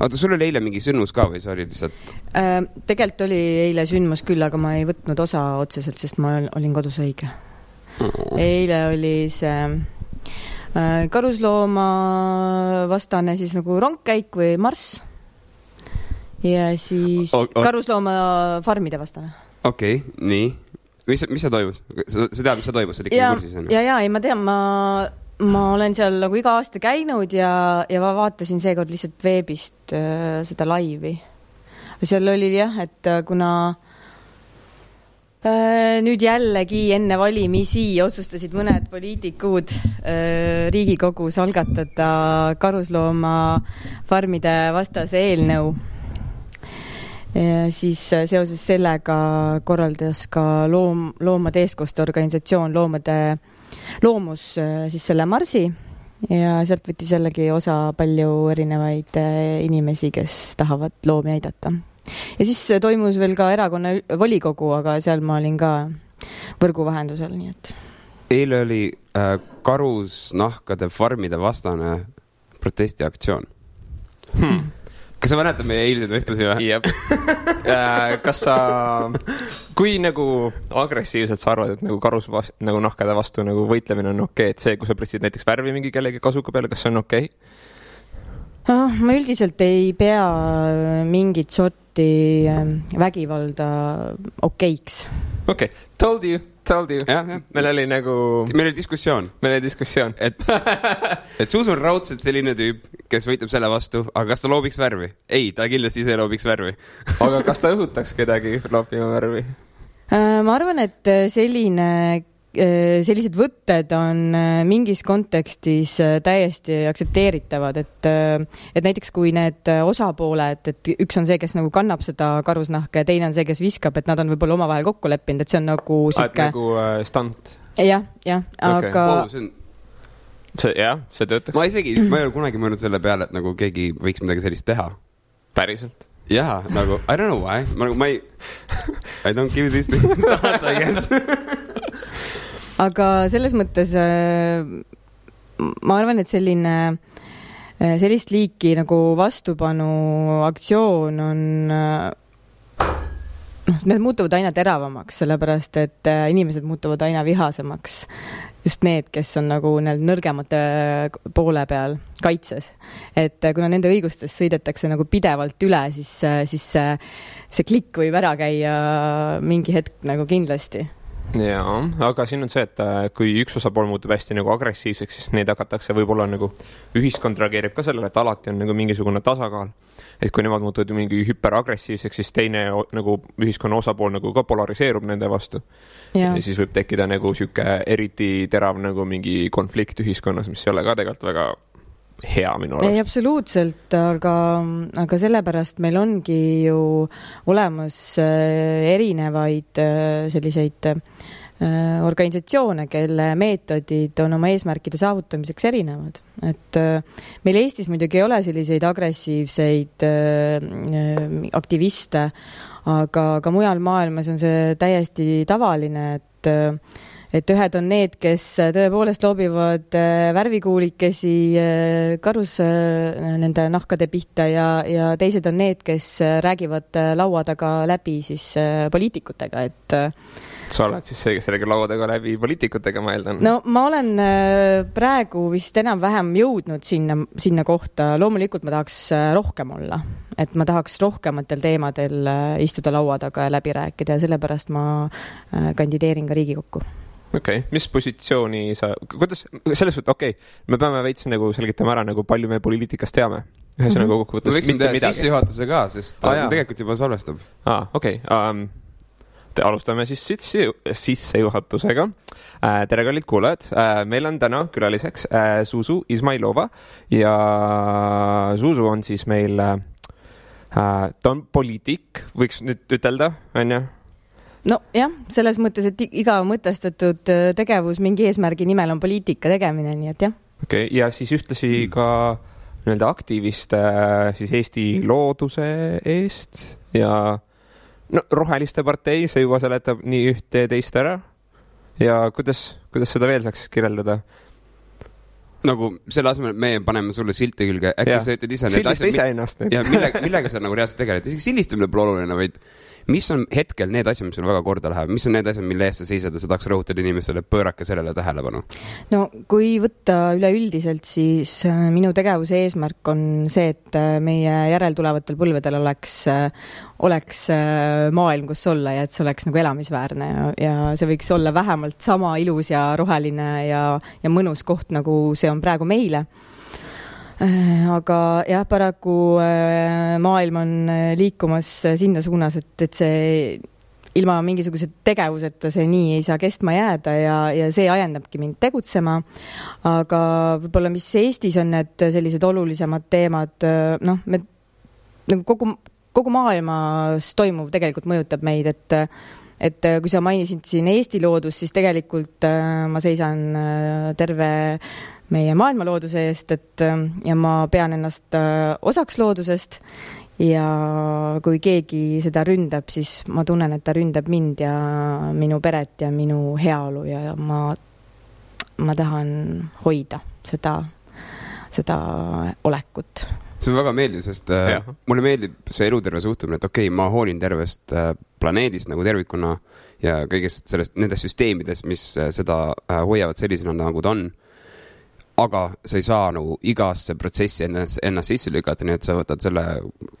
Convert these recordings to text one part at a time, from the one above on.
Oota, sul oli eile mingi sündmus ka või see oli lihtsalt? Äh, tegelikult oli eile sündmus küll, aga ma ei võtnud osa otseselt, sest ma ol- olin kodus haige. eile oli see äh, karuslooma vastane siis nagu rongkäik või marss. ja siis O- o- karusloomafarmide vastane. okei okay,, nii. mis, mis seal toimus? sa, tead, mis seal toimus, sa oled ja ikkagi, kursis on ju? ja, ja ei, ma tean, ma, ma olen seal nagu iga aasta käinud ja, ja ma vaatasin seekord lihtsalt veebist äh, seda laivi. seal oli jah, et äh, kuna äh, nüüd jällegi enne valimisi otsustasid mõned poliitikud äh, Riigikogus algatada karusloomafarmide vastase eelnõu siis äh, seoses sellega korraldas ka loom, loomade eestkoste organisatsioon Loomade Loomus äh, siis selle marsi ja sealt võttis jällegi osa palju erinevaid äh, inimesi, kes tahavad loomi aidata. ja siis äh, toimus veel ka erakonna volikogu, aga seal ma olin ka võrgu vahendusel, nii et eile oli äh, karusnahkade farmide vastane protestiaktsioon hmm.. Kas sa mäletad meie eilseid vestlusi või? jep. kas sa, kui nagu agressiivselt sa arvad, et nagu karus vas-, nagu nahkade vastu nagu võitlemine on okei okay,, et see, kui sa pritsid näiteks värvi mingi kellegi kasuka peale, kas see on okei okay?? ah, ma üldiselt ei pea mingit sorti äh, vägivalda okeiks. okei okay., told you, told you. jah, jah. meil oli nagu, meil oli diskussioon, meil oli diskussioon. et, et Zuzu on raudselt selline tüüp, kes võitleb selle vastu, aga kas ta loobiks värvi? ei, ta kindlasti ise loobiks värvi. aga kas ta õhutaks kedagi loopima värvi? Äh, ma arvan, et selline, sellised võtted on äh, mingis kontekstis äh, täiesti aktsepteeritavad, et, et näiteks kui need osapooled, et üks on see, kes nagu kannab seda karusnahka ja teine on see, kes viskab, et nad on võib-olla omavahel kokku leppinud, et see on nagu et sihuke, nagu äh, stunt. jah, jah, Okei. aga Wow, see on, see, jah, see töötaks ma isegi, ma ei ole kunagi mõelnud selle peale, et nagu keegi võiks midagi sellist teha. päriselt. jaa, nagu I don't know why, ma nagu, ma ei, I don't give this thoughts I guess. aga selles mõttes äh, ma arvan, et selline, sellist liiki nagu vastupanuaktsioon on äh, noh, need muutuvad aina teravamaks, sellepärast et äh, inimesed muutuvad aina vihasemaks. just need, kes on nagu nii-öelda nõrgemate poole peal kaitses. et äh, kuna nende õigustest sõidetakse nagu pidevalt üle, siis, siis see, see klikk võib ära käia mingi hetk nagu kindlasti jaa, aga siin on see, et äh, kui üks osapool muutub hästi nagu agressiivseks, siis neid hakatakse võib-olla nagu, ühiskond reageerib ka sellele, et alati on nagu mingisugune tasakaal. et kui nemad muutuvad mingi hüperagressiivseks, siis teine nagu ühiskonna osapool nagu ka polariseerub nende vastu. ja siis võib tekkida nagu sihuke eriti terav nagu mingi konflikt ühiskonnas, mis ei ole ka tegelikult väga hea minu ei, arust. absoluutselt, aga, aga sellepärast meil ongi ju olemas äh, erinevaid äh, selliseid organisatsioone, kelle meetodid on oma eesmärkide saavutamiseks erinevad. et äh, meil Eestis muidugi ei ole selliseid agressiivseid äh, äh, aktiviste, aga ka mujal maailmas on see täiesti tavaline, et äh, et ühed on need, kes tõepoolest loobivad äh, värvikuulikesi äh, karus äh, nende nahkade pihta ja, ja teised on need, kes äh, räägivad äh, laua taga läbi siis äh, poliitikutega, et äh, sa oled siis see, kes sellega laua taga läbi poliitikutega, ma eeldan. no ma olen äh, praegu vist enam-vähem jõudnud sinna, sinna kohta, loomulikult ma tahaks äh, rohkem olla, et ma tahaks rohkematel teemadel äh, istuda laua taga ja läbi rääkida ja sellepärast ma kandideerin ka Riigikokku okei okay., mis positsiooni sa, kuidas, selles suhtes, okei okay,, me peame veits nagu selgitama ära nagu palju me poliitikast teame. ühesõnaga Mhm. kokkuvõttes me võiksime mitte teha midagi. sissejuhatuse ka, sest ah, jaa. tegelikult juba salvestab. aa, okei okay, um,. Alustame siis sisse, sissejuhatusega äh,. tere, kallid kuulajad äh,, meil on täna külaliseks äh, Zuzu Izmailova ja Zuzu on siis meil ta on poliitik, võiks nüüd ütelda, onju nojah, selles mõttes, et iga mõtestatud tegevus mingi eesmärgi nimel on poliitika tegemine, nii et jah. okei okay,, ja siis ühtlasi ka nii-öelda aktivist siis Eesti looduse eest ja no Roheliste partei, see juba seletab nii ühte ja teist ära. ja kuidas, kuidas seda veel saaks kirjeldada? nagu selle asemel, et meie paneme sulle silti külge, äkki Jah. sa ütled ise need sildista asjad, iseennast nüüd. ja millega, millega sa nagu reaalselt tegeled, isegi sildistamine pole oluline, vaid mis on hetkel need asjad, mis sul väga korda lähevad, mis on need asjad, mille eest sa seisad ja sa tahaks rõhutada inimestele, pöörake sellele tähelepanu. no kui võtta üleüldiselt, siis äh, minu tegevuse eesmärk on see, et äh, meie järeltulevatel põlvedel oleks, oleks äh, maailm, kus olla ja et see oleks nagu elamisväärne ja, ja see võiks olla vähemalt sama ilus ja roheline ja, ja mõnus koht, nagu see on praegu meile aga jah, paraku äh, maailm on äh, liikumas sinna suunas, et, et see ilma mingisuguse tegevuseta see nii ei saa kestma jääda ja, ja see ajendabki mind tegutsema. aga võib-olla, mis Eestis on need sellised olulisemad teemad, noh, me nagu kogu, kogu maailmas toimuv tegelikult mõjutab meid, et et kui sa mainisid siin Eesti loodust, siis tegelikult äh, ma seisan äh, terve meie maailma looduse eest, et äh, ja ma pean ennast äh, osaks loodusest ja kui keegi seda ründab, siis ma tunnen, et ta ründab mind ja minu peret ja minu heaolu ja ma, ma tahan hoida seda, seda olekut see on väga meeldiv, sest äh, Jah. mulle meeldib see eluterve suhtumine, et okei okay,, ma hoolin tervest äh, planeedist nagu tervikuna ja kõigest sellest, nendest süsteemidest, mis seda hoiavad sellisena, nagu ta on. Aga sa ei saa nagu igasse protsessi ennast, ennast sisse lükata, nii et sa võtad selle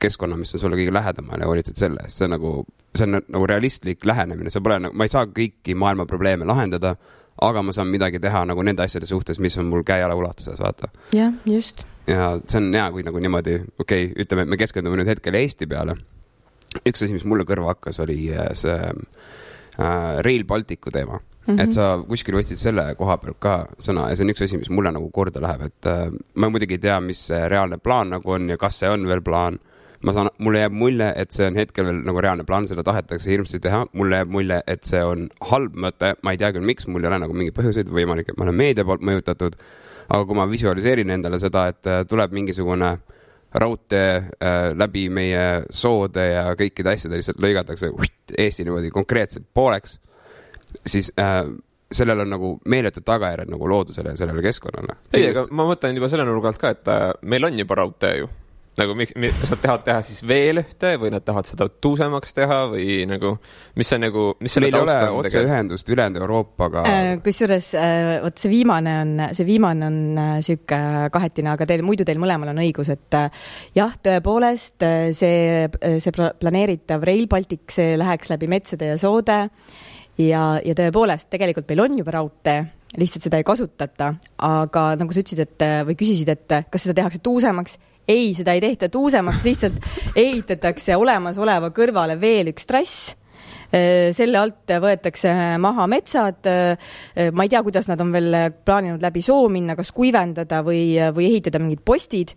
keskkonna, mis on sulle kõige lähedamal ja hoolitsed selle eest, see on nagu, see on nagu realistlik lähenemine, sa pole nagu, ma ei saa kõiki maailma probleeme lahendada, aga ma saan midagi teha nagu nende asjade suhtes, mis on mul käe-jala ulatuses, vaata jah, just. ja see on hea, kui nagu niimoodi, okei okay,, ütleme, et me keskendume nüüd hetkel Eesti peale. üks asi, mis mulle kõrva hakkas, oli äh, see äh, Rail Balticu teema mm. -hmm. et sa kuskil võtsid selle koha pealt ka sõna ja see on üks asi, mis mulle nagu korda läheb, et äh, ma muidugi ei tea, mis see reaalne plaan nagu on ja kas see on veel plaan. ma saan, mulle jääb mulje, et see on hetkel veel nagu reaalne plaan, seda tahetakse hirmsasti teha, mulle jääb mulje, et see on halb mõte, ma ei tea küll, miks, mul ei ole nagu mingeid põhjuseid, võimalik, et ma olen meedia poolt mõjutatud aga kui ma visualiseerin endale seda, et äh, tuleb mingisugune raudtee äh, läbi meie soode ja kõikide asjade lihtsalt lõigatakse uht, Eesti niimoodi konkreetselt pooleks, siis äh, sellel on nagu meeletud tagajärjed nagu loodusele ja sellele keskkonnale. ei, aga ma mõtlen juba selle nurga alt ka, et äh, meil on juba raudtee ju. nagu miks, kas nad tahavad teha siis veel ühte või nad tahavad seda tuusemaks teha või nagu, mis see nagu, mis selle meil taust on tegelikult? otseühendust ülejäänud Euroopaga. Äh, kusjuures äh, vot see viimane on, see viimane on äh, sihuke kahetine, aga teil muidu teil mõlemal on õigus, et äh, jah, tõepoolest äh, see, see pla- planeeritav Rail Baltic, see läheks läbi metsade ja soode ja, ja tõepoolest, tegelikult meil on juba raudtee, lihtsalt seda ei kasutata, aga nagu sa ütlesid, et äh, või küsisid, et äh, kas seda tehakse tuusemaks ei, seda ei tehta tuusemaks, lihtsalt ehitatakse olemasoleva kõrvale veel üks trass selle alt võetakse maha metsad. ma ei tea, kuidas nad on veel plaaninud läbi soo minna, kas kuivendada või, või ehitada mingid postid,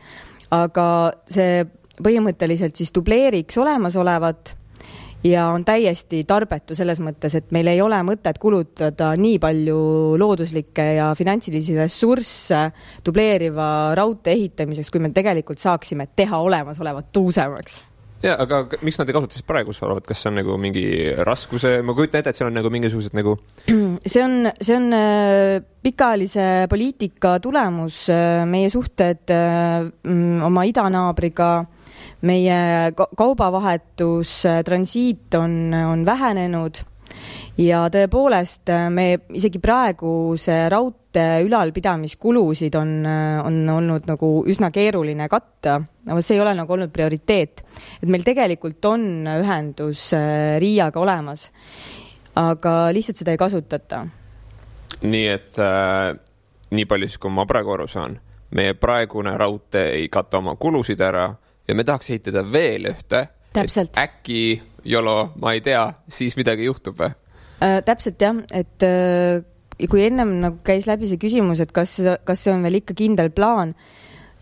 aga see põhimõtteliselt siis dubleeriks olemasolevat ja on täiesti tarbetu selles mõttes, et meil ei ole mõtet kulutada nii palju looduslikke ja finantsilisi ressursse dubleeriva raudtee ehitamiseks, kui me tegelikult saaksime teha olemasolevat tuusemaks ja aga miks nad ei kasuta siis praegu, sa arvad, kas see on nagu mingi raskuse, ma kujutan ette, et seal on nagu mingisugused nagu. see on, see on äh, pikaajalise poliitika tulemus, meie suhted mm, oma idanaabriga, meie kaubavahetus, transiit on, on vähenenud ja tõepoolest me isegi praegu see raudtee ülalpidamiskulusid on, on olnud nagu üsna keeruline katta, aga see ei ole nagu olnud prioriteet. et meil tegelikult on ühendus Riiaga olemas, aga lihtsalt seda ei kasutata. nii et äh, nii palju siis, kui ma praegu aru saan, meie praegune raudtee ei kata oma kulusid ära ja me tahaks ehitada veel ühte. täpselt. äkki, Jolo, ma ei tea, siis midagi juhtub või? Äh, täpselt jah, et äh, kui ennem nagu käis läbi see küsimus, et kas, kas see on veel ikka kindel plaan.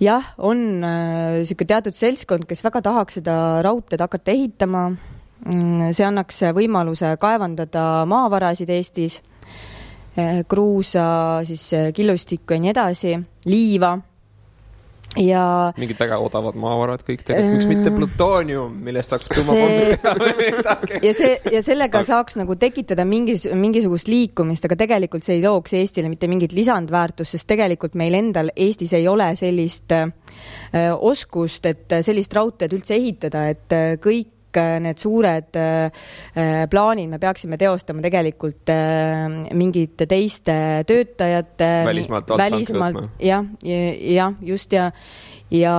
jah, on niisugune äh, teatud seltskond, kes väga tahaks seda raudteed hakata ehitama. see annaks võimaluse kaevandada maavarasid Eestis, kruusa, siis killustikku ja nii edasi, liiva ja mingid väga odavad maavarad kõik tegelikult, miks mitte Äh, plutoonium, millest saaks tuumapommi teha või midagi. ja see ja sellega saaks nagu tekitada mingis mingisugust liikumist, aga tegelikult see ei looks Eestile mitte mingit lisandväärtust, sest tegelikult meil endal Eestis ei ole sellist äh, oskust, et sellist raudteed üldse ehitada, et äh, kõik äh, need suured äh, äh, plaanid me peaksime teostama tegelikult mingite teiste töötajate Välismaalt alt välismaalt jah, jah, just ja ja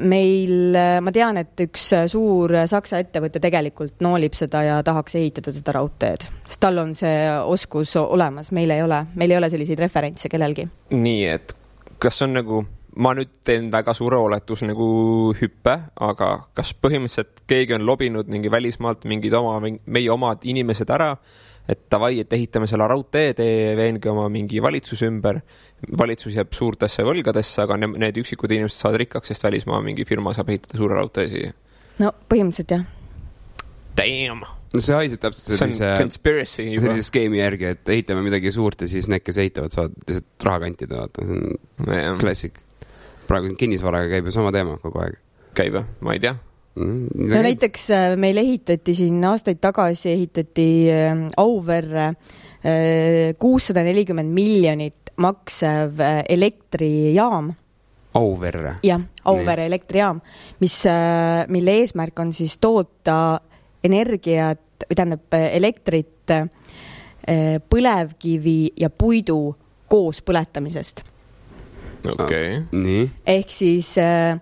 meil, ma tean, et üks suur Saksa ettevõte tegelikult noolib seda ja tahaks ehitada seda raudteed, sest tal on see oskus olemas, meil ei ole, meil ei ole selliseid referentse kellelgi. nii et kas on nagu, ma nüüd teen väga suure oletuse nagu hüppe, aga kas põhimõtteliselt keegi on lobinud mingi välismaalt mingid oma, meie omad inimesed ära, et davai, et ehitame selle raudtee, tee veenge oma mingi valitsuse ümber, valitsus jääb suurtesse võlgadesse, aga ne- need üksikud inimesed saavad rikkaks, sest välismaa mingi firma saab ehitada suure raudtee siia. no põhimõtteliselt jah, Damn, no see haiseb täpselt sellise, sellise. skeemi järgi, et ehitame midagi suurt ja siis need, kes ehitavad, saavad lihtsalt raha kantida, vaata, see on klassik. Praegu kinnisvaraga käib ju sama teema kogu aeg käib või? ma ei tea. mm,. no näiteks äh, meil ehitati siin aastaid tagasi ehitati äh, Auverre kuussada nelikümmend miljonit maksev äh, elektrijaam Auverre. jah, Auvere elektrijaam, mis, mille eesmärk on siis toota energiat või tähendab äh, elektrit äh, põlevkivi ja puidu koos põletamisest. Okei okay.. nii, ehk siis äh,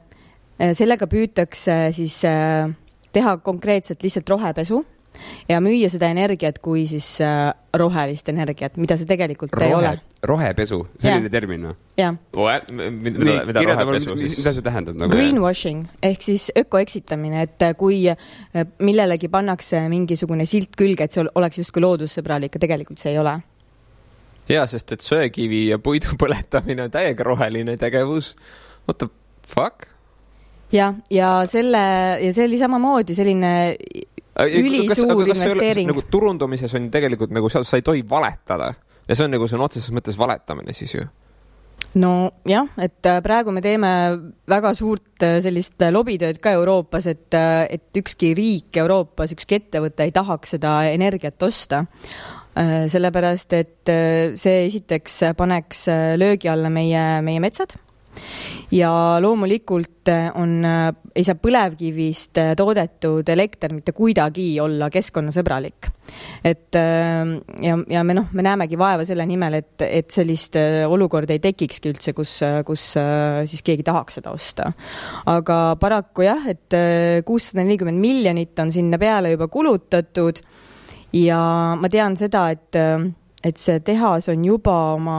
äh, sellega püütakse siis äh, teha konkreetselt lihtsalt rohepesu ja müüa seda energiat kui siis äh, rohelist energiat, mida see tegelikult ei ole rohe, rohepesu, selline Jah. termin või? jah, mida, mida rohepesu siis? mida see tähendab nagu? greenwashing ehk siis ökoeksitamine, et äh, kui äh, millelegi pannakse mingisugune silt külge, et see ol- oleks justkui loodussõbralik, aga tegelikult see ei ole. jaa, sest et söekivi ja puidu põletamine on täiega roheline tegevus. What the fuck? jah, ja selle ja see oli samamoodi selline Ülisuur investeering. nagu turundamises on tegelikult nagu seal, sa ei tohi valetada ja see on nagu sõna otseses mõttes valetamine siis ju. nojah, et äh, praegu me teeme väga suurt äh, sellist äh, lobitööd ka Euroopas, et, et ükski riik Euroopas, ükski ettevõte ei tahaks seda energiat osta. sellepärast, et äh, see esiteks paneks äh, löögi alla meie, meie metsad ja loomulikult äh, on, ei saa põlevkivist äh, toodetud elekter mitte kuidagi olla keskkonnasõbralik. et äh, ja, ja me noh, me näemegi vaeva selle nimel, et, et sellist äh, olukorda ei tekikski üldse, kus, kus äh, siis keegi tahaks seda osta. aga paraku jah, et äh, kuussada nelikümmend miljonit on sinna peale juba kulutatud ja ma tean seda, et, et see tehas on juba oma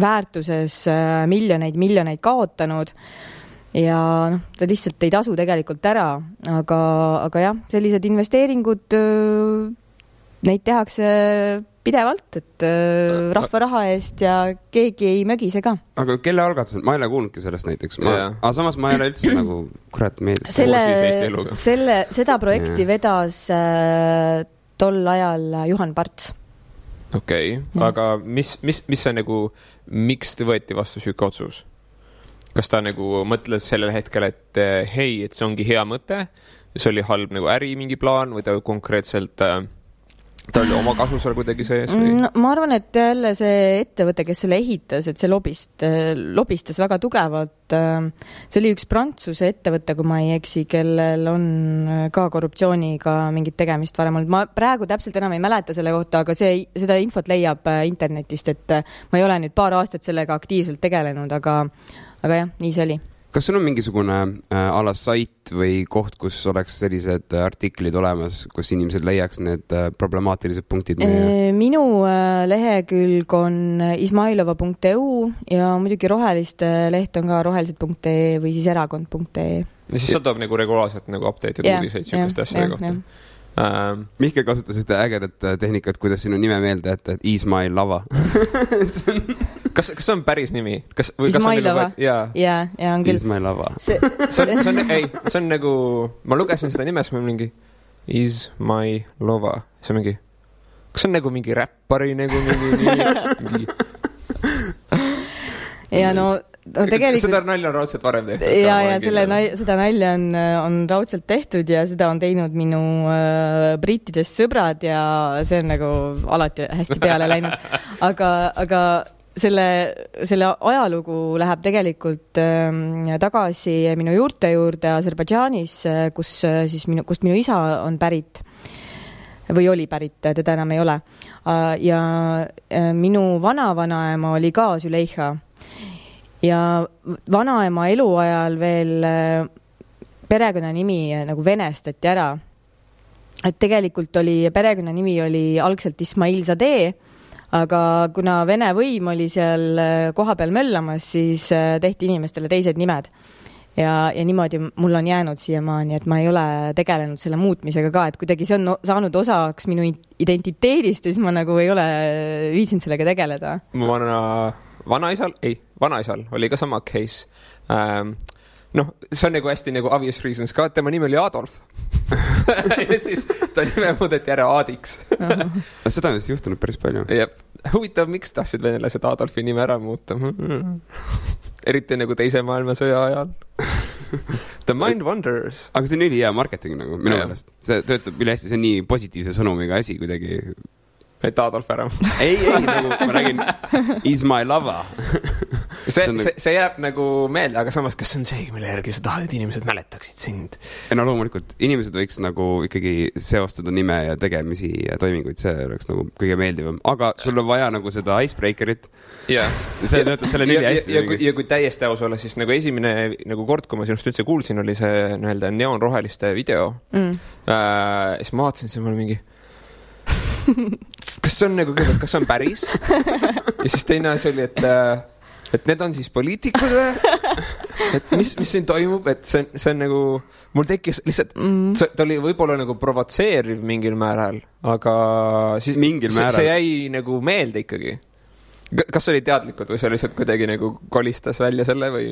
väärtuses äh, miljoneid-miljoneid kaotanud. Ja noh, ta lihtsalt ei tasu tegelikult ära, aga, aga jah, sellised investeeringud, neid tehakse pidevalt, et äh, rahva raha eest ja keegi ei mögise ka. aga kelle algatusel, ma ei ole kuulnudki sellest näiteks, ma aga samas ma ei ole üldse nagu, kurat, meeldib. selle selle, seda projekti Jah. vedas äh, tol ajal Juhan Parts okei okay., aga mis, mis, mis see nagu, miks võeti vastu sihuke otsus? kas ta nagu mõtles sellel hetkel, et eh, hei, et see ongi hea mõte, see oli halb nagu äri mingi plaan või ta konkreetselt äh,, ta oli oma kasu seal kuidagi sees või? no,. ma arvan, et jälle see ettevõte, kes selle ehitas, et see lobist, lobistas väga tugevalt. see oli üks Prantsuse ettevõte, kui ma ei eksi, kellel on äh, ka korruptsiooniga mingit tegemist varem olnud. ma praegu täpselt enam ei mäleta selle kohta, aga see, seda infot leiab äh, internetist, et äh, ma ei ole nüüd paar aastat sellega aktiivselt tegelenud, aga, aga jah, nii see oli kas sul on mingisugune äh, ala sait või koht, kus oleks sellised äh, artiklid olemas, kus inimesed leiaks need äh, problemaatilised punktid meie? minu äh, lehekülg on izmailova.eu ja muidugi roheliste leht on ka rohelised.ee või siis erakond.ee. ja siis seal tuleb nagu regulaarselt nagu update'id Jah, uudiseid jah, sihukeste asjade jah, kohta jah.. Ähm, Mihkel kasutas ühte ägedat äh, tehnikat, kuidas sinu nime meelde jätta, et Ismail Lava. kas, kas see on päris nimi, kas või kas on Izmailova? nagu, jaa, ja, ja on küll. Ismail Lava. see, on, see on, ei, see on nagu, ma lugesin seda nime, siis ma mingi Is my lova, see on mingi, kas see on nagu mingi räppari nagu mingi nimi, mingi ja no no tegelikult seda nalja on raudselt varem tehtud. ja, ja selle nal-, seda nalja on, on raudselt tehtud ja seda on teinud minu äh, brittidest sõbrad ja see on nagu alati hästi peale läinud. aga, aga selle, selle ajalugu läheb tegelikult äh, tagasi minu juurte juurde Aserbaidžaanis, kus äh, siis minu, kust minu isa on pärit või oli pärit, teda enam ei ole. Äh, ja äh, minu vanavanaema oli ka Züleyxa ja vanaema eluajal veel äh, perekonnanimi nagu venestati ära. et tegelikult oli, perekonnanimi oli algselt Ismail Zadeh, aga kuna Vene võim oli seal kohapeal möllamas, siis tehti inimestele teised nimed ja, ja niimoodi mul on jäänud siiamaani, et ma ei ole tegelenud selle muutmisega ka, et kuidagi see on saanud osaks minu identiteedist ja siis ma nagu ei ole viitsinud sellega tegeleda. mu vana, vanaisal, ei, vanaisal oli ka sama case. Ähm, noh, see on nagu hästi nagu obvious reasons ka, tema nimi oli Adolf. Ja siis ta nime muudeti ära Aadiks. Seda on vist juhtunud päris palju. jah, huvitav, miks tahtsid venelased Adolfi nime ära muuta? Eriti nagu Teise maailmasõja ajal. The mind wonders. aga see on ülihea marketing nagu minu meelest, see töötab üle hästi, see on nii positiivse sõnumiga asi kuidagi et Adolf ära. Ei, ei, nagu ma räägin, is my lover. See, see, nagu... see jääb nagu meelde, aga samas, kas see on see, mille järgi sa tahad, et inimesed mäletaksid sind? ei no loomulikult, inimesed võiks nagu ikkagi seostada nime ja tegemisi ja toiminguid, see oleks nagu kõige meeldivam, aga sul on vaja nagu seda icebreaker'it. Yeah.. see töötab selle nimi hästi. ja, ja, ja kui täiesti aus olla, siis nagu esimene nagu kord, kui ma sinust üldse kuulsin, oli see nii-öelda neoonroheliste video. Mm.. Äh, siis ma vaatasin, siis mul mingi kas see on nagu, kas see on päris? ja siis teine asi oli, et, äh, et need on siis poliitikud või? et mis, mis siin toimub, et see on, see on nagu, mul tekkis lihtsalt mm., see, ta oli võib-olla nagu provotseeriv mingil määral, aga siis mingil määral. see jäi nagu meelde ikkagi kas oli teadlikud või see lihtsalt kuidagi nagu kolistas välja selle või?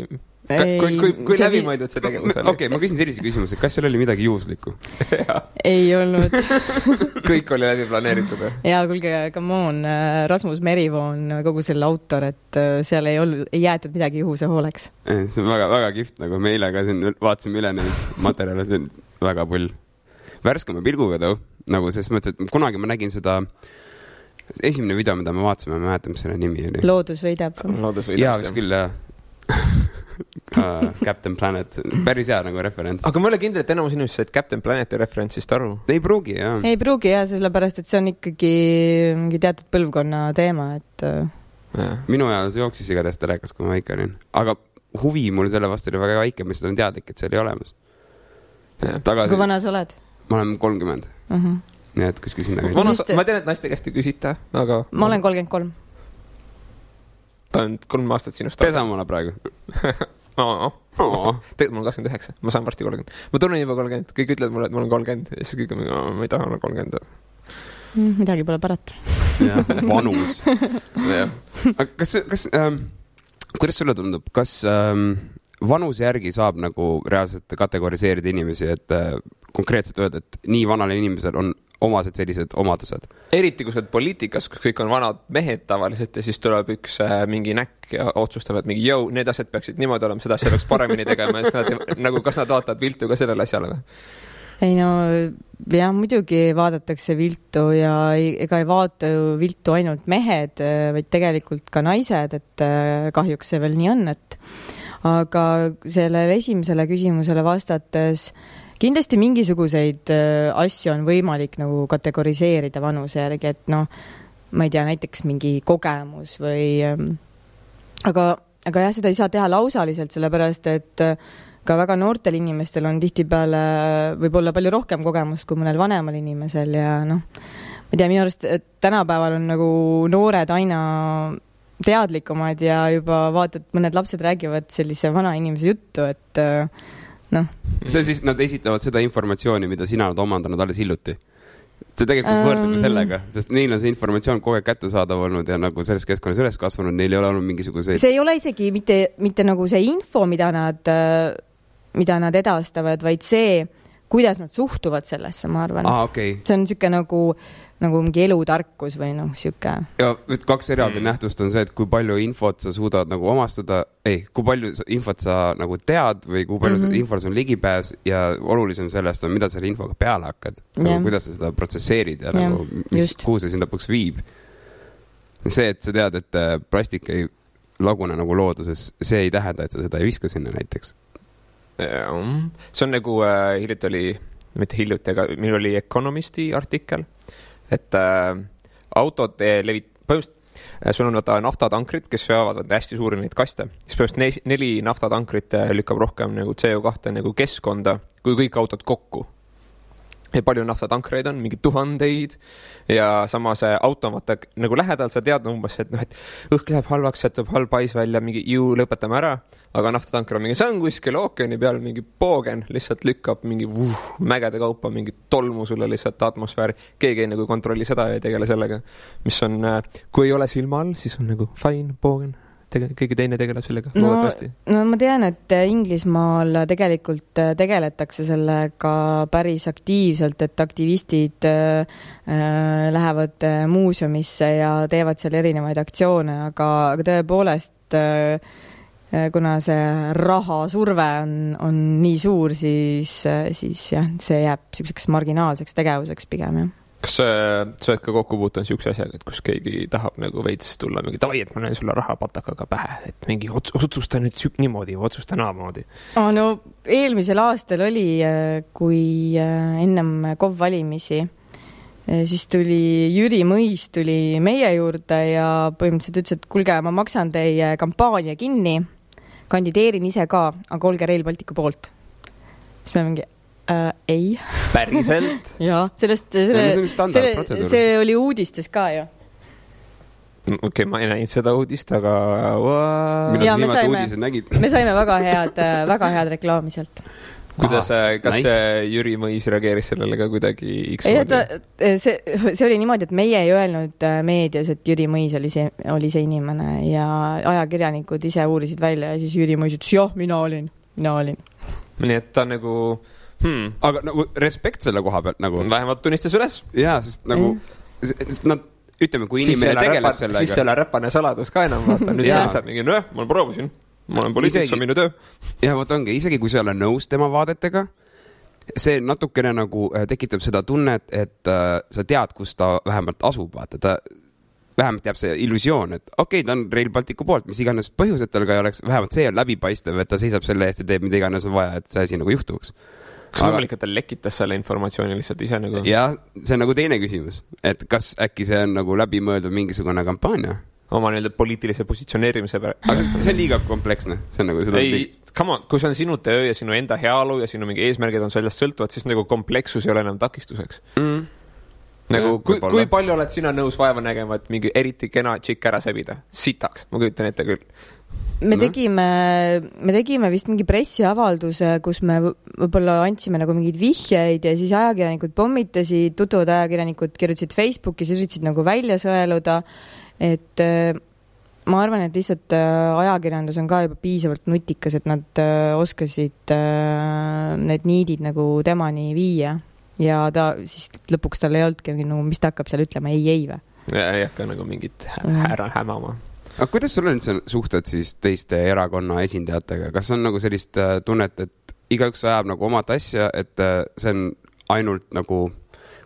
kui, kui, kui läbimõeldud see tegevus oli? okei okay,, ma küsin sellise küsimuse, kas seal oli midagi juhuslikku ei olnud kõik oli läbi planeeritud või? jaa, kuulge, come on, äh, Rasmus Merivoo on kogu selle autor, et äh, seal ei olnud, ei jäetud midagi juhuse hooleks. see on väga, väga kihvt, nagu me eile ka siin vaatasime üle neid materjale, see on väga pull. värskema pilguga too, nagu selles mõttes, et kunagi ma nägin seda äh, esimene video, mida me vaatasime, ma ei mäleta, mis selle nimi oli. loodus võidab. loodus võidab. jaa, vist küll, jah Captain Planet, päris hea nagu referents. aga ma ei ole kindel, et enamus inimesed said Captain Planeti referentsist aru. ei pruugi, jah. ei pruugi jah, sellepärast et see on ikkagi mingi teatud põlvkonna teema, et äh, minu ajal see jooksis igatahes telekas, kui ma väike olin, aga huvi mul selle vastu oli väga väike, ma lihtsalt olen teadlik, et see oli olemas. kui vana sa oled? ma olen kolmkümmend uh. Nii et kuskil sinna kanti. ma tean, et naiste käest ei küsita, aga. ma olen kolmkümmend kolm. ta on kolm aastat sinust. pesamuna praegu tegelikult mul on kakskümmend üheksa, ma saan varsti kolmkümmend. ma tunnen juba kolmkümmend, kõik ütlevad mulle, et ma olen kolmkümmend ja siis kõik on, ma ei taha olla kolmkümmend mm,. midagi pole parata. jah, vanus. aga kas, kas ähm,, kuidas sulle tundub, kas ähm, vanuse järgi saab nagu reaalselt kategoriseerida inimesi, et äh, konkreetselt öelda, et nii vanal inimesel on omased sellised omadused. eriti kui sa oled poliitikas, kus kõik on vanad mehed tavaliselt ja siis tuleb üks äh, mingi näkk ja otsustab, et mingi jõu, need asjad peaksid niimoodi olema, seda asja peaks paremini tegema ja siis nad nagu, kas nad vaatavad viltu ka sellele asjale või? ei no jah, muidugi vaadatakse viltu ja ei, ega ei vaata ju viltu ainult mehed, vaid tegelikult ka naised, et äh, kahjuks see veel nii on, et aga sellele esimesele küsimusele vastates kindlasti mingisuguseid äh, asju on võimalik nagu kategoriseerida vanuse järgi, et noh, ma ei tea, näiteks mingi kogemus või ähm, aga, aga jah, seda ei saa teha lausaliselt, sellepärast et äh, ka väga noortel inimestel on tihtipeale võib-olla palju rohkem kogemust kui mõnel vanemal inimesel ja noh, ma ei tea, minu arust tänapäeval on nagu noored aina teadlikumad ja juba vaata, et mõned lapsed räägivad sellise vana inimese juttu, et äh, noh. see on siis, nad esitavad seda informatsiooni, mida sina oled omandanud alles hiljuti see tegelikult võrdub ju sellega, sest neil on see informatsioon kogu aeg kättesaadav olnud ja nagu selles keskkonnas üles kasvanud, neil ei ole olnud mingisuguseid. see ei ole isegi mitte, mitte nagu see info, mida nad, mida nad edastavad, vaid see, kuidas nad suhtuvad sellesse, ma arvan ah,. Okay. see on niisugune nagu nagu mingi elutarkus või noh, sihuke. ja nüüd kaks eraldi mm. nähtust on see, et kui palju infot sa suudad nagu omastada, ei, kui palju infot sa nagu tead või kui palju mm -hmm. infole sul ligipääs ja olulisem sellest on, mida selle infoga peale hakkad yeah.. nagu kuidas sa seda protsesseerid ja yeah. nagu, mis, kuhu see sind lõpuks viib. see, et sa tead, et äh, plastik ei lagune nagu looduses, see ei tähenda, et sa seda ei viska sinna näiteks. see on nagu äh, hiljuti oli, mitte hiljuti, aga meil oli Economisti artikkel et äh, autod levit-, põhimõtteliselt äh, sul on vaata naftatankrid, kes veavad hästi suuri neid kaste, siis põhimõtteliselt neli naftatankrit äh, lükkab rohkem nagu CO2 nagu keskkonda kui kõik autod kokku palju naftatankreid on, mingi tuhandeid ja samas äh, automaat nagu lähedal sa tead umbes, et noh, et õhk läheb halvaks, sealt tuleb halb hais välja, mingi ju lõpetame ära. aga naftatanker on mingi, see on kuskil ookeani peal mingi poogen, lihtsalt lükkab mingi uh, mägede kaupa mingit tolmu sulle lihtsalt atmosfääri. keegi ei nagu kontrolli seda ja ei tegele sellega, mis on, äh, kui ei ole silma all, siis on nagu fine, poogen tege-, keegi teine tegeleb sellega no, loodetavasti? no ma tean, et Inglismaal tegelikult äh, tegeletakse sellega päris aktiivselt, et aktivistid äh, äh, lähevad äh, muuseumisse ja teevad seal erinevaid aktsioone, aga, aga tõepoolest äh, kuna see rahasurve on, on nii suur, siis, siis jah, see jääb niisuguseks marginaalseks tegevuseks pigem, jah kas sa, sa oled ka kokku puutunud niisuguse asjaga, et kus keegi tahab nagu veits tulla mingi davai, et ma löön sulle rahapatakaga pähe, et mingi ots, otsusta nüüd siuk-, niimoodi või otsusta naamoodi oh,? no eelmisel aastal oli, äh, kui äh, ennem KOV valimisi, äh, siis tuli Jüri Mõis tuli meie juurde ja põhimõtteliselt ütles, et kuulge, ma maksan teie kampaania kinni, kandideerin ise ka, aga olge Rail Balticu poolt. siis me mingi äh,? ei. päriselt jaa, sellest, selle, selle, see oli uudistes ka ju okei okay,, ma ei näinud seda uudist, aga ja me saime, me saime väga head, väga head reklaami sealt. kuidas, kas nice. Jüri Mõis reageeris sellele ka kuidagi ei, ta, see, see oli niimoodi, et meie ei öelnud äh, meedias, et Jüri Mõis oli see, oli see inimene ja ajakirjanikud ise uurisid välja ja siis Jüri Mõis ütles jah, mina olin, mina olin. nii et ta nagu hmm.. aga nagu respekt selle koha pealt nagu. vähemalt tunnistas üles. jaa, sest nagu mm. nad ütleme, kui inimene tegeleb sellega. siis ei ole räpane saladus ka enam, vaata, nüüd sa lihtsalt mingi, nojah, ma proovisin, ma olen poliitik, see on minu töö. ja vot ongi, isegi kui sa ei ole nõus tema vaadetega, see natukene nagu äh, tekitab seda tunnet, et äh, sa tead, kus ta vähemalt asub, vaata, ta vähemalt jääb see illusioon, et okei okay,, ta on Rail Balticu poolt, mis iganes põhjused tal ka ei oleks, vähemalt see on läbipaistev, et ta seisab selle eest ja teeb mida iganes on vaja, et see asi nagu juhtuks kas aga... ta lekitas selle informatsiooni lihtsalt ise nagu? jah, see on nagu teine küsimus, et kas äkki see on nagu läbimõeldud mingisugune kampaania? oma nii-öelda poliitilise positsioneerimise pärast. aga see on liiga kompleksne, see on nagu seda. ei, come on, kui see on sinu töö ja sinu enda heaolu ja sinu mingi eesmärgid on sellest sõltuvad, siis nagu komplekssus ei ole enam takistuseks mm. nagu ja, kui, kui palju oled sina nõus vaeva nägema, et mingi eriti kena tšikk ära sebida? sitaks, ma kujutan ette küll me no. tegime, me tegime vist mingi pressiavalduse, kus me võib-olla andsime nagu mingeid vihjeid ja siis ajakirjanikud pommitasid, tutvuvad ajakirjanikud kirjutasid Facebookis, üritasid nagu välja sõeluda. et äh, ma arvan, et lihtsalt äh, ajakirjandus on ka juba piisavalt nutikas, et nad äh, oskasid need niidid nagu temani viia ja ta siis lõpuks tal ei olnudki nagu, mis ta hakkab seal ütlema, ei, ei või? ei hakka nagu mingit ära hämama aga kuidas sul üldse suhted siis teiste erakonna esindajatega, kas on nagu sellist äh, tunnet, et igaüks ajab nagu omat asja, et äh, see on ainult nagu,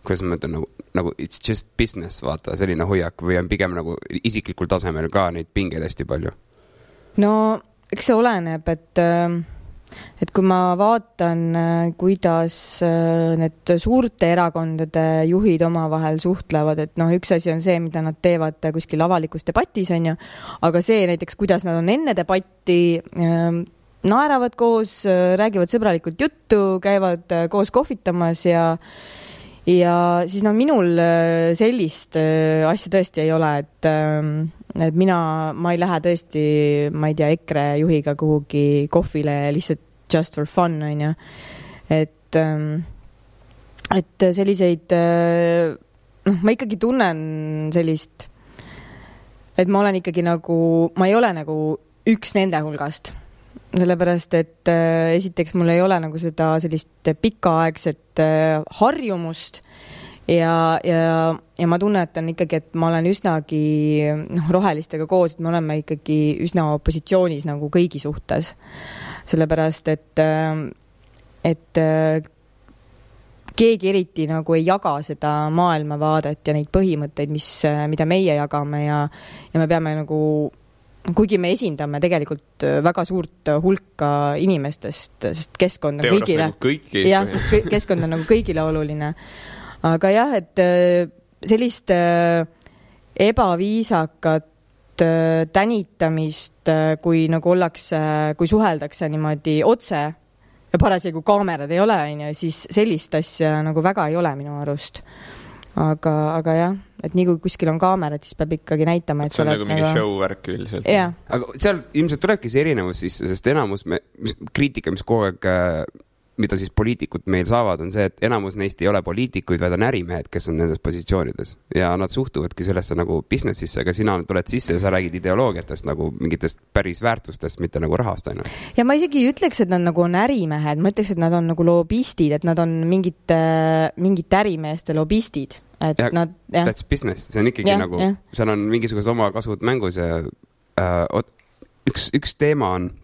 kuidas ma ütlen, nagu, nagu it's just business, vaata, selline hoiak või on pigem nagu isiklikul tasemel ka neid pingeid hästi palju? no eks see oleneb, et äh et kui ma vaatan, äh, kuidas äh, need suurte erakondade juhid omavahel suhtlevad, et noh, üks asi on see, mida nad teevad kuskil avalikus debatis, on ju, aga see näiteks, kuidas nad on enne debatti äh, naeravad koos, äh, räägivad sõbralikult juttu, käivad koos kohvitamas ja ja siis no minul sellist asja tõesti ei ole, et ähm, et mina, ma ei lähe tõesti, ma ei tea, EKRE juhiga kuhugi kohvile lihtsalt just for fun, on ju. et, ähm, et selliseid, äh, noh, ma ikkagi tunnen sellist, et ma olen ikkagi nagu, ma ei ole nagu üks nende hulgast sellepärast, et äh, esiteks mul ei ole nagu seda sellist pikaaegset äh, harjumust ja, ja, ja ma tunnetan ikkagi, et ma olen üsnagi noh, rohelistega koos, et me oleme ikkagi üsna opositsioonis nagu kõigi suhtes. sellepärast, et, et keegi eriti nagu ei jaga seda maailmavaadet ja neid põhimõtteid, mis, mida meie jagame ja, ja me peame nagu kuigi me esindame tegelikult väga suurt hulka inimestest, sest keskkond on Teoras kõigile nagu. jah, sest keskkond on nagu kõigile oluline. Aga jah, et äh, sellist äh, ebaviisakat äh, tänitamist, kui nagu ollakse, kui suheldakse niimoodi otse ja parasjagu kaamerad ei ole, onju, siis sellist asja nagu väga ei ole minu arust. aga, aga jah, et nii kui kuskil on kaamerad, siis peab ikkagi näitama, et see on nagu mingi show värk üldiselt. jah, aga seal ilmselt tulebki see erinevus sisse, sest enamus me, kriitika, mis kogu aeg mida siis poliitikud meil saavad, on see, et enamus neist ei ole poliitikuid, vaid on ärimehed, kes on nendes positsioonides. Ja nad suhtuvadki sellesse nagu business'isse, aga sina tuled sisse ja sa räägid ideoloogiatest nagu mingitest päris väärtustest, mitte nagu rahast ainult. ja ma isegi ei ütleks, et nad nagu on ärimehed, ma ütleks, et nad on nagu lobistid, et nad on mingite, mingite ärimeeste lobistid, et Ja nad. That's business, see on ikkagi ja, nagu seal on mingisugused omakasvud mängus ja äh, üks, üks teema on äh,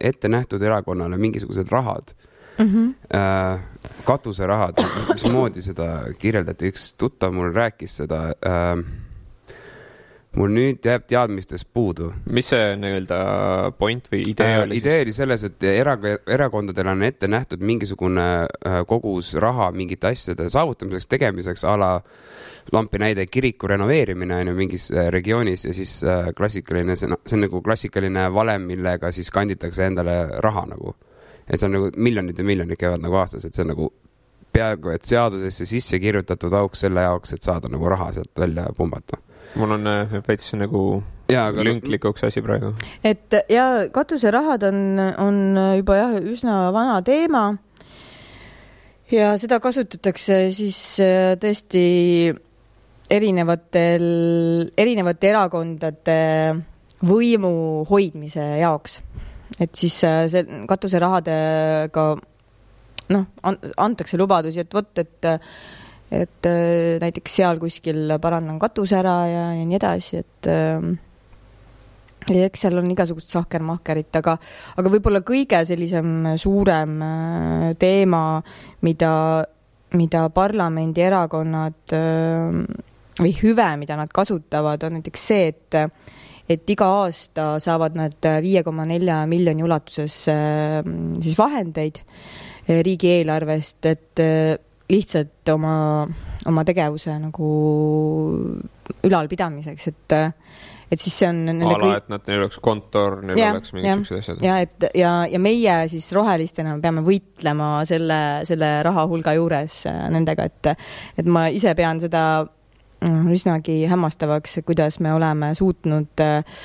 ette nähtud erakonnale mingisugused rahad Mm -hmm. äh, katuserahad, mismoodi seda kirjeldati, üks tuttav mul rääkis seda äh,. Mul nüüd jääb teadmistest puudu. mis see nii-öelda point või idee Äh, oli idee oli selles, et era-, erakondadel on ette nähtud mingisugune äh, kogus raha mingite asjade saavutamiseks, tegemiseks a la lampi näide, kiriku renoveerimine on ju mingis äh, regioonis ja siis äh, klassikaline, see, see on nagu klassikaline valem, millega siis kanditakse endale raha nagu. et see on nagu miljonid ja miljonid käivad nagu aastas, et see on nagu peaaegu et seadusesse sisse kirjutatud auk selle jaoks, et saada nagu raha sealt välja pumbata. Mul on äh, veits nagu jaa, aga lünklikuks asi praegu. et ja katuserahad on, on juba jah, üsna vana teema. ja seda kasutatakse siis äh, tõesti erinevatel, erinevate erakondade võimu hoidmise jaoks. et siis äh, see katuserahadega noh, antakse lubadusi, et vot, et et äh, näiteks seal kuskil parandan katuse ära ja, ja nii edasi, et äh, ja eks seal on igasugust sahkermahkerit, aga, aga võib-olla kõige sellisem suurem äh, teema, mida, mida parlamendierakonnad või hüve, mida nad kasutavad, on näiteks see, et et iga aasta saavad nad viie koma nelja miljoni ulatuses siis vahendeid riigieelarvest, et lihtsalt oma, oma tegevuse nagu ülalpidamiseks, et et siis see on a la, et nad, neil oleks kontor, neil Jah, oleks mingisugused asjad. ja et ja, ja meie siis rohelistena peame võitlema selle, selle rahahulga juures äh, nendega, et et ma ise pean seda mm, üsnagi hämmastavaks, kuidas me oleme suutnud äh,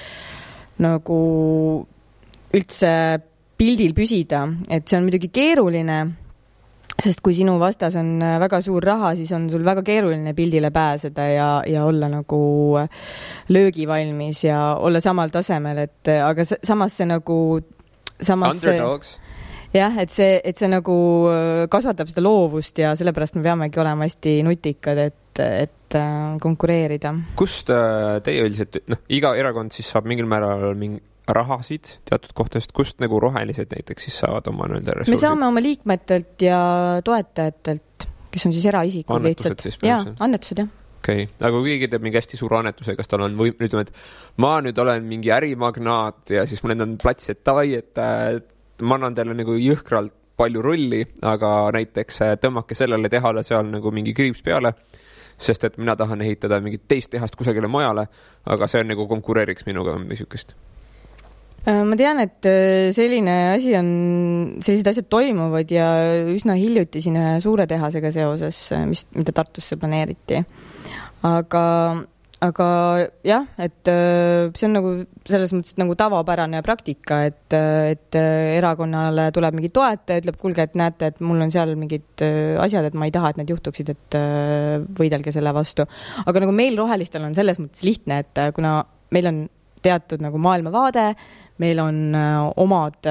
nagu üldse pildil püsida, et see on muidugi keeruline sest kui sinu vastas on äh, väga suur raha, siis on sul väga keeruline pildile pääseda ja, ja olla nagu löögivalmis ja olla samal tasemel, et äh, aga samas see nagu, samas see, Underdogs. jah, et see, et see nagu äh, kasvatab seda loovust ja sellepärast me peamegi olema hästi nutikad, et, et äh, konkureerida. kust äh, teie üldiselt, noh, iga erakond siis saab mingil määral mingi rahasid teatud kohtadest, kust nagu rohelised näiteks siis saavad oma nii-öelda me ressursid? saame oma liikmetelt ja toetajatelt, kes on siis eraisikud lihtsalt. jaa, annetused jah. okei okay., aga kui keegi teeb mingi hästi suure annetuse, kas tal on või ütleme, et ma nüüd olen mingi ärimagnaat ja siis mul endal on plats, et davai, et ma annan teile nagu jõhkralt palju rulli, aga näiteks äh, tõmmake sellele tehale seal nagu mingi kriips peale, sest et mina tahan ehitada mingit teist tehast kusagile mujale, aga see on nagu konkureeriks minuga või midagi siukest. Äh, ma tean, et äh, selline asi on, sellised asjad toimuvad ja üsna hiljuti siin ühe suure tehasega seoses, äh, mis, mida Tartusse planeeriti. aga, aga jah, et see on nagu selles mõttes nagu tavapärane praktika, et, et erakonnale tuleb mingi toetaja, ütleb, kuulge, et näete, et mul on seal mingid asjad, et ma ei taha, et need juhtuksid, et võidelge selle vastu. aga nagu meil rohelistel on selles mõttes lihtne, et kuna meil on teatud nagu maailmavaade, meil on omad,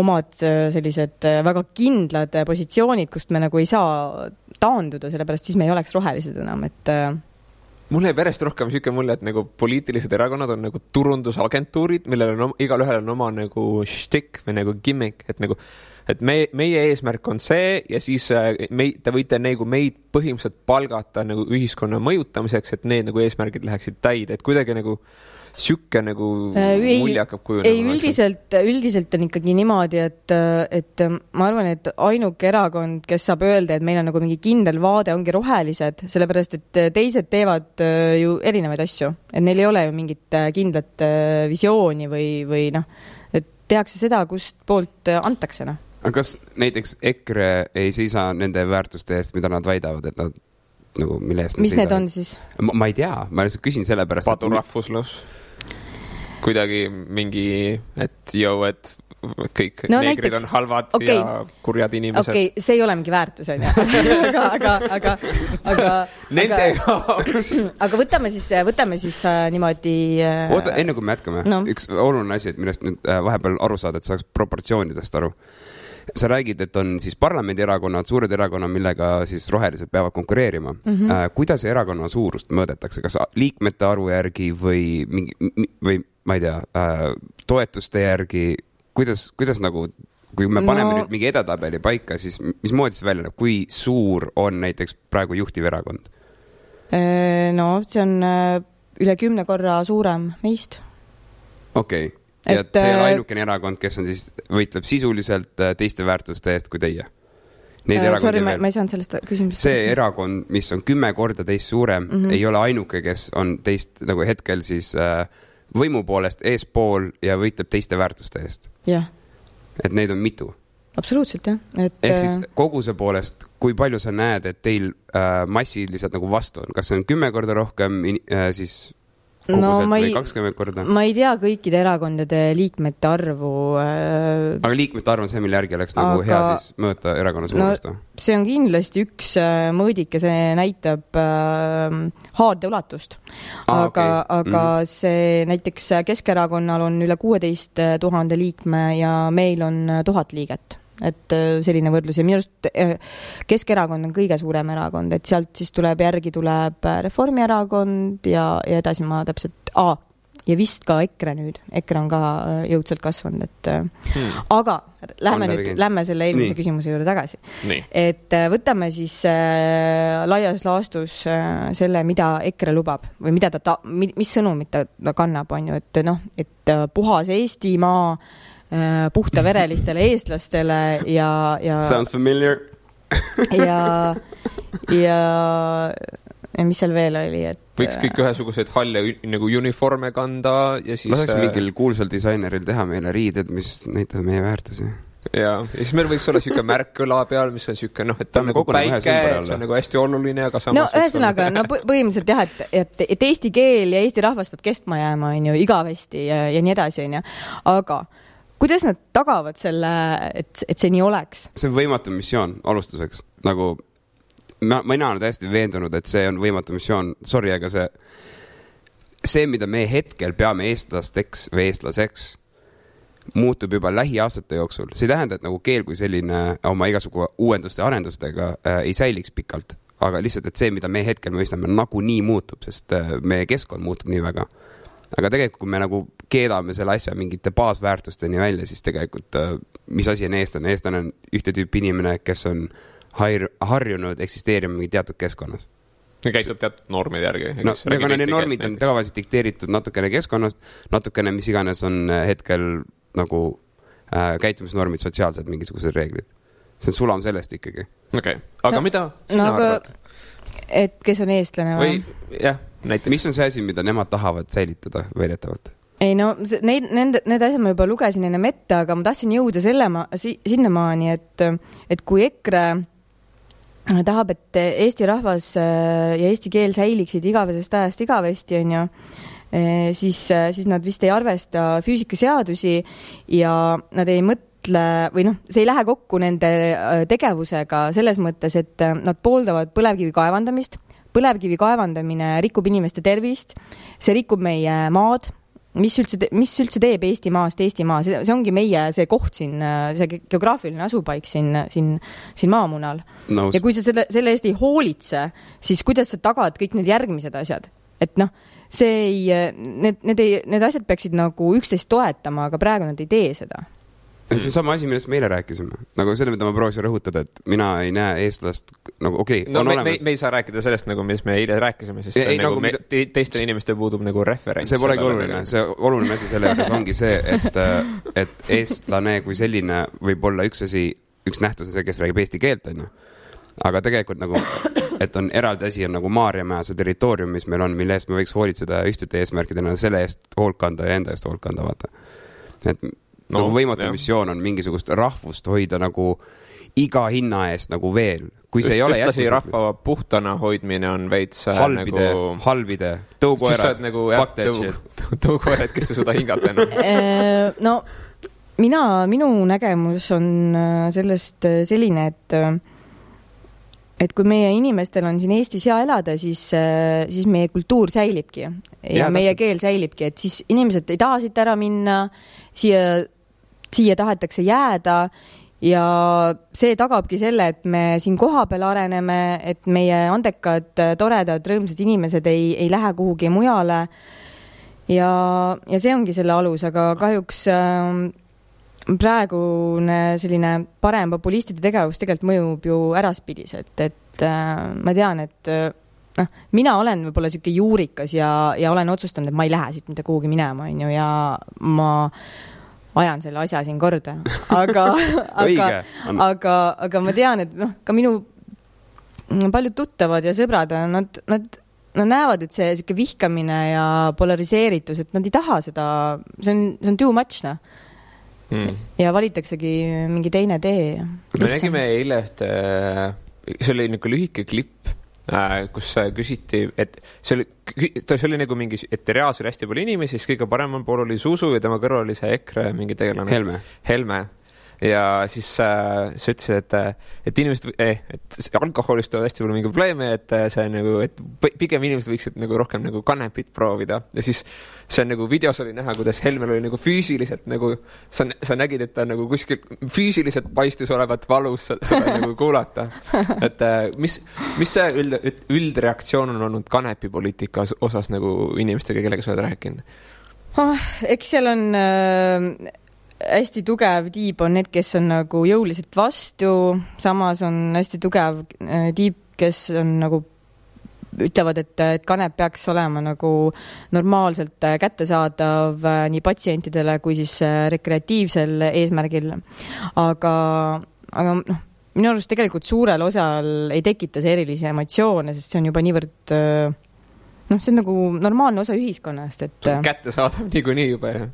omad sellised väga kindlad positsioonid, kust me nagu ei saa taanduda, sellepärast siis me ei oleks rohelised enam, et mul jääb järjest rohkem niisugune mulje, et nagu poliitilised erakonnad on nagu turundusagentuurid, millel on, igalühel on oma nagu štikk või nagu gimmick, et nagu et me, meie eesmärk on see ja siis äh, me, te võite nagu meid põhimõtteliselt palgata nagu ühiskonna mõjutamiseks, et need nagu eesmärgid läheksid täide, et kuidagi nagu sihuke nagu äh, ei, mulje hakkab kujunema. ei, üldiselt, üldiselt on ikkagi niimoodi, et, et ma arvan, et ainuke erakond, kes saab öelda, et meil on nagu mingi kindel vaade, ongi rohelised, sellepärast et teised teevad äh, ju erinevaid asju, et neil ei ole ju mingit kindlat visiooni või, või noh, et tehakse seda, kust poolt antakse, noh aga kas näiteks EKRE ei seisa nende väärtuste eest, mida nad väidavad, et nad nagu, mille eest mis need on siis? ma ei tea, ma lihtsalt küsin sellepärast. padurahvuslus et.... kuidagi mingi, et jõu, et kõik no, neegrid näiteks, on halvad okay, ja kurjad inimesed. okei okay,, see ei ole mingi väärtus, onju. aga, aga, aga, aga. Nende jaoks. aga võtame siis, võtame siis äh, niimoodi äh.... oota, enne kui me jätkame no., üks oluline asi, millest nüüd äh, vahepeal aru saada, et saaks proportsioonidest aru sa räägid, et on siis parlamendierakonnad, suured erakonnad, millega siis rohelised peavad konkureerima mm. -hmm. Kuidas erakonna suurust mõõdetakse, kas liikmete arvu järgi või mingi või ma ei tea äh,, toetuste järgi, kuidas, kuidas nagu kui me paneme no, nüüd mingi edetabeli paika, siis mismoodi see välja näeb, kui suur on näiteks praegu juhtiv erakond? Äh, no see on üle kümne korra suurem meist. okei okay ja et see ei ole äh, ainukene erakond, kes on siis, võitleb sisuliselt äh, teiste väärtuste eest kui teie. Neid äh, sorry, ma, ma ei saanud sellest küsimusest. see erakond, mis on kümme korda teist suurem mm, -hmm. ei ole ainuke, kes on teist nagu hetkel siis äh, võimu poolest eespool ja võitleb teiste väärtuste eest. jah. et neid on mitu. absoluutselt jah, et. ehk siis koguse poolest, kui palju sa näed, et teil äh, massiliselt nagu vastu on, kas see on kümme korda rohkem äh, siis no ma ei, ma ei tea kõikide erakondade liikmete arvu äh.... aga liikmete arv on see, mille järgi oleks nagu aga... hea siis mõõta erakonna suurust no,? see on kindlasti üks äh, mõõdik ja see näitab äh, haarde ah,. aga okay., aga mm -hmm. see näiteks Keskerakonnal on üle kuueteist tuhande liikme ja meil on tuhat liiget et äh, selline võrdlus ja minu arust äh, Keskerakond on kõige suurem erakond, et sealt siis tuleb järgi tuleb äh, Reformierakond ja, ja edasi ma täpselt ah,, ja vist ka EKRE nüüd, EKRE on ka jõudsalt kasvanud, et hmm. aga lähme nüüd, lähme selle eelmise Nii. küsimuse juurde tagasi. et võtame siis äh, laias laastus äh, selle, mida EKRE lubab või mida ta, ta, mis sõnumit ta, ta kannab, on ju, et noh, et äh, puhas Eestimaa Äh, puhtaverelistele eestlastele ja, ja. Sounds familiar ja, ja, ja mis seal veel oli, et. võiks kõik ühesuguseid halle nagu uniforme kanda ja siis. laseks äh, mingil kuulsal disaineril teha meile riided, mis näitavad meie väärtusi ja, ja siis meil võiks olla siuke märk kõla peal, mis on siuke noh, et ta on nagu päike, et see on nagu hästi oluline, aga samas. no ühesõnaga, no põhimõtteliselt jah, et, et, et eesti keel ja eesti rahvas peab kestma jääma, on ju, igavesti ja, ja nii edasi, on ju, aga kuidas nad tagavad selle, et, et see nii oleks? see on võimatu missioon alustuseks, nagu ma, mina olen täiesti veendunud, et see on võimatu missioon, sorry, aga see, see, mida me hetkel peame eestlasteks või eestlaseks, muutub juba lähiaastate jooksul, see ei tähenda, et nagu keel kui selline oma igasugu uuenduste arendustega äh, ei säiliks pikalt, aga lihtsalt, et see, mida me hetkel mõistame, nagunii muutub, sest äh, meie keskkond muutub nii väga aga tegelikult, kui me nagu keedame selle asja mingite baasväärtusteni välja, siis tegelikult äh, mis asi on eestlane, eestlane on ühte tüüpi inimene, kes on har-, harjunud eksisteerima mingi teatud keskkonnas ja käitub teatud normide järgi. no, aga need normid on tavaliselt dikteeritud natukene keskkonnast, natukene mis iganes on äh, hetkel nagu äh, käitumisnormid, sotsiaalsed mingisugused reeglid. see on sulam sellest ikkagi. okei okay., aga no, mida sina no, arvad? Et kes on eestlane või? jah näiteks. mis on see asi, mida nemad tahavad säilitada väidetavalt? ei no neid, nende, need asjad ma juba lugesin ennem ette, aga ma tahtsin jõuda selle ma, si, sinnamaani, et, et kui EKRE tahab, et eesti rahvas äh, ja eesti keel säiliksid igavesest ajast igavesti, onju, äh, siis, siis nad vist ei arvesta füüsikaseadusi ja nad ei mõtle või noh, see ei lähe kokku nende tegevusega selles mõttes, et nad pooldavad põlevkivi kaevandamist. Põlevkivi kaevandamine rikub inimeste tervist, see rikub meie maad, mis üldse, mis üldse teeb Eestimaast Eestimaa, see, see ongi meie see koht siin, see geograafiline asupaik siin, siin, siin maamunal. ja kui sa selle, selle eest ei hoolitse, siis kuidas sa tagad kõik need järgmised asjad, et noh, see ei, need, need ei, need asjad peaksid nagu üksteist toetama, aga praegu nad ei tee seda see on sama asi, millest me eile rääkisime, nagu selle, mida ma proovisin rõhutada, et mina ei näe eestlast nagu okei okay,. no me, olemas... me, me ei saa rääkida sellest nagu, mis me eile rääkisime, sest ja, ei, nagu, nagu mida... teistel inimestel puudub nagu referents. see polegi oluline, see oluline asi selle juures ongi see, et, et eestlane kui selline võib olla üks asi, üks nähtus on see, kes räägib eesti keelt, onju. aga tegelikult nagu, et on eraldi asi on nagu Maarjamäe, see territoorium, mis meil on, mille eest me võiks hoolitseda ühtsete eesmärkidena, selle eest hoolt kanda ja enda eest hoolt kanda, vaata. et no, nagu võimatu jah. missioon on mingisugust rahvust hoida nagu iga hinna eest nagu veel, kui see ei ole ühtlasi rahva puhtana hoidmine on veits äh, halbide nagu..., halbide, tõukoerad, nagu, tõu, tõukoerad, kes ei suuda hingata enam. Äh, no mina, minu nägemus on äh, sellest selline, et et kui meie inimestel on siin Eestis hea elada, siis, siis meie kultuur säilibki. Ja, ja meie täpselt. keel säilibki, et siis inimesed ei taha siit ära minna, siia siia tahetakse jääda ja see tagabki selle, et me siin kohapeal areneme, et meie andekad, toredad, rõõmsad inimesed ei, ei lähe kuhugi mujale. ja, ja see ongi selle alus, aga kahjuks äh, praegune selline parem populistide tegevus tegelikult mõjub ju äraspidiselt, et äh, ma tean, et äh, noh, mina olen võib-olla niisugune juurikas ja, ja olen otsustanud, et ma ei lähe siit mitte kuhugi minema, on ju, ja ma ajan selle asja siin korda, aga aga, aga, aga ma tean, et noh, ka minu paljud tuttavad ja sõbrad, nad, nad, nad näevad, et see niisugune vihkamine ja polariseeritus, et nad ei taha seda, see on, see on too much, noh. Mm.. ja valitaksegi mingi teine tee. me nägime eile ühte, see oli niisugune lühike klipp kus küsiti, et see oli, see oli nagu mingi, et reaalselt oli hästi palju inimesi, siis kõige paremal pool oli Zuzu ja tema kõrval oli see EKRE mingi tegelane. Helme. Helme ja siis äh, sa ütlesid, et, äh, et inimesed eh,, et alkoholist tuleb hästi palju mingeid probleeme, et äh, see nagu, et pigem inimesed võiksid nagu rohkem nagu kanepit proovida ja siis see on nagu videos oli näha, kuidas Helmel oli nagu füüsiliselt nagu sa, sa nägid, et ta nagu kuskil füüsiliselt paistis olevat valus seda nagu kuulata. et äh, mis, mis see üld, üldreaktsioon on olnud kanepipoliitika osas nagu inimestega, kellega sa oled rääkinud oh,? eks seal on äh hästi tugev tiib on need, kes on nagu jõuliselt vastu, samas on hästi tugev äh, tiib, kes on nagu ütlevad, et, et kanep peaks olema nagu normaalselt äh, kättesaadav äh, nii patsientidele kui siis rekreatiivsel eesmärgil. aga, aga noh, minu arust tegelikult suurel osal ei tekita see erilisi emotsioone, sest see on juba niivõrd noh, see on nagu normaalne osa ühiskonnast, et. kättesaadav niikuinii juba ju.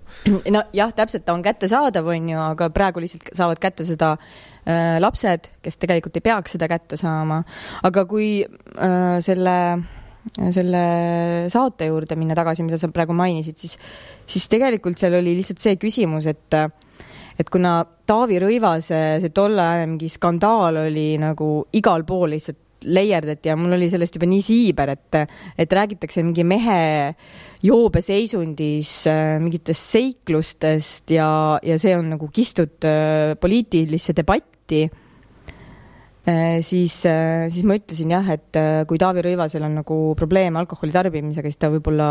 nojah, täpselt, ta on kättesaadav, on ju, aga praegu lihtsalt saavad kätte seda äh, lapsed, kes tegelikult ei peaks seda kätte saama. aga kui äh, selle, selle saate juurde minna tagasi, mida sa praegu mainisid, siis, siis tegelikult seal oli lihtsalt see küsimus, et et kuna Taavi Rõivase see tolleajaline mingi skandaal oli nagu igal pool lihtsalt leierdati ja mul oli sellest juba nii siiber, et, et räägitakse mingi mehe joobeseisundis äh, mingitest seiklustest ja, ja see on nagu kistud äh, poliitilisse debatti siis, äh, siis ma ütlesin jah, et äh, kui Taavi Rõivasel on nagu probleeme alkoholi tarbimisega, siis ta võib-olla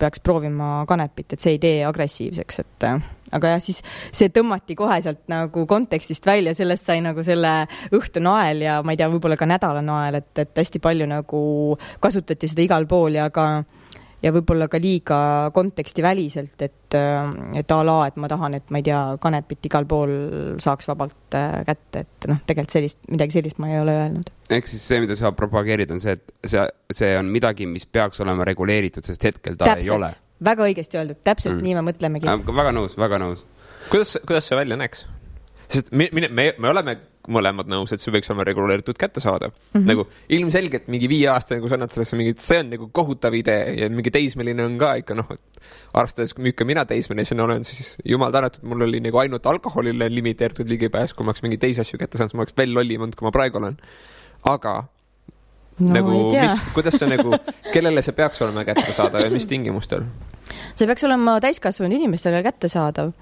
peaks proovima kanepit, et see ei tee agressiivseks, et aga jah, siis see tõmmati kohe sealt nagu kontekstist välja, sellest sai nagu selle õhtu nael ja ma ei tea, võib-olla ka nädala nael, et, et hästi palju nagu kasutati seda igal pool ja ka ja võib-olla ka liiga kontekstiväliselt, et, et a la, et ma tahan, et ma ei tea, kanepit igal pool saaks vabalt äh, kätte, et noh, tegelikult sellist, midagi sellist ma ei ole öelnud. ehk siis see, mida sa propageerid, on see, et see, see on midagi, mis peaks olema reguleeritud, sest hetkel ta Täpselt. ei ole. väga õigesti öeldud, täpselt mm. nii me mõtlemegi. väga nõus, väga nõus. kuidas, kuidas see välja näeks? sest me, me, me, me oleme mõlemad nõus, et see võiks olema reguleeritud kättesaadav mm. -hmm. nagu ilmselgelt mingi viie aasta nagu sa annad sellesse mingit, see on nagu kohutav idee ja mingi teismeline on ka ikka noh, arvestades, kui ka mina teismelisena olen, siis jumal tänatud, mul oli nagu ainult alkoholile limiteeritud ligipääs, kui ma oleks mingeid teisi asju kätte saanud, siis ma oleks veel lollim olnud, kui ma praegu olen. aga no nagu mis, kuidas see nagu, kellele see peaks olema kättesaadav ja mis tingimustel? see peaks olema täiskasvanud inimestele kättesaadav.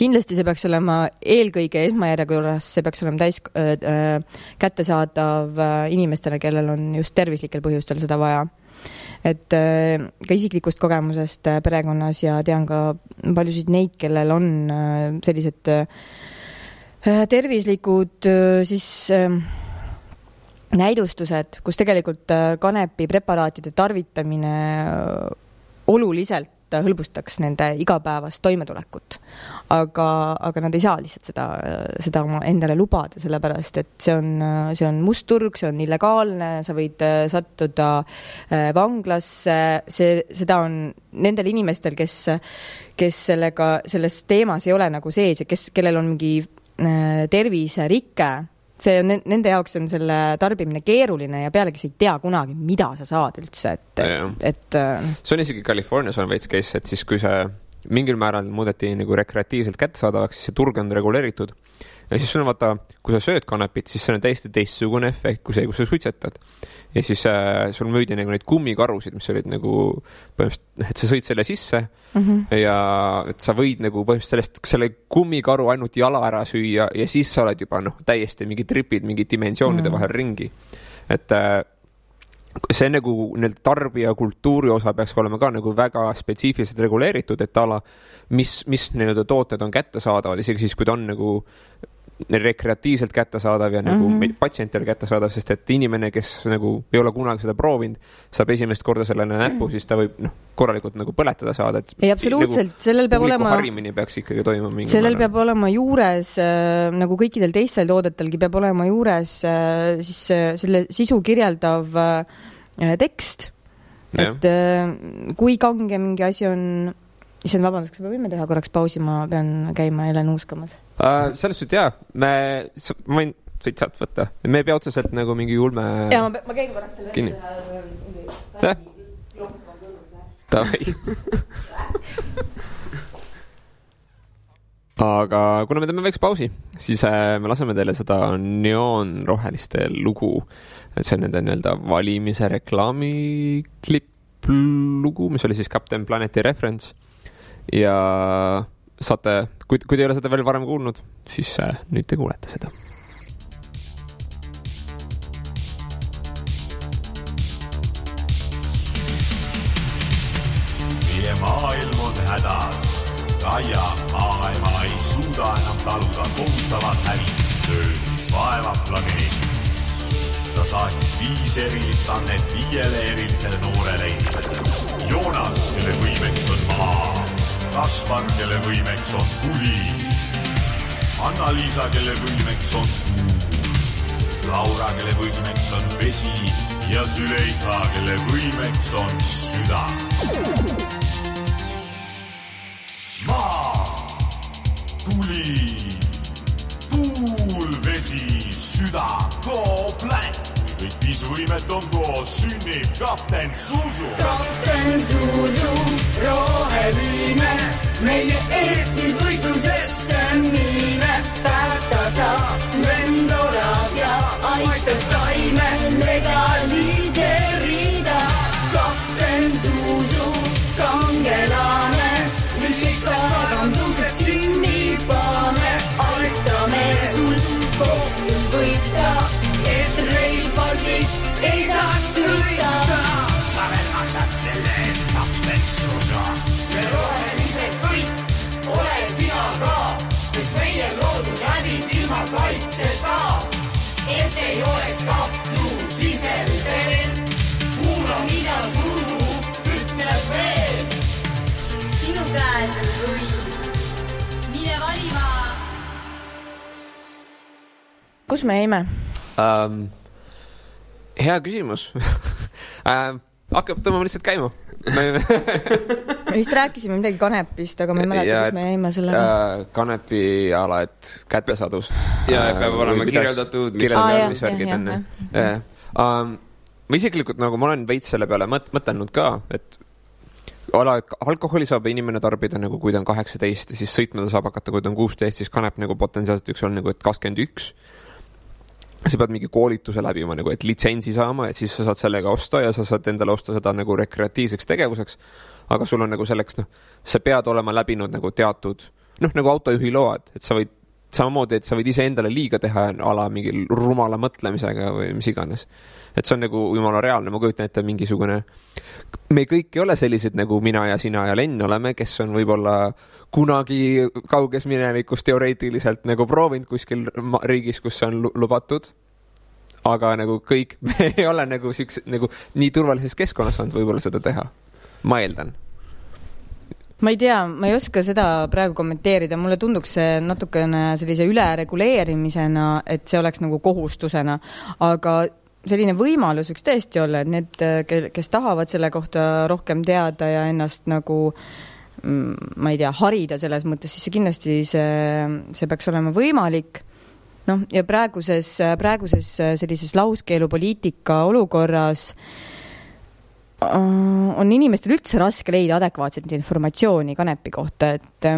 kindlasti see peaks olema eelkõige esmajärjekorras, see peaks olema täis äh,, kättesaadav äh, inimestele, kellel on just tervislikel põhjustel seda vaja. et äh, ka isiklikust kogemusest äh, perekonnas ja tean ka paljusid neid, kellel on äh, sellised tervislikud siis näidustused, kus tegelikult äh, kanepipreparaatide tarvitamine äh, oluliselt äh, hõlbustaks nende igapäevast toimetulekut. aga, aga nad ei saa lihtsalt seda, seda endale lubada, sellepärast et see on, see on must turg, see on illegaalne, sa võid sattuda vanglasse, see, seda on nendel inimestel, kes, kes sellega, selles teemas ei ole nagu sees ja kes, kellel on mingi terviserike see on ne- nende jaoks on selle tarbimine keeruline ja pealegi sa ei tea kunagi, mida sa saad üldse, et et äh, see on isegi Californias on veits case, et siis kui see mingil määral muudeti nagu rekreatiivselt kättesaadavaks, siis see turg on reguleeritud. Ja siis sul on vaata, kui sa sööd kanepit, siis see on täiesti teistsugune efekt kui see, kui sa suitsetad. ja siis äh, sul müüdi nagu neid kummikarusid, mis olid nagu põhimõtteliselt, et sa sõid selle sisse mm -hmm. ja et sa võid nagu põhimõtteliselt sellest, selle kummikaru ainult jala ära süüa ja siis sa oled juba noh, täiesti mingi tripid mingi dimensioonide Mm. vahel ringi. et äh, see nagu nii-öelda tarbija kultuuri osa peaks olema ka nagu väga spetsiifiliselt reguleeritud, et a la mis, mis nii-öelda tooted on kättesaadavad, isegi siis, kui ta on nagu rekreatiivselt kättesaadav ja nagu mm. -hmm. patsientidele kättesaadav, sest et inimene, kes nagu ei ole kunagi seda proovinud, saab esimest korda sellele näppu, siis ta võib noh, korralikult nagu põletada saada, et ei absoluutselt, sellel peab olema, harimine peaks ikkagi toimuma sellel peab olema juures äh, nagu kõikidel teistel toodetelgi peab olema juures äh, siis äh, selle sisu kirjeldav äh, tekst, et äh, kui kange mingi asi on, issand, vabandust, kas me võime teha korraks pausi, ma pean käima jälle nuuskamas. Äh, selles suhtes jaa, me, ma võin siit sealt võtta, me ei pea otseselt nagu mingi ulme. ja ma, ma käin korraks selle Kinni. Davai. aga kuna me teeme väikse pausi, siis äh, me laseme teile seda neoonroheliste lugu. see on nende nii-öelda valimise reklaamiklipp lugu, mis oli siis Captain Planeti reference. ja saate, kui, kui te ei ole seda veel varem kuulnud, siis äh, nüüd te kuulete seda. maailm on hädas. Gaia maailma ei suuda enam taluda kohutavat hävitustööd, mis vaevab planeeti. ta saatis viis erilist annet viiele erilisele noorele inimesele. Joonas, kelle võimeks on maa. Kaspar, kelle võimeks on tuli. Anna-Liisa, kelle võimeks on kuu. Laura, kelle võimeks on vesi ja Züleyxa, kelle võimeks on süda maa, tuli, tuul, vesi, süda, planet. Viis võimet on koos, sünnib kapten Zuzu. kapten Zuzu, roheline, meie eest nüüd võitlusesse mine. päästa saab lendorav ja aitab taime legaliseerida. Kus me jäime? ähm,. hea küsimus ähm,. hakkab tõmbama lihtsalt käima. me vist rääkisime midagi kanepist, aga ma ei mäleta, kus me jäime sellega. äh, kanepiala, et kättesaadus. Ja, et peab olema kirjeldatud, mis- Aa, jah, mis värgid on jah. Um, ma isiklikult nagu ma olen veits selle peale mõt-, mõtelnud ka, et ala, et alkoholi saab inimene tarbida nagu, kui ta on kaheksateist ja siis sõitma ta saab hakata, kui ta on kuusteist, siis kanep nagu potentsiaalselt võiks olla nagu, et kakskümmend üks. Sa pead mingi koolituse läbima nagu, et litsentsi saama, et siis sa saad sellega osta ja sa saad endale osta seda nagu rekreatiivseks tegevuseks. aga sul on nagu selleks, noh, sa pead olema läbinud nagu teatud, noh, nagu autojuhiload, et sa võid samamoodi, et sa võid iseendale liiga teha a la mingi rumala mõtlemisega või mis iganes. et see on nagu jumala reaalne, ma kujutan ette mingisugune, me kõik ei ole sellised nagu mina ja sina ja Len oleme, kes on võib-olla kunagi kauges minevikus teoreetiliselt nagu proovinud kuskil riigis, kus see on lu- lubatud. aga nagu kõik, me ei ole nagu siukse nagu nii turvalises keskkonnas saanud võib-olla seda teha, ma eeldan. ma ei tea, ma ei oska seda praegu kommenteerida, mulle tunduks see natukene sellise ülereguleerimisena, et see oleks nagu kohustusena, aga selline võimalus võiks tõesti olla, et need, kes tahavad selle kohta rohkem teada ja ennast nagu mm, ma ei tea, harida selles mõttes, siis see kindlasti see, see peaks olema võimalik. Noh, ja praeguses, praeguses sellises lauskeelupoliitika olukorras äh, on inimestel üldse raske leida adekvaatset informatsiooni kanepi kohta, et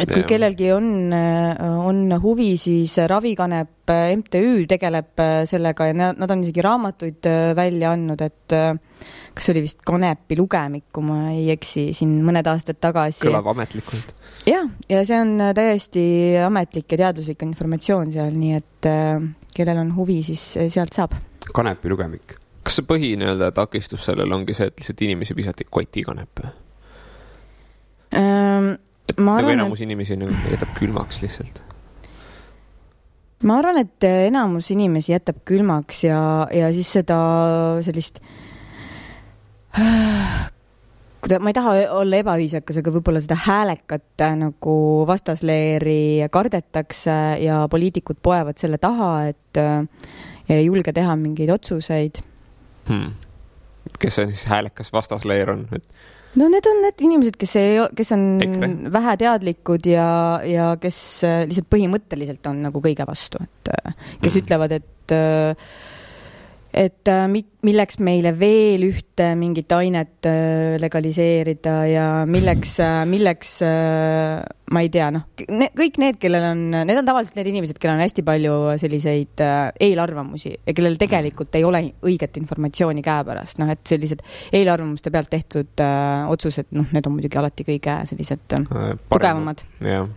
et kui kellelgi on, on huvi, siis Ravikanep MTÜ tegeleb äh, sellega ja nad, on isegi raamatuid äh, välja andnud, et äh, kas see oli vist Kanepi lugemik, kui ma ei eksi, siin mõned aastad tagasi. kõlab ametlikult. jah, ja see on äh, täiesti ametlik ja teaduslik informatsioon seal, nii et äh, kellel on huvi, siis äh, sealt saab. kanepi lugemik. kas see põhi nii-öelda takistus sellel ongi see, et lihtsalt inimesi visati kotikanep? Ähm, ma nagu arvan, enamus inimesi nagu jätab külmaks lihtsalt. et ma arvan, et äh, enamus inimesi jätab külmaks ja, ja siis seda sellist kuida-, ma ei taha olla ebaviisakas, aga võib-olla seda häälekat äh, nagu vastasleeri kardetakse ja poliitikud poevad selle taha, et äh, ei julge teha mingeid otsuseid Hmm. kes see siis häälekas vastasleer on, et no need on need inimesed, kes ei, kes on EKRE. väheteadlikud ja, ja kes äh, lihtsalt põhimõtteliselt on nagu kõige vastu, et äh, kes mm. ütlevad, et äh, et äh, mi- milleks meile veel ühte mingit ainet äh, legaliseerida ja milleks, milleks äh, ma ei tea, noh, kõik need, kellel on, need on tavaliselt need inimesed, kellel on hästi palju selliseid eelarvamusi ja kellel tegelikult ei ole õiget informatsiooni käepärast, noh, et sellised eelarvamuste pealt tehtud äh, otsused, noh, need on muidugi alati kõige sellised äh, tugevamad. jah.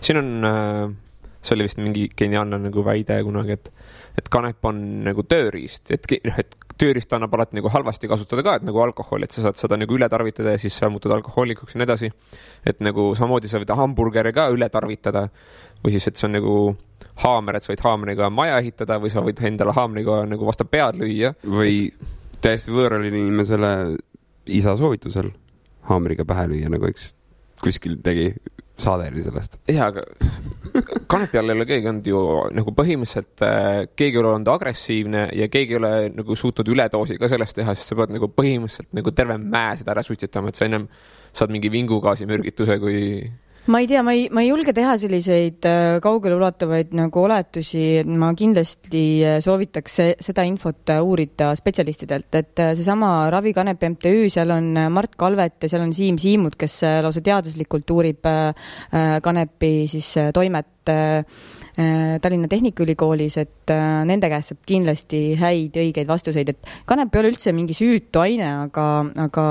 siin on see oli vist mingi geniaalne nagu väide kunagi, et, et kanep on nagu tööriist, et, et tööriista annab alati nagu halvasti kasutada ka, et nagu alkohol, et sa saad seda nagu üle tarvitada ja siis sa muutud alkohoolikuks ja nii edasi. et nagu samamoodi sa võid hamburgeri ka üle tarvitada või siis, et see on nagu haamer, et sa võid haamriga maja ehitada või sa võid endale haamriga nagu vastu pead lüüa. või täiesti võõrale inimesele isa soovitusel haamriga pähe lüüa, nagu üks kuskil tegi, saade oli sellest. jaa, aga kanepi all ei ole keegi olnud ju nagu põhimõtteliselt äh, keegi ei ole olnud agressiivne ja keegi ei ole nagu suutnud üledoosi ka sellest teha, sest sa pead nagu põhimõtteliselt nagu terve mäe seda ära suitsetama, et sa ennem saad mingi vingugaasimürgituse, kui ma ei tea, ma ei, ma ei julge teha selliseid äh, kaugeleulatuvaid nagu oletusi, et ma kindlasti äh, soovitaks se- seda infot äh, uurida spetsialistidelt, et seesama Ravikanep MTÜ, seal on Mart Kalvet ja seal on Siim Siimut, kes lausa teaduslikult uurib kanepi siis toimet Tallinna Tehnikaülikoolis, et äh, nende käest saab kindlasti häid õigeid vastuseid, et kanep ei ole üldse mingi süütu aine, aga, aga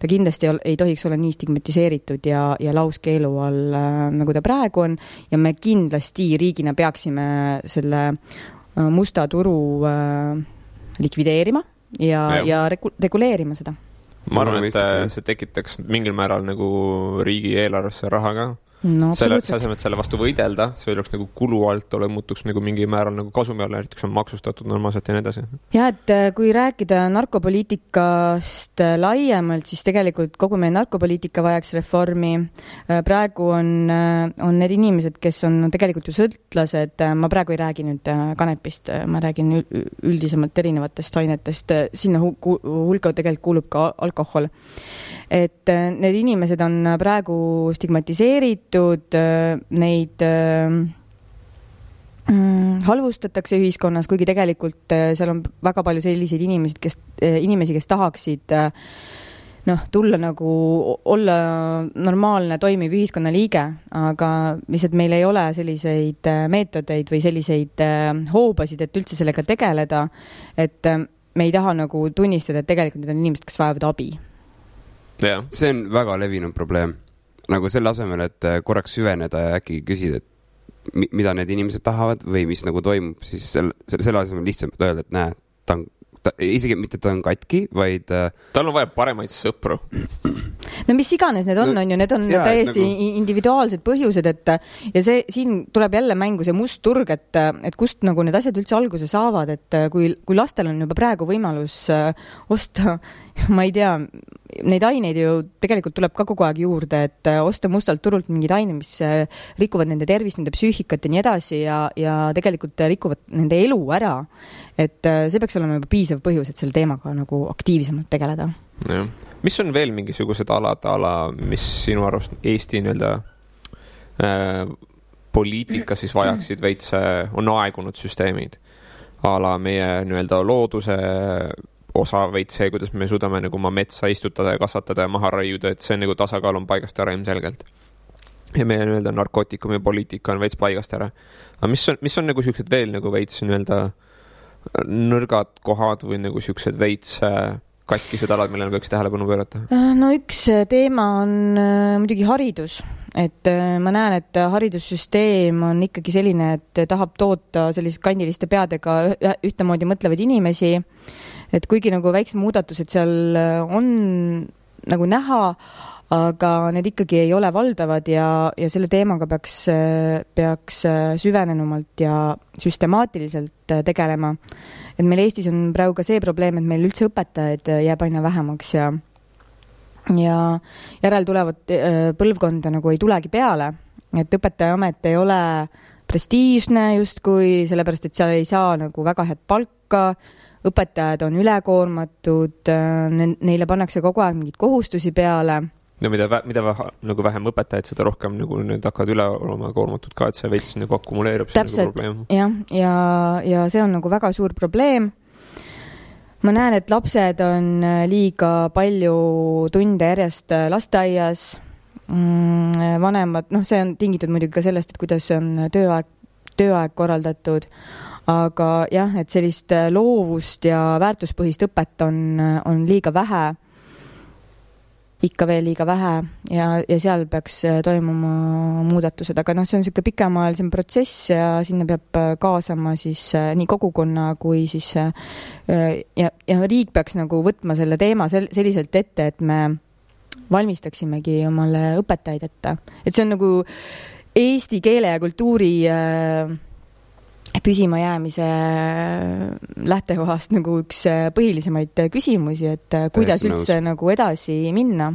ta kindlasti ei tohiks olla nii stigmatiseeritud ja, ja lauskeelu all, nagu ta praegu on ja me kindlasti riigina peaksime selle äh, musta turu äh, likvideerima ja Jah., ja regu- reguleerima seda. ma arvan, et äh, see tekitaks mingil määral nagu riigieelarvesse raha ka. No selle, absoluutselt. asemel, et selle vastu võidelda, see oleks nagu kulu alt ole, muutuks nagu mingil määral nagu kasumi alla, näiteks on maksustatud normaalselt ja nii edasi. ja et äh, kui rääkida narkopoliitikast äh, laiemalt, siis tegelikult kogu meie narkopoliitika vajaks reformi. praegu on, on need inimesed, kes on tegelikult ju sõltlased, ma praegu ei räägi nüüd äh, kanepist, ma räägin ül- üldisemalt erinevatest ainetest, sinna hulka tegelikult kuulub ka al- alkohol. Et äh, need inimesed on praegu stigmatiseeritud, neid äh, mm, halvustatakse ühiskonnas, kuigi tegelikult äh, seal on väga palju selliseid inimesi, kes, inimesi, kes tahaksid äh, noh, tulla nagu, olla normaalne toimiv ühiskonnaliige, aga lihtsalt meil ei ole selliseid äh, meetodeid või selliseid äh, hoobasid, et üldse sellega tegeleda. et äh, me ei taha nagu tunnistada, et tegelikult need on inimesed, kes vajavad abi. jah, see on väga levinud probleem. nagu selle asemel, et äh, korraks süveneda ja äkki küsida, et mi- mida need inimesed tahavad või mis nagu toimub, siis selle, selle asemel lihtsalt öelda, et näe, ta on, ta isegi mitte ta on katki, vaid äh, tal on vaja paremaid sõpru. no mis iganes need on, No on ju, need on jaa, täiesti nagu- individuaalsed põhjused, et ja see siin tuleb jälle mängu see must turg, et, et kust nagu need asjad üldse alguse saavad, et kui, kui lastel on juba praegu võimalus äh, osta, ma ei tea, neid aineid ju tegelikult tuleb ka kogu aeg juurde, et äh, osta mustalt turult mingeid aineid, mis äh, rikuvad nende tervist, nende psüühikat ja nii edasi ja, ja tegelikult rikuvad nende elu ära. Et äh, see peaks olema juba piisav põhjus, et selle teemaga nagu aktiivsemalt tegeleda jah, mis on veel mingisugused alad, ala, mis sinu arust Eesti nii-öelda äh, poliitika siis vajaksid veits, on aegunud süsteemid? a la meie nii-öelda looduse osa veits see, kuidas me suudame nagu oma metsa istutada ja kasvatada ja maha raiuda, et see nagu tasakaal on paigast ära ilmselgelt. ja meie nii-öelda narkootikumi poliitika on veits paigast ära. aga mis on, mis on nagu siuksed veel nagu veits nii-öelda nõrgad kohad või nagu siuksed veits äh, katkised alad, millele peaks tähelepanu pöörata? Äh, no üks äh, teema on muidugi haridus, et ma näen, et haridussüsteem on ikkagi selline, et tahab toota sellise kandiliste peadega ühtemoodi mõtlevaid inimesi. et kuigi nagu väiksed muudatused seal on nagu näha, aga need ikkagi ei ole valdavad ja, ja selle teemaga peaks, peaks äh, süvenenumalt ja süstemaatiliselt äh, tegelema. Et meil Eestis on praegu ka see probleem, et meil üldse õpetajaid äh, jääb aina vähemaks ja ja järeltulevat äh, põlvkonda nagu ei tulegi peale, et õpetajaamet ei ole prestiižne justkui, sellepärast et seal ei saa nagu väga head palka, õpetajad on ülekoormatud, neile pannakse kogu aeg mingeid kohustusi peale no mida, mida vähe, nagu vähem õpetajaid, seda rohkem nagu need hakkavad üle olema koormatud ka, et see veits nagu akumuleerub. Täpselt. Nagu jah, ja, ja see on nagu väga suur probleem. ma näen, et lapsed on äh, liiga palju tunde järjest äh, lasteaias mm,. vanemad, noh, see on tingitud muidugi ka sellest, et kuidas on tööaeg, tööaeg korraldatud. aga jah, et sellist äh, loovust ja väärtuspõhist õpet on, on liiga vähe ikka veel liiga vähe ja, ja seal peaks äh, toimuma muudatused, aga noh, see on niisugune pikemaajalisem protsess ja sinna peab äh, kaasama siis äh, nii kogukonna kui siis ja, ja riik peaks nagu võtma selle teema sel-, selliselt ette, et me valmistaksimegi omale õpetajaid ette, et see on nagu eesti keele ja kultuuri äh, püsimajäämise lähtekohast nagu üks äh, põhilisemaid äh, küsimusi, et äh, kuidas Täiesti nõus. üldse nagu edasi minna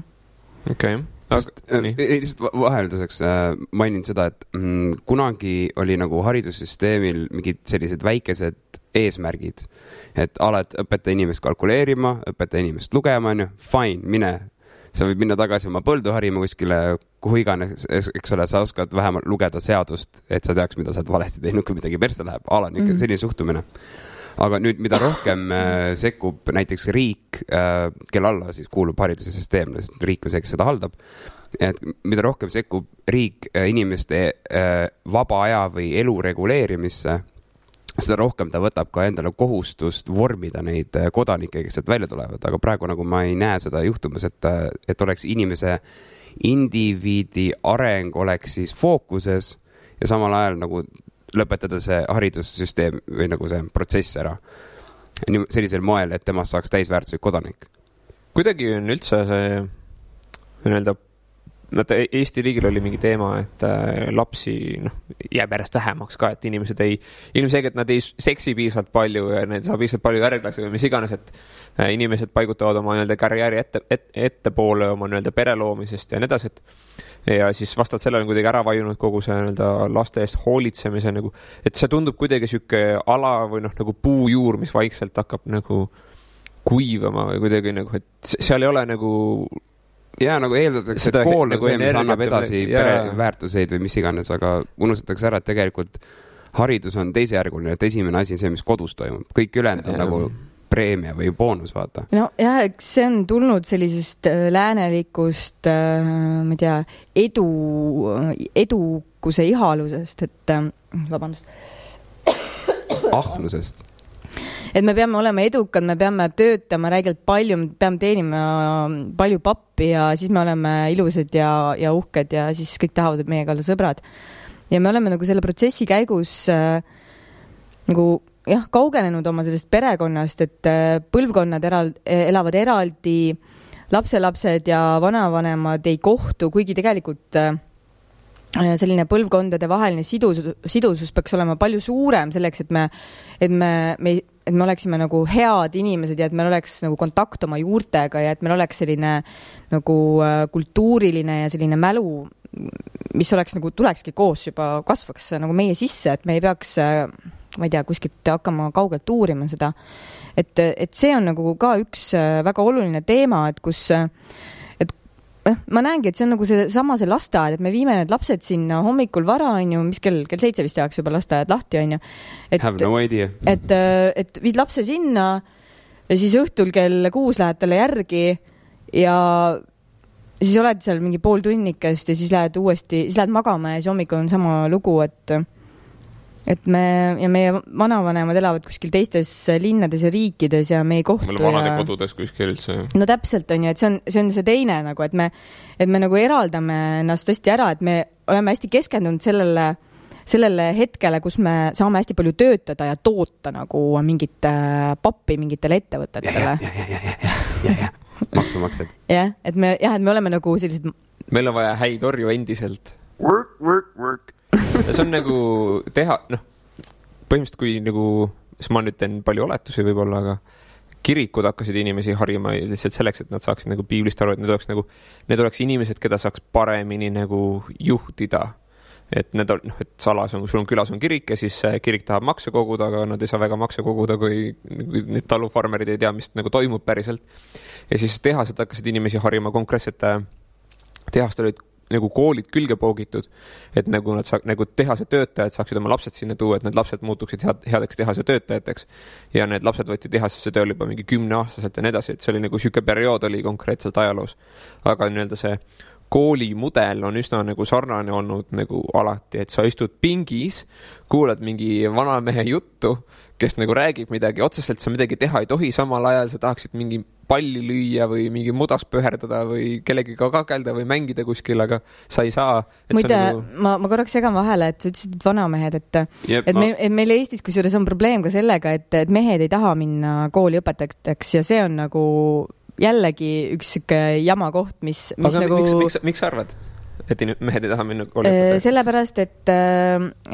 okei, sest äh, nii. lihtsalt va- vahelduseks äh, mainin seda, et mm, kunagi oli nagu haridussüsteemil mingid sellised väikesed eesmärgid, et alati õpeta inimest kalkuleerima, õpeta inimest lugema, onju, fine, mine. Sa võid minna tagasi oma põldu harima kuskile, kuhu iganes, eks ole, sa oskad vähemalt lugeda seadust, et sa teaks, mida sa oled valesti teinud, kui midagi persse läheb, alati ikka Mhm. selline suhtumine aga nüüd, mida rohkem äh, sekkub näiteks riik äh,, kelle alla siis kuulub haridussüsteem, sest riik on see, kes seda haldab. et mida rohkem sekkub riik äh, inimeste äh, vaba aja või elu reguleerimisse, seda rohkem ta võtab ka endale kohustust vormida neid äh, kodanikke, kes sealt välja tulevad, aga praegu nagu ma ei näe seda juhtumas, et, et oleks inimese indiviidi areng oleks siis fookuses ja samal ajal nagu lõpetada see haridussüsteem või nagu see protsess ära. sellisel moel, et temast saaks täisväärtuslik kodanik. kuidagi on üldse see nii-öelda, vaata E- Eesti riigil oli mingi teema, et äh, lapsi noh, jääb järjest vähemaks ka, et inimesed ei, ilmselgelt nad ei seksi piisavalt palju ja need saab piisavalt palju järglasi või mis iganes, et äh, inimesed paigutavad oma nii-öelda karjääri ette et,, ettepoole oma nii-öelda pere loomisest ja nii edasi, et ja siis vastavalt sellele on kuidagi ära vajunud kogu see nii-öelda laste eest hoolitsemise nagu, et see tundub kuidagi sihuke ala või noh, nagu puujuur, mis vaikselt hakkab nagu kuivama või kuidagi nagu, et se- seal ei ole nagu ja nagu eeldatakse, et kool on nagu see, mis energiat annab edasi pereväärtuseid või mis iganes, aga unustatakse ära, et tegelikult haridus on teisejärguline, et esimene asi on see, mis kodus toimub, kõik ülejäänud on nagu preemia või boonus, vaata. nojah, eks see on tulnud sellisest äh, läänelikust, ma ei tea, edu, edukuse ihalusest, et äh, vabandust, ahnusest. Et me peame olema edukad, me peame töötama räigelt palju, me peame teenima palju pappi ja siis me oleme ilusad ja, ja uhked ja siis kõik tahavad meiega olla sõbrad. ja me oleme nagu selle protsessi käigus äh, nagu jah, kaugenenud oma sellest perekonnast, et äh, põlvkonnad eral-, elavad eraldi, lapselapsed ja vanavanemad ei kohtu, kuigi tegelikult äh, selline põlvkondade vaheline sidus, sidusus peaks olema palju suurem selleks, et me, et me, me, et me oleksime nagu head inimesed ja et meil oleks nagu kontakt oma juurtega ja et meil oleks selline nagu äh, kultuuriline ja selline mälu, mis oleks nagu, tulekski koos juba, kasvaks nagu meie sisse, et me ei peaks, ma ei tea, kuskilt hakkama kaugelt uurima seda. et, et see on nagu ka üks äh, väga oluline teema, et kus, eh, ma näengi, et see on nagu seesama see lasteaed, et me viime need lapsed sinna hommikul vara, onju, mis kell, kell seitse vist tehakse juba lasteaed lahti, onju. et, no et, et viid lapse sinna ja siis õhtul kell kuus lähed talle järgi ja siis oled seal mingi pool tunnikest ja siis lähed uuesti, siis lähed magama ja siis hommikul on sama lugu, et et me ja meie vanavanemad elavad kuskil teistes linnades ja riikides ja me ei kohtu meil ja vanadekodudes kuskil üldse. no täpselt on ju, et see on, see on see teine nagu, et me, et me nagu eraldame ennast tõesti ära, et me oleme hästi keskendunud sellele, sellele hetkele, kus me saame hästi palju töötada ja toota nagu mingit äh, pappi mingitele ettevõtetele. maksumaksjad. jah, et me jah, et me oleme nagu sellised, meil on vaja häid orju endiselt. Work, work, work. See on nagu teha, noh, põhimõtteliselt kui nagu, siis ma nüüd teen palju oletusi võib-olla, aga kirikud hakkasid inimesi harima lihtsalt selleks, et nad saaksid nagu piiblist aru, et need oleks nagu, need oleks inimesed, keda saaks paremini nagu juhtida. et need on, noh, et salas on, sul on külas on kirik ja siis kirik tahab makse koguda, aga nad ei saa väga makse koguda, kui, kui need talufarmerid ei tea, mis nagu toimub päriselt. ja siis tehased hakkasid inimesi harima, konkreetsete tehastel olid nagu koolid külge poogitud, et nagu nad saa-, nagu tehase töötajad saaksid oma lapsed sinna tuua, et need lapsed muutuksid head, headeks tehase töötajateks. ja need lapsed võeti tehasesse tööle juba mingi kümneaastaselt ja nii edasi, et see oli nagu sihuke periood oli konkreetselt ajaloos. aga nii-öelda see koolimudel on üsna nagu sarnane olnud nagu alati, et sa istud pingis, kuulad mingi vanamehe juttu, kes nagu räägib midagi, otseselt sa midagi teha ei tohi, samal ajal sa tahaksid mingi palli lüüa või mingi mudas pöherdada või kellegiga kakelda või mängida kuskil, aga sa ei saa. muide, ma, ma korraks segan vahele, et sa ütlesid, et vanamehed, et Jep, et ma- meil, et meil Eestis kusjuures on probleem ka sellega, et, et mehed ei taha minna kooli õpetajateks ja see on nagu jällegi üks sihuke jama koht, mis, mis aga nagu miks, miks, miks sa arvad, et mehed ei taha minna Äh, õpetajaks? sellepärast, et,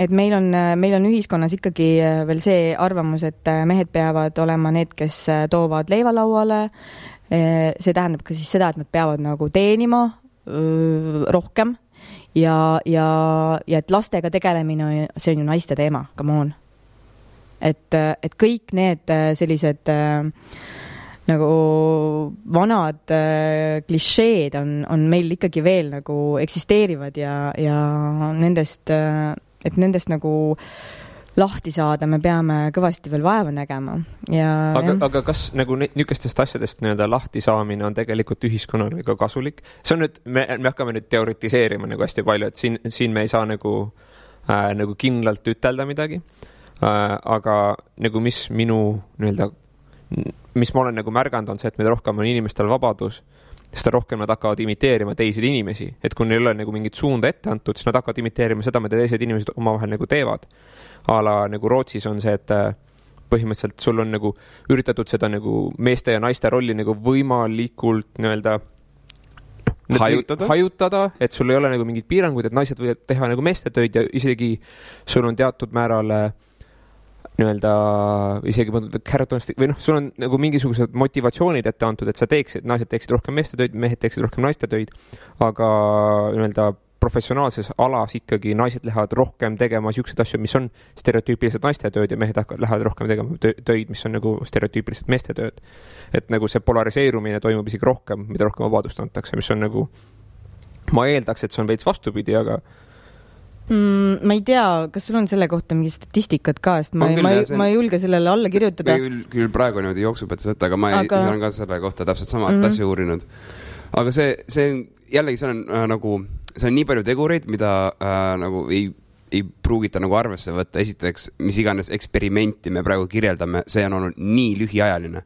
et meil on, meil on ühiskonnas ikkagi äh, veel see arvamus, et äh, mehed peavad olema need, kes äh, toovad leiva lauale. see tähendab ka siis seda, et nad peavad nagu teenima rohkem ja, ja, ja et lastega tegelemine, see on ju naiste teema, come on. et, et kõik need äh, sellised äh, nagu vanad äh, klišeed on, on meil ikkagi veel nagu eksisteerivad ja, ja nendest äh,, et nendest nagu lahti saada, me peame kõvasti veel vaeva nägema ja. aga, aga kas nagu niisugustest asjadest nii-öelda lahti saamine on tegelikult ühiskonnale ka kasulik? see on nüüd, me, me hakkame nüüd teoritiseerima nagu hästi palju, et siin, siin me ei saa nagu äh,, nagu kindlalt ütelda midagi äh,. aga nagu mis minu nii-öelda, mis ma olen nagu märganud, on see, et mida rohkem on inimestel vabadus, seda rohkem nad hakkavad imiteerima teisi inimesi, et kui neil ei ole nagu mingit suunda ette antud, siis nad hakkavad imiteerima seda, mida teised inimesed omavahel nagu teevad. a la nagu Rootsis on see, et äh, põhimõtteliselt sul on nagu üritatud seda nagu meeste ja naiste rolli nagu võimalikult nii-öelda Hajutada? hajutada, et sul ei ole nagu mingeid piiranguid, et naised võivad teha nagu meeste töid ja isegi sul on teatud määral äh, nii-öelda isegi carrot või noh, sul on nagu mingisugused motivatsioonid ette antud, et sa teeksid, naised teeksid rohkem meeste töid, mehed teeksid rohkem naiste töid, aga nii-öelda professionaalses alas ikkagi naised lähevad rohkem tegema siukseid asju, mis on stereotüüpilised naiste tööd ja mehed hakkavad, lähevad rohkem tegema tö- töid, mis on nagu stereotüüpilised meeste tööd. et nagu see polariseerumine toimub isegi rohkem, mida rohkem vabadust antakse, mis on nagu, ma eeldaks, et see on veits vastupidi, aga mm,. ma ei tea, kas sul on selle kohta mingit statistikat ka, sest ma On, küll, ma ei see, ma ei julge sellele alla kirjutada. küll, küll praegu niimoodi jooksupettes võtta, aga ma ei, Aga- olen ka selle kohta täpselt samat mm. -hmm. asja uurinud. aga see, see jällegi, seal on äh, nagu, seal on nii palju tegureid, mida äh, nagu ei, ei pruugita nagu arvesse võtta. esiteks, mis iganes eksperimenti me praegu kirjeldame, see on olnud nii lühiajaline.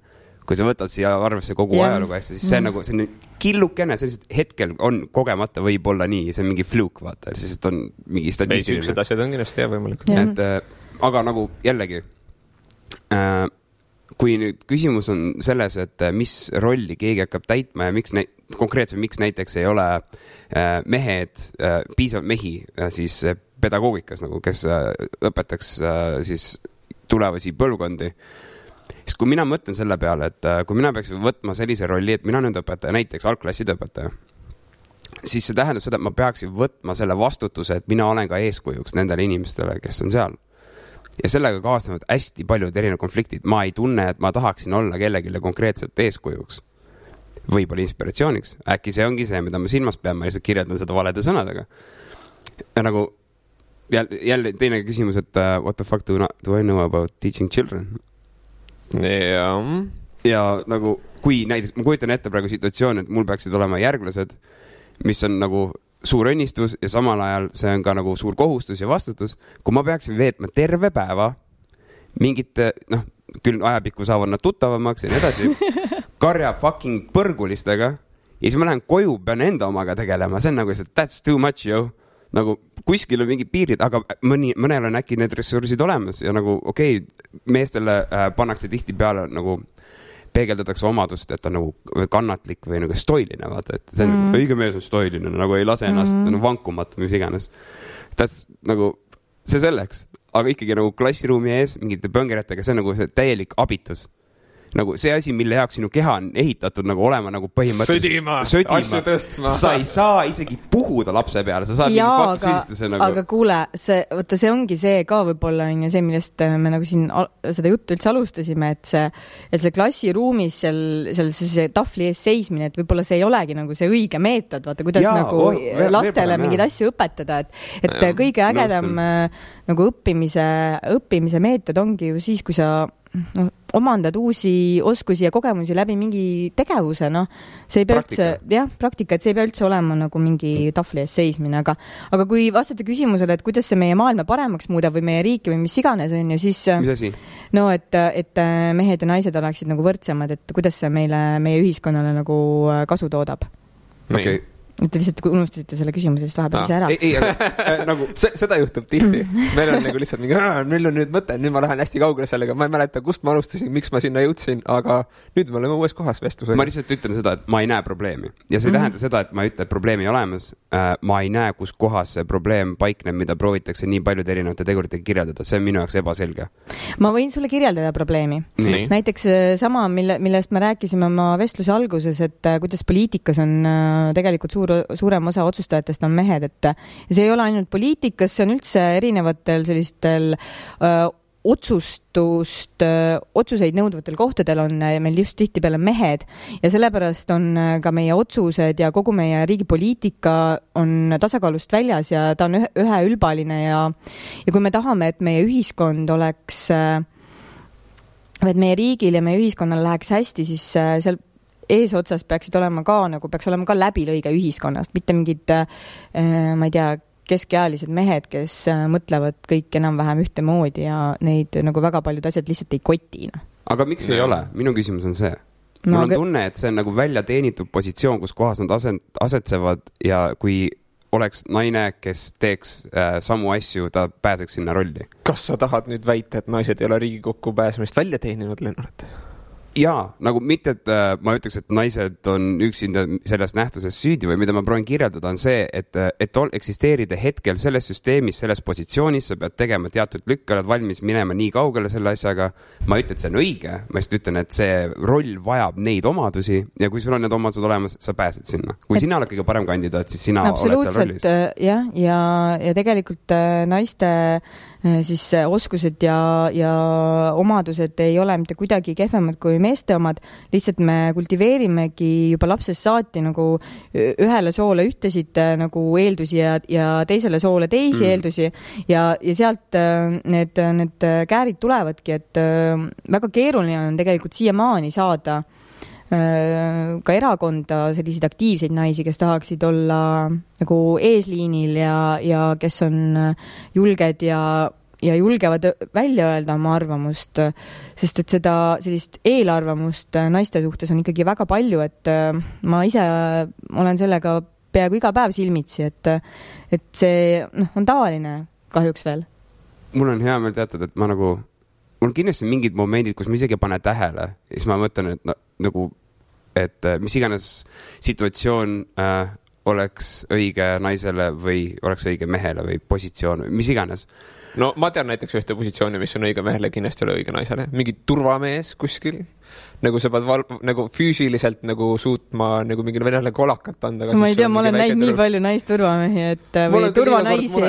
Kui sa võtad siia arvesse kogu Jah. ajalugu asja, siis see on Mhm. nagu selline killukene, see lihtsalt hetkel on kogemata võib-olla nii, see on mingi fluke, vaata, sest on mingi statistiline siuksed asjad on kindlasti jah võimalikud. Jah. et äh, aga nagu jällegi äh,, kui nüüd küsimus on selles, et äh, mis rolli keegi hakkab täitma ja miks, konkreetselt miks näiteks ei ole äh, mehed äh,, piisavalt mehi äh, siis äh, pedagoogikas nagu, kes äh, õpetaks äh, siis tulevasi põlvkondi siis kui mina mõtlen selle peale, et äh, kui mina peaksin võtma sellise rolli, et mina nüüd õpetaja, näiteks algklasside õpetaja, siis see tähendab seda, et ma peaksin võtma selle vastutuse, et mina olen ka eeskujuks nendele inimestele, kes on seal. ja sellega kaasnevad hästi paljud erinevad konfliktid, ma ei tunne, et ma tahaksin olla kellelegi konkreetselt eeskujuks. võib-olla inspiratsiooniks, äkki see ongi see, mida ma silmas pean, ma lihtsalt kirjeldan seda valede sõnadega. ja nagu jälle, jälle teine küsimus, et uh, what the fuck do, do I know about teaching children? jah, ja nagu, kui näiteks ma kujutan ette praegu situatsiooni, et mul peaksid olema järglased, mis on nagu suur õnnistus ja samal ajal see on ka nagu suur kohustus ja vastutus. kui ma peaksin veetma terve päeva mingite, noh, küll ajapikku saavad nad tuttavamaks ja nii edasi, karja fucking põrgulistega ja siis ma lähen koju, pean enda omaga tegelema, see on nagu lihtsalt that's too much, yo. Nagu kuskil on mingid piirid, aga mõni, mõnel on äkki need ressursid olemas ja nagu okei okay,, meestele äh, pannakse tihtipeale nagu peegeldatakse omadust, et ta on nagu kannatlik või nagu stoiline, vaata, et see on Mm. mm. õige mees on stoiline, nagu ei lase ennast Mm. nagu vankumatu, mis iganes. That's nagu, see selleks, aga ikkagi nagu klassiruumi ees mingite pööngeritega, see on nagu see täielik abitus. Nagu see asi, mille jaoks sinu keha on ehitatud nagu olema nagu põhimõtteliselt sõdima, asju tõstma. sa ei saa isegi puhuda lapse peale, sa saad mingi jaa, aga süüdistuse, nagu aga kuule, see, vaata, see ongi see ka võib-olla on ju see, millest äh, me nagu siin seda juttu üldse alustasime, et see, et see klassiruumis seal, seal see, see tahvli ees seismine, et võib-olla see ei olegi nagu see õige meetod, vaata, kuidas Jaa, ja, nagu oh, veel- veel lastele parem, mingeid asju õpetada, et, et Jaa, kõige ägedam nõustun. äh, nagu õppimise, õppimise meetod ongi ju siis, kui sa noh, omandad uusi oskusi ja kogemusi läbi mingi tegevuse, noh, see ei pea Praktika. üldse, jah, praktika, et see ei pea üldse olema nagu mingi tahvli ees seismine, aga aga kui vastata küsimusele, et kuidas see meie maailma paremaks muudab või meie riiki või mis iganes, on ju, siis asi? no et, et mehed ja naised oleksid nagu võrdsemad, et kuidas see meile, meie ühiskonnale nagu kasu toodab. okei, te lihtsalt unustasite selle küsimuse vist vahepeal ise ära. ei, ei, aga äh, nagu seda juhtub tihti. meil on nagu lihtsalt mingi, meil on nüüd mõte, nüüd ma lähen hästi kaugele sellega, ma ei mäleta, kust ma alustasin, miks ma sinna jõudsin, aga nüüd me oleme uues kohas vestlusega ma. lihtsalt ütlen seda, et ma ei näe probleemi ja see ei Mhm. tähenda seda, et ma ei ütle, et probleemi ei olemas. ma ei näe, kus kohas see probleem paikneb, mida proovitakse nii paljude erinevate teguritega kirjeldada, see on minu jaoks ebaselge. ma võin sulle kirjeldada probleemi. Näiteks äh, sama, mille, millest me rääkisime oma vestluse alguses, et äh, kuidas poliitikas on äh, tegelikult suur, suurem osa otsustajatest on mehed, et see ei ole ainult poliitikas, see on üldse erinevatel sellistel öö, otsustust, otsuseid nõudvatel kohtadel on meil just tihtipeale mehed. Ja sellepärast on ka meie otsused ja kogu meie riigi poliitika on tasakaalust väljas ja ta on ühe, üheülbaline ja ja kui me tahame, et meie ühiskond oleks et meie riigil ja meie ühiskonnal läheks hästi, siis seal eesotsas peaksid olema ka nagu peaks olema ka läbilõige ühiskonnast, mitte mingid äh, ma ei tea, keskealised mehed, kes äh, mõtlevad kõik enam-vähem ühtemoodi ja neid nagu väga paljud asjad lihtsalt ei koti noh. aga miks ei ole, minu küsimus on see. No mul on aga- tunne, et see on nagu välja teenitud positsioon, kus kohas nad aset-, asetsevad ja kui oleks naine, kes teeks äh, samu asju, ta pääseks sinna rolli. kas sa tahad nüüd väita, et naised ei ole Riigikokku pääsemist välja teeninud, Lennart? jaa, nagu mitte, et äh, ma ütleks, et naised on üksinda selles nähtuses süüdi või mida ma proovin kirjeldada, on see, et, et ol, eksisteerida hetkel selles süsteemis, selles positsioonis, sa pead tegema teatud lükke, oled valmis minema nii kaugele selle asjaga. ma ei ütle, et see on õige, ma lihtsalt ütlen, et see roll vajab neid omadusi ja kui sul on need omadused olemas, sa pääsed sinna. kui Et- sina oled kõige parem kandidaat, siis sina oled seal rollis. äh, jah, ja, ja tegelikult äh, naiste äh, siis äh, oskused ja, ja omadused ei ole mitte kuidagi kehvemad kui meeste omad, lihtsalt me kultiveerimegi juba lapsest saati nagu ühele soole ühtesid äh, nagu eeldusi ja, ja teisele soole teisi Mm. eeldusi ja, ja sealt äh, need, need äh, käärid tulevadki, et äh, väga keeruline on tegelikult siiamaani saada äh, ka erakonda selliseid aktiivseid naisi, kes tahaksid olla nagu eesliinil ja, ja kes on julged ja, ja julgevad välja öelda oma arvamust, sest et seda sellist eelarvamust naiste suhtes on ikkagi väga palju, et äh, ma ise olen sellega peaaegu iga päev silmitsi, et, et see noh, on tavaline kahjuks veel. mul on hea meel teatada, et ma nagu, mul kindlasti mingid momendid, kus ma isegi ei pane tähele siis ma mõtlen, et no, nagu, et äh, mis iganes situatsioon äh, oleks õige naisele või oleks õige mehele või positsioon või mis iganes. no ma tean näiteks ühte positsiooni, mis on õige mehele, kindlasti ei ole õige naisele, mingi turvamees kuskil. Nagu sa pead val-, nagu füüsiliselt nagu suutma nagu mingile venelale kolakat anda. ma ei tea, ma olen näinud nii palju naisturvamehi, et või turvanaisi.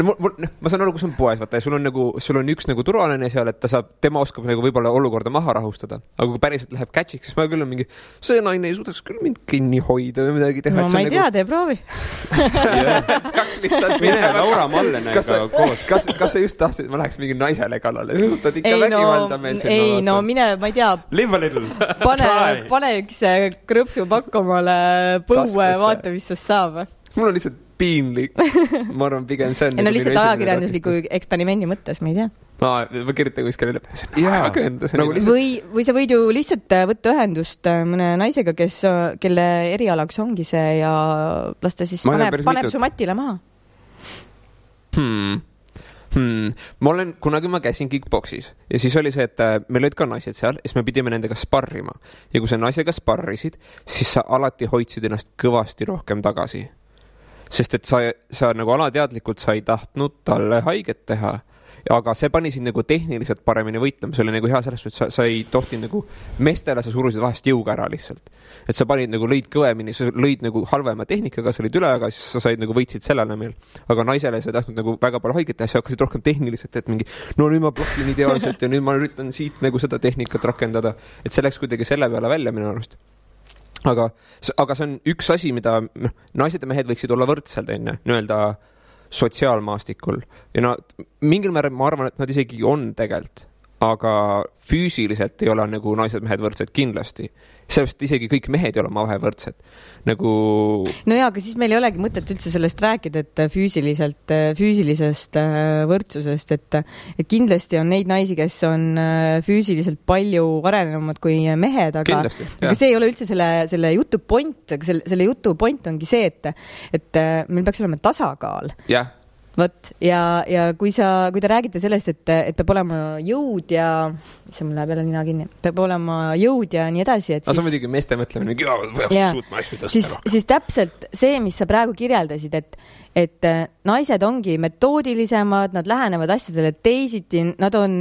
no mul, mul, ma saan aru, kus on poes, vaata ja sul on nagu, sul on üks nagu turvaline seal, et ta saab, tema oskab nagu võib-olla olukorda maha rahustada. aga kui päriselt läheb catch'iks, siis ma küll on mingi, see naine ei suudaks küll mind kinni hoida või midagi teha. no ma ei tea, tee proovi. peaks lihtsalt mine Laura Mallenega koos. kas, kas sa just tahtsid, et ma läheks mingi naisele kallale, õhutad ikka ei no vägivalda meil, siin. ei no mine, ma ei tea, Live a little. Pane Try., pane üks äh, krõpsupakk omale põue Taskusse., vaata, mis sinust saab. mul on lihtsalt piinlik. ma arvan, pigem see on. ei no lihtsalt ajakirjandusliku. eksperimendi mõttes, ma ei tea. ma kirjutan kuskile. Jaa, nagu lihtsalt- või, või sa võid ju lihtsalt äh, võtta ühendust äh, mõne naisega, kes, kelle erialaks ongi see ja las ta siis Ma paneb, paneb su matile maha. hmm. Hmm. ma olen, kunagi ma käisin kick-poksis ja siis oli see, et äh, meil olid ka naised seal ja siis me pidime nendega sparrima ja kui sa naisega sparrisid, siis sa alati hoidsid ennast kõvasti rohkem tagasi. sest et sa, sa nagu alateadlikult sa ei tahtnud talle haiget teha aga see pani sind nagu tehniliselt paremini võitlema, see oli nagu hea selles suhtes, sa, sa ei tohtinud nagu, meestele sa surusid vahest jõuga ära lihtsalt. et sa panid nagu, lõid kõvemini, sa lõid nagu halvema tehnikaga, sa olid üle, aga siis sa said nagu võitsid sellel nimel. aga naisele sa ei tahtnud nagu väga palju haiget teha, sa hakkasid rohkem tehniliselt, et mingi no nüüd ma blokin ideaalselt ja nüüd ma üritan siit nagu seda tehnikat rakendada. et see läks kuidagi selle peale välja minu arust aga, aga see on üks asi, mida noh, naised ja mehed võiksid olla võrdsed, onju, nii-öelda sotsiaalmaastikul ja no mingil määral ma arvan, et nad isegi on tegelikult, aga füüsiliselt ei ole nagu naised-mehed võrdsed kindlasti. Sellepärast isegi kõik mehed ei ole omavahel võrdsed. nagu no jaa, aga siis meil ei olegi mõtet üldse sellest rääkida, et füüsiliselt, füüsilisest äh, võrdsusest, et, et kindlasti on neid naisi, kes on äh, füüsiliselt palju arenenumad kui mehed, aga aga see ei ole üldse selle, selle jutu point, aga selle, selle jutu point ongi see, et, et äh, meil peaks olema tasakaal. Jah, vot ja, ja kui sa, kui te räägite sellest, et, et peab olema jõud ja, issand, mul läheb jälle nina kinni, peab olema jõud ja nii edasi, et aga see on siis, muidugi meeste mõtlemine, jaa, peaks suutma asju siis tõsta,. siis täpselt see, mis sa praegu kirjeldasid, et, et äh, naised ongi metoodilisemad, nad lähenevad asjadele teisiti, nad on,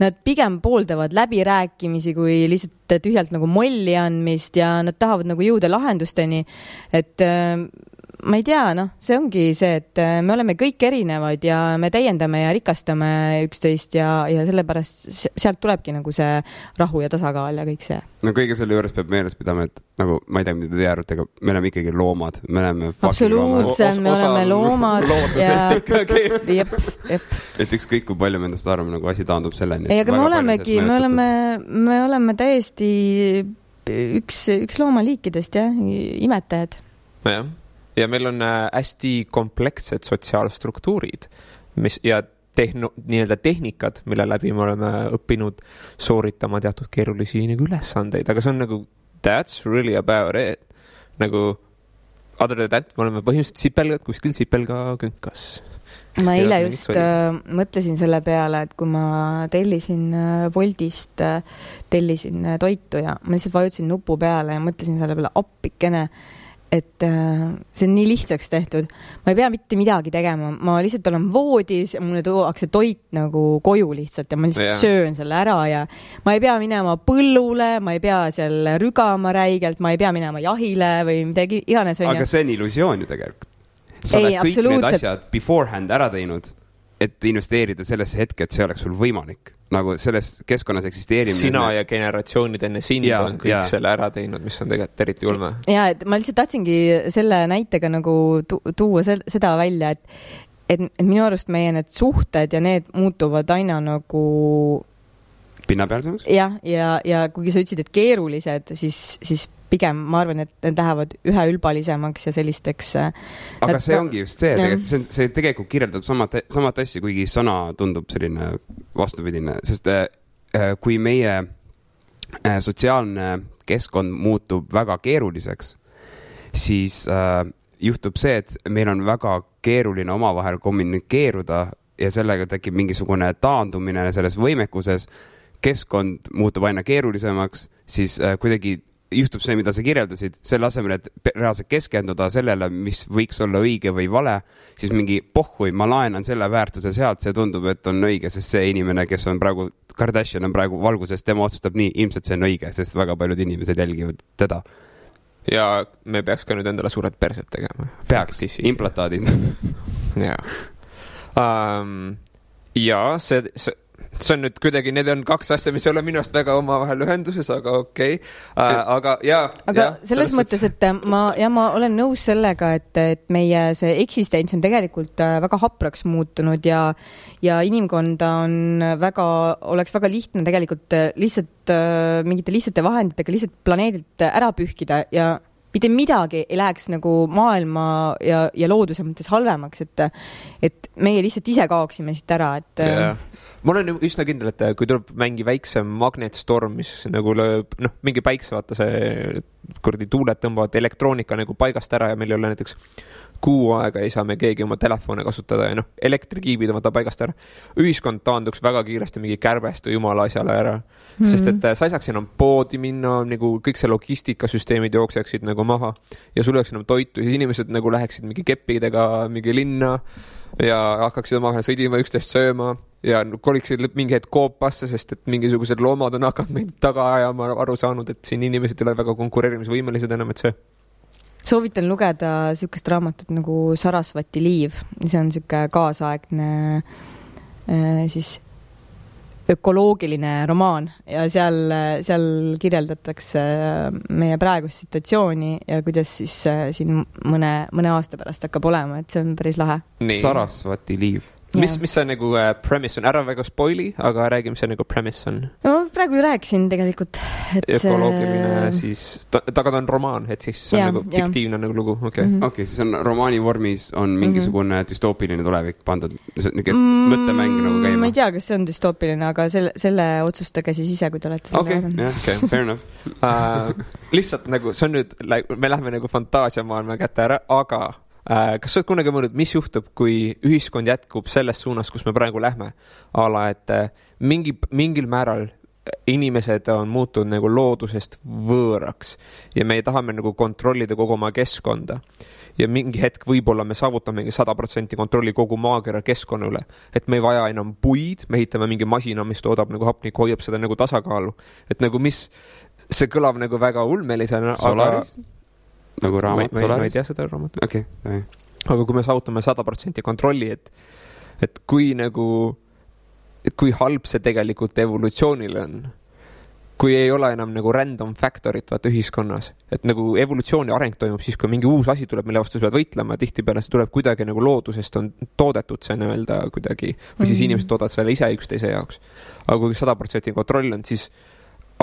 nad pigem pooldavad läbirääkimisi kui lihtsalt tühjalt nagu molli andmist ja nad tahavad nagu jõuda lahendusteni. et äh, ma ei tea, noh, see ongi see, et äh, me oleme kõik erinevad ja me täiendame ja rikastame üksteist ja, ja sellepärast se- sealt tulebki nagu see rahu ja tasakaal ja kõik see. no kõige selle juures peab meeles pidama, et nagu ma ei tea, mida teie arvate, aga me oleme ikkagi loomad, me oleme absoluutselt, me oleme loomad ikkagi. jep, jep. et ükskõik kui palju me endast arvame, nagu asi taandub selleni. ei, aga me olemegi, me oleme, me oleme täiesti üks, üks loomaliikidest jah, imetajad. jah, ja meil on äh, hästi komplekssed sotsiaalstruktuurid, mis ja tehno-, nii-öelda tehnikad, mille läbi me oleme õppinud sooritama teatud keerulisi nagu ülesandeid, aga see on nagu that's really about it. nagu other than that, me oleme põhimõtteliselt sipelgad kuskil sipelga künkas. ma eile just äh, mõtlesin selle peale, et kui ma tellisin äh, Boltist äh,, tellisin äh, toitu ja ma lihtsalt vajutasin nupu peale ja mõtlesin selle peale appikene, et äh, see on nii lihtsaks tehtud, ma ei pea mitte midagi tegema, ma lihtsalt olen voodis ja mulle tuuakse toit nagu koju lihtsalt ja ma lihtsalt yeah. söön selle ära ja ma ei pea minema põllule, ma ei pea seal rügama räigelt, ma ei pea minema jahile või midagi iganes, aga see on illusioon ju tegelikult. sa Ei, oled kõik need asjad beforehand ära teinud et investeerida sellesse hetke, et see oleks sul võimalik. nagu selles keskkonnas eksisteerimine. sina ja generatsioonid enne sind Jaa, on kõik jaa. selle ära teinud, mis on tegelikult eriti ulme. ja et ma lihtsalt tahtsingi selle näitega nagu tu tuua seda välja, et et, et minu arust meie need suhted ja need muutuvad aina nagu pinnapealsemaks. jah, ja, ja kuigi sa ütlesid, et keerulised, siis, siis pigem ma arvan, et need lähevad üheülbalisemaks ja sellisteks. aga et see ongi just see, tegelikult see, see tegelikult kirjeldab samat, samat asja, kuigi sõna tundub selline vastupidine, sest äh, äh, kui meie äh, sotsiaalne keskkond muutub väga keeruliseks, siis äh, juhtub see, et meil on väga keeruline omavahel kommunikeeruda ja sellega tekib mingisugune taandumine selles võimekuses. Keskkond muutub aina keerulisemaks, siis äh, kuidagi juhtub see, mida sa kirjeldasid, selle asemel, et reaalselt keskenduda sellele, mis võiks olla õige või vale, siis mingi pohhui, ma laenan selle väärtuse sealt, see tundub, et on õige, sest see inimene, kes on praegu, Kardashian on praegu valguses, tema otsustab nii, ilmselt see on õige, sest väga paljud inimesed jälgivad teda. ja me peaks ka nüüd endale suured persed tegema. peaks, implantaadid. jaa um,. ja see, see, see on nüüd kuidagi, need on kaks asja, mis ei ole minu arust väga omavahel ühenduses, aga okei okay. uh,. aga jaa. aga ja, selles mõttes, et äh, ma ja ma olen nõus sellega, et, et meie see eksistents on tegelikult äh, väga hapraks muutunud ja ja inimkonda on väga, oleks väga lihtne tegelikult äh, lihtsalt äh, mingite lihtsate vahenditega lihtsalt planeedilt ära pühkida ja mitte midagi ei läheks nagu maailma ja, ja looduse mõttes halvemaks, et et meie lihtsalt ise kaoksime siit ära, et äh, jah, ma olen üsna kindel, et kui tuleb mingi väiksem magnetstorm, mis nagu lööb, noh, mingi päikse, vaata see kuradi tuuled tõmbavad elektroonika nagu paigast ära ja meil ei ole näiteks kuu aega ei saa me keegi oma telefone kasutada ja noh, elektrikiibid on vaata paigast ära. ühiskond taanduks väga kiiresti mingi kärbeste jumala asjale ära mm, Mhm. -hmm. sest et äh, sa ei saaks enam poodi minna, nagu kõik see logistikasüsteemid jookseksid nagu maha ja sul ei oleks enam toitu, siis inimesed nagu läheksid mingi keppidega mingi linna ja hakkaksid omavahel sõdima, üksteist sööma ja koliksid lõpp- mingi hetk koopasse, sest et mingisugused loomad on hakanud meid taga ajama, aru saanud, et siin inimesed ei ole väga konkureerimisvõimelised enam, et see soovitan lugeda niisugust raamatut nagu Sarasvati liiv, see on niisugune kaasaegne äh, siis ökoloogiline romaan ja seal, seal kirjeldatakse meie praegust situatsiooni ja kuidas siis äh, siin mõne, mõne aasta pärast hakkab olema, et see on päris lahe. Sarasvati liiv. Mis mis see nagu äh, premise on, ära väga spoil'i, aga räägi, mis see nagu premise on. no ma praegu ju rääkisin tegelikult, et ökoloogiline siis, ta, aga ta on romaan, et siis see on Jaa, nagu fiktiivne nagu lugu, okei. Mhm. okei, siis on romaani vormis on mingisugune düstoopiline tulevik pandud, niisugune Mm, mõttemäng nagu ma käima ei. tea, kas see on düstoopiline, aga selle, selle otsustage siis ise, kui te olete selle okei, jah, Okei. fair enough. uh,. lihtsalt nagu see on nüüd, me läheme nagu fantaasiamaailma kätte ära, aga kas sa oled kunagi mõelnud, mis juhtub, kui ühiskond jätkub selles suunas, kus me praegu lähme? a la, et uh, mingi, mingil määral inimesed on muutunud nagu loodusest võõraks ja me tahame nagu kontrollida kogu oma keskkonda ja mingi hetk võib-olla me saavutamegi sada protsenti kontrolli kogu maakera keskkonna üle, et me ei vaja enam puid, me ehitame mingi masina, mis toodab nagu hapnikku, hoiab seda nagu tasakaalu, et nagu mis, see kõlab nagu väga ulmelisena, aga? Nagu ma, raamat ma, ma ei Solaris? tea seda raamatut, okei, aga kui me saavutame sada protsenti kontrolli, et, et kui nagu, kui halb see tegelikult evolutsioonile on kui ei ole enam nagu random factor'it vaata ühiskonnas, et nagu evolutsiooni areng toimub siis, kui mingi uus asi tuleb, mille vastu sa pead võitlema, tihtipeale see tuleb kuidagi nagu loodusest on toodetud see nii-öelda kuidagi või siis Mhm. inimesed toodavad selle ise üksteise jaoks. aga kui sada protsenti kontroll on, siis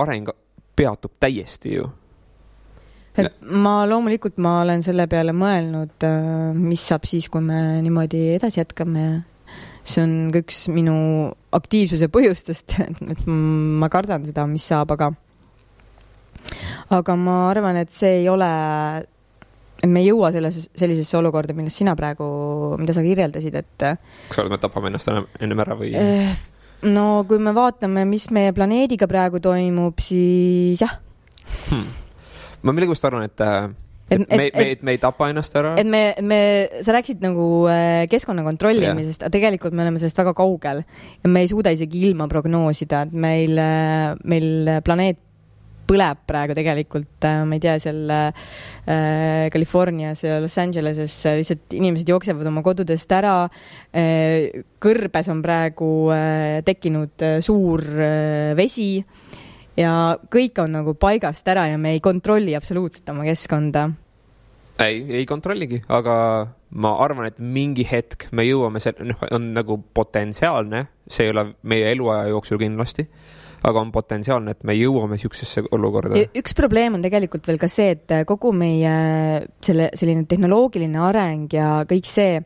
areng peatub täiesti ju. Et ma loomulikult, ma olen selle peale mõelnud, mis saab siis, kui me niimoodi edasi jätkame. see on ka üks minu aktiivsuse põhjustest, et ma kardan seda, mis saab, aga aga ma arvan, et see ei ole, me ei jõua selles, sellisesse olukorda, millest sina praegu, mida sa kirjeldasid, et kas sa oled, me tapame ennast ennem, ennem ära või? eh, no kui me vaatame, mis meie planeediga praegu toimub, siis jah, Hmm. Ma millegipärast arvan, et, äh, Et- et, et me, et- me, me ei tapa ennast ära. et me, me, sa rääkisid nagu äh, keskkonna kontrollimisest, aga tegelikult me oleme sellest väga kaugel ja me ei suuda isegi ilma prognoosida, et meil, meil planeet põleb praegu tegelikult, ma ei tea, seal äh, Californias ja Los Angeleses äh, lihtsalt inimesed jooksevad oma kodudest ära äh,. kõrbes on praegu äh, tekkinud äh, suur äh, vesi ja kõik on nagu paigast ära ja me ei kontrolli absoluutselt oma keskkonda ei, ei kontrolligi, aga ma arvan, et mingi hetk me jõuame selle, noh, on nagu potentsiaalne, see ei ole meie eluaja jooksul kindlasti, aga on potentsiaalne, et me jõuame siuksesse olukorda. Üks probleem on tegelikult veel ka see, et kogu meie selle, selline tehnoloogiline areng ja kõik see,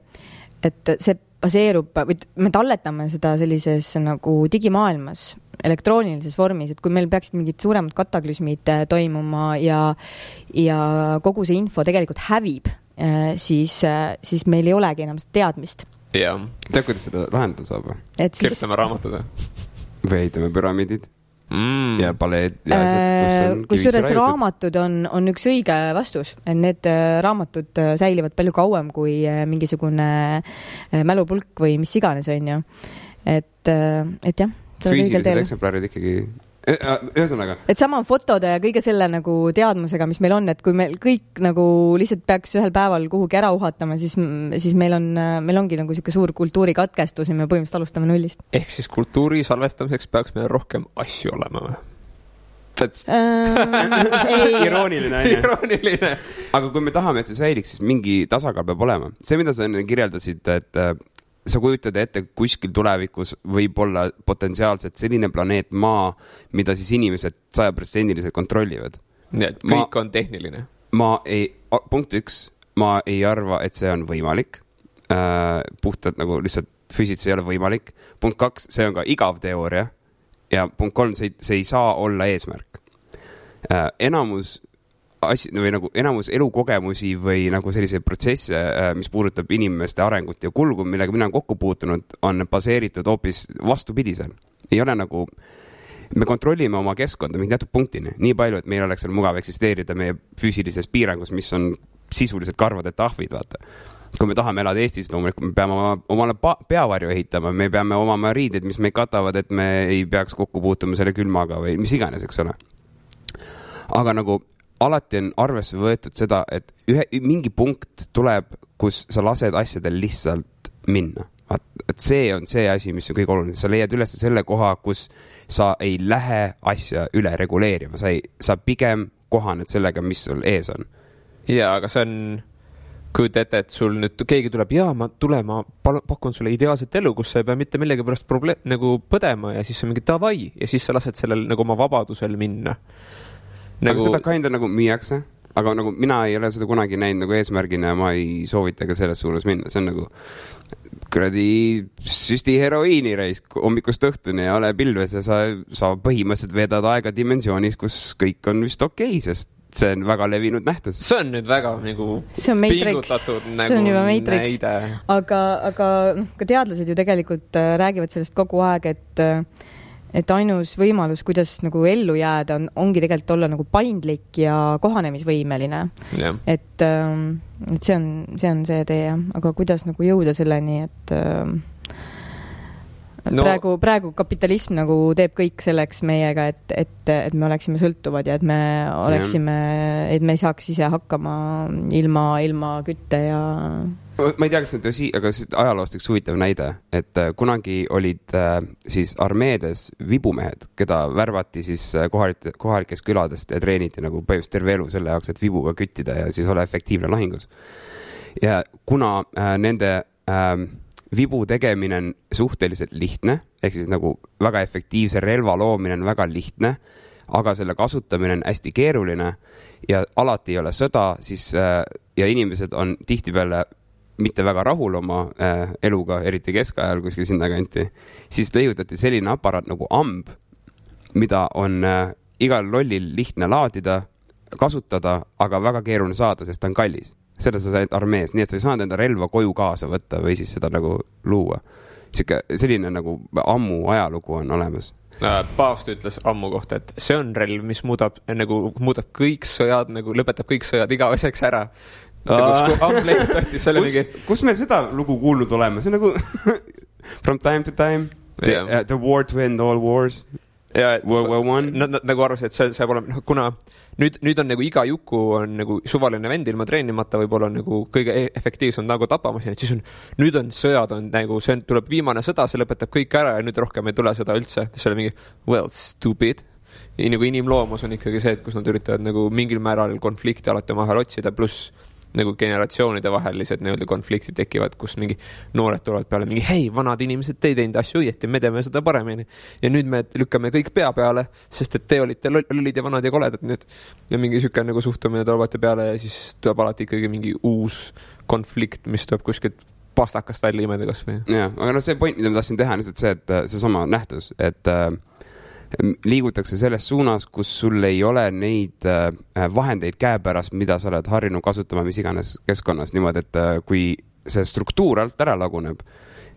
et see baseerub või me talletame seda sellises nagu digimaailmas, elektroonilises vormis, et kui meil peaksid mingid suuremad kataklüsmid äh, toimuma ja, ja kogu see info tegelikult hävib, siis, siis meil ei olegi enam seda teadmist. jah, tead, kuidas seda lahendada saab või? kirjutame raamatud või või ehitame püramiidid mm. ja paleed ja asjad, kus Äh, on kusjuures raamatud on, on üks õige vastus, et need äh, raamatud äh, säilivad palju kauem kui äh, mingisugune äh, mälupulk või mis iganes, on ju. et, et jah, oled õigel füüsilised teel. eksemplarid ikkagi, ühesõnaga, et sama fotode ja kõige selle nagu teadmusega, mis meil on, et kui meil kõik nagu lihtsalt peaks ühel päeval kuhugi ära uhatama, siis, siis meil on, meil ongi nagu niisugune suur kultuurikatkestus ja me põhimõtteliselt alustame nullist ehk siis kultuuri salvestamiseks peaks meil rohkem asju olema või? that's äh. ei, irooniline onju. irooniline. aga kui me tahame, et see säiliks, siis mingi tasakaal peab olema. see, mida sa enne kirjeldasid, et äh, sa kujutad ette, kuskil tulevikus võib olla potentsiaalselt selline planeet Maa, mida siis inimesed sajaprotsendiliselt kontrollivad. nii et Ma- kõik on tehniline. ma ei, punkt üks, ma ei arva, et see on võimalik äh,. puhtalt nagu lihtsalt füüsiliselt ei ole võimalik. punkt kaks, see on ka igav teooria. ja punkt kolm, see, see ei saa olla eesmärk äh,. enamus asju või nagu enamus elukogemusi või nagu selliseid protsesse, mis puudutab inimeste arengut ja kulgu, millega mina olen kokku puutunud, on baseeritud hoopis vastupidisel. ei ole nagu, me kontrollime oma keskkonda mingi teatud punktini, nii palju, et meil oleks seal mugav eksisteerida meie füüsilises piirangus, mis on sisuliselt karvade tahvid, vaata. kui me tahame elada Eestis, loomulikult me peame oma, omale peavarju ehitama, me peame omama riideid, mis meid katavad, et me ei peaks kokku puutuma selle külmaga või mis iganes, eks ole. aga nagu alati on arvesse võetud seda, et ühe, mingi punkt tuleb, kus sa lased asjadel lihtsalt minna. et see on see asi, mis on kõige olulisem, sa leiad üles selle koha, kus sa ei lähe asja üle reguleerima, sa ei, sa pigem kohaned sellega, mis sul ees on. jaa, aga see on, kujuta ette, et sul nüüd keegi tuleb, jaa, ma tulen, ma pakun sulle ideaalset elu, kus sa ei pea mitte millegipärast probleem, nagu põdema ja siis on mingi davai ja siis sa lased sellel nagu oma vabadusel minna. Nagu... aga seda kinda nagu müüakse, aga nagu mina ei ole seda kunagi näinud nagu eesmärgina ja ma ei soovita ka selles suunas minna, see on nagu kuradi süsti heroiini raisk hommikust õhtuni ja ole pilves ja sa, sa põhimõtteliselt veedad aega dimensioonis, kus kõik on vist okei okay,, sest see on väga levinud nähtus. see on nüüd väga nagu See on Matrix. pingutatud See nagu on juba Matrix. aga, aga noh, ka teadlased ju tegelikult äh, räägivad sellest kogu aeg, et äh, et ainus võimalus, kuidas nagu ellu jääda, on, ongi tegelikult olla nagu paindlik ja kohanemisvõimeline. jah, et, et see on, see on see tee jah, aga kuidas nagu jõuda selleni, et äh, No- praegu, praegu kapitalism nagu teeb kõik selleks meiega, et, et, et me oleksime sõltuvad ja et me oleksime, et me ei saaks ise hakkama ilma, ilma kütte ja ma ei tea, kas nüüd si-, aga see ajaloost üks huvitav näide, et äh, kunagi olid äh, siis armeedes vibumehed, keda värvati siis äh, kohalik, kohalikest küladest ja treeniti nagu põhimõtteliselt terve elu selle jaoks, et vibuga küttida ja siis ole efektiivne lahingus. ja kuna äh, nende äh, vibu tegemine on suhteliselt lihtne, ehk siis nagu väga efektiivse relva loomine on väga lihtne, aga selle kasutamine on hästi keeruline ja alati ei ole sõda, siis ja inimesed on tihtipeale mitte väga rahul oma äh, eluga, eriti keskajal kuskil sinnakanti, siis leiutati selline aparaat nagu amb, mida on äh, igal lollil lihtne laadida, kasutada, aga väga keeruline saada, sest ta on kallis. seda sa said armees, nii et sa ei saanud enda relva koju kaasa võtta või siis seda nagu luua. sihuke, selline nagu ammu ajalugu on olemas. paavst ütles ammu kohta, et see on relv, mis muudab nagu, muudab kõik sõjad nagu, lõpetab kõik sõjad igaveseks ära. Nagu kui amm leiutati, see oli kus mingi,, kus me seda lugu kuulnud oleme, see on nagu From time to time, the, Jah. uh, the war to end all wars. ja et World War One. nad, nad nagu arvasid, et see, peab olema, noh, kuna nüüd, nüüd on nagu iga Juku on nagu suvaline vend ilma treenimata võib-olla on nagu kõige e- efektiivsem nagu tapamasin, et siis on, nüüd on sõjad on nagu, see on, tuleb viimane sõda, see lõpetab kõik ära ja nüüd rohkem ei tule sõda üldse. siis oli mingi well stupid. nagu inimloomus on ikkagi see, et kus nad üritavad nagu mingil määral konflikti alati omavahel otsida, pluss nagu generatsioonide vahelised nii-öelda konfliktid tekivad, kus mingi noored tulevad peale mingi hei, vanad inimesed, te ei teinud asju õieti, me teeme seda paremini. ja nüüd me lükkame kõik pea peale, sest et te olite loll- lollid ja vanad ja koledad nüüd. ja mingi sihuke nagu suhtumine alati peale ja siis tuleb alati ikkagi mingi uus konflikt, mis tuleb kuskilt pastakast välja imeda kasvõi. jah, aga noh, see point, mida ma tahtsin teha, on lihtsalt see, et äh, seesama nähtus, et äh, liigutakse selles suunas, kus sul ei ole neid äh, vahendeid käepärast, mida sa oled harjunud kasutama mis iganes keskkonnas niimoodi, et äh, kui see struktuur alt ära laguneb,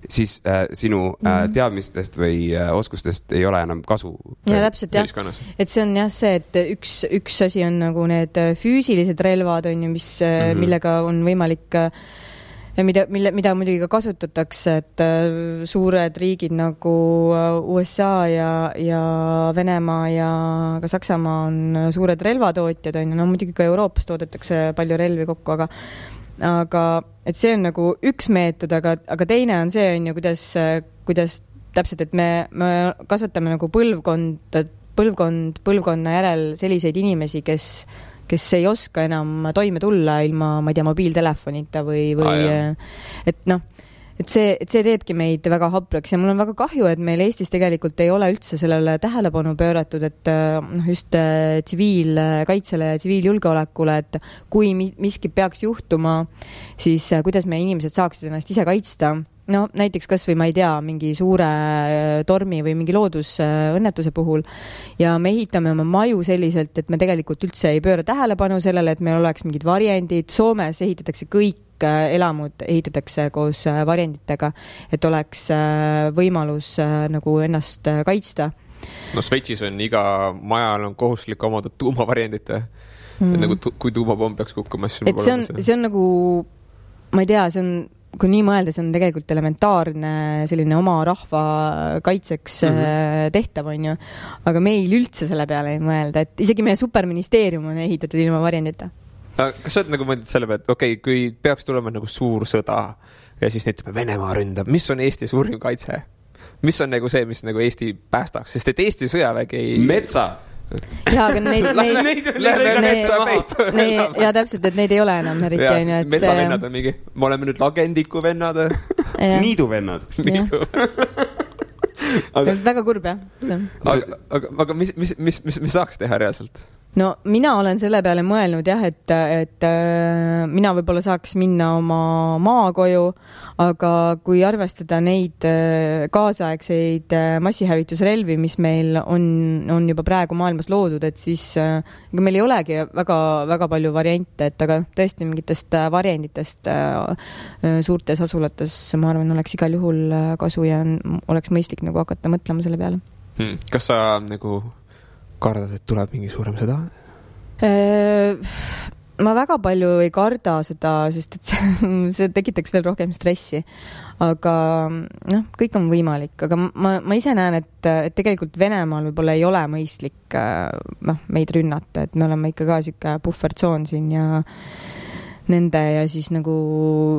siis äh, sinu Mhm. äh, teadmistest või äh, oskustest ei ole enam kasu. ja täpselt jah, et see on jah see, et üks, üks asi on nagu need äh, füüsilised relvad on ju, mis mm, Mhm. -hmm. millega on võimalik äh, ja mida, mille, mida muidugi ka kasutatakse, et äh, suured riigid nagu äh, USA ja, ja Venemaa ja ka Saksamaa on äh, suured relvatootjad on ju, no muidugi ka Euroopas toodetakse palju relvi kokku, aga aga et see on nagu üks meetod, aga, aga teine on see on ju, kuidas, kuidas täpselt, et me, me kasvatame nagu põlvkond, põlvkond põlvkonna järel selliseid inimesi, kes kes ei oska enam toime tulla ilma, ma ei tea, mobiiltelefonita või, või jah. et noh, et see, et see teebki meid väga hapraks ja mul on väga kahju, et meil Eestis tegelikult ei ole üldse sellele tähelepanu pööratud, et äh, noh, just äh, tsiviilkaitsele ja tsiviiljulgeolekule, et kui mi- miski peaks juhtuma, siis kuidas meie inimesed saaksid ennast ise kaitsta no näiteks kasvõi ma ei tea, mingi suure äh, tormi või mingi loodusõnnetuse puhul ja me ehitame oma maju selliselt, et me tegelikult üldse ei pööra tähelepanu sellele, et meil oleks mingid varjendid, Soomes ehitatakse kõik äh, elamud ehitatakse koos äh, varjenditega, et oleks võimalus nagu ennast kaitsta no Šveitsis on iga majal on kohustuslik omada tuumavarjendit mm.? nagu tu, kui tuumapomm peaks kukkuma, siis et see on, see on nagu, ma ei tea, see on, kui nii mõelda, see on tegelikult elementaarne selline oma rahva kaitseks mm. -hmm. tehtav, onju. aga meil üldse selle peale ei mõelda, et isegi meie superministeerium on ehitatud ilma varjendita. kas sa oled nagu mõelnud selle peale, et okei okay,, kui peaks tulema nagu suur sõda ja siis ütleme, Venemaa ründab, mis on Eesti suurim kaitse? mis on nagu see, mis nagu Eesti päästaks, sest et Eesti sõjavägi ei. metsa. jaa, aga neid, neid, Neid- peitu neid, jaa, täpselt, et neid ei ole enam eriti, onju, et metsavennad on mingi, me oleme nüüd lagendiku vennad. niiduvennad. aga väga kurb jah. aga, aga, aga mis, mis, mis, mis me saaks teha reaalselt? No mina olen selle peale mõelnud jah, et, et äh, mina võib-olla saaks minna oma maakoju, aga kui arvestada neid äh, kaasaegseid äh, massihävitusrelvi, mis meil on, on juba praegu maailmas loodud, et siis äh, ega meil ei olegi väga-väga palju variante, et aga tõesti mingitest äh, varjenditest äh, suurtes asulates, ma arvan, oleks igal juhul kasu ja on- oleks mõistlik nagu hakata mõtlema selle peale. Hmm. kas sa nagu kardad, et tuleb mingi suurem sõda? Äh, ma väga palju ei karda seda, sest et see, see tekitaks veel rohkem stressi. aga noh, kõik on võimalik, aga ma, ma ise näen, et, et tegelikult Venemaal võib-olla ei ole mõistlik äh, noh, meid rünnata, et me oleme ikka ka sihuke puhvertsoon siin ja nende ja siis nagu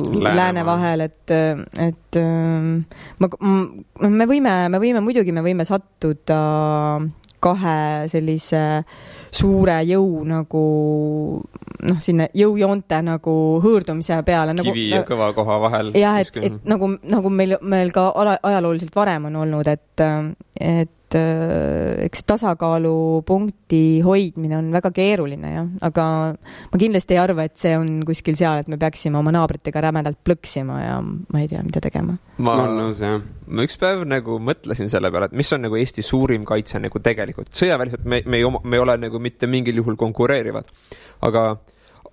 Lääne lääne vahel, et, et ähm, ma, noh, me võime, me võime muidugi, me võime sattuda kahe sellise suure jõu nagu noh, sinna jõujoonte nagu hõõrdumise peale nagu, kivi ja kõva koha vahel. jah, et, et nagu, nagu meil, meil ka ala- ajalooliselt varem on olnud, et, et äh, eks tasakaalupunkti hoidmine on väga keeruline jah, aga ma kindlasti ei arva, et see on kuskil seal, et me peaksime oma naabritega rämedalt plõksima ja ma ei tea, mida tegema. ma olen nõus, jah. ma üks päev nagu mõtlesin selle peale, et mis on nagu Eesti suurim kaitse nagu tegelikult, sõjaväliselt me, me ei oma, me ei ole nagu mitte mingil juhul konkureerivad. aga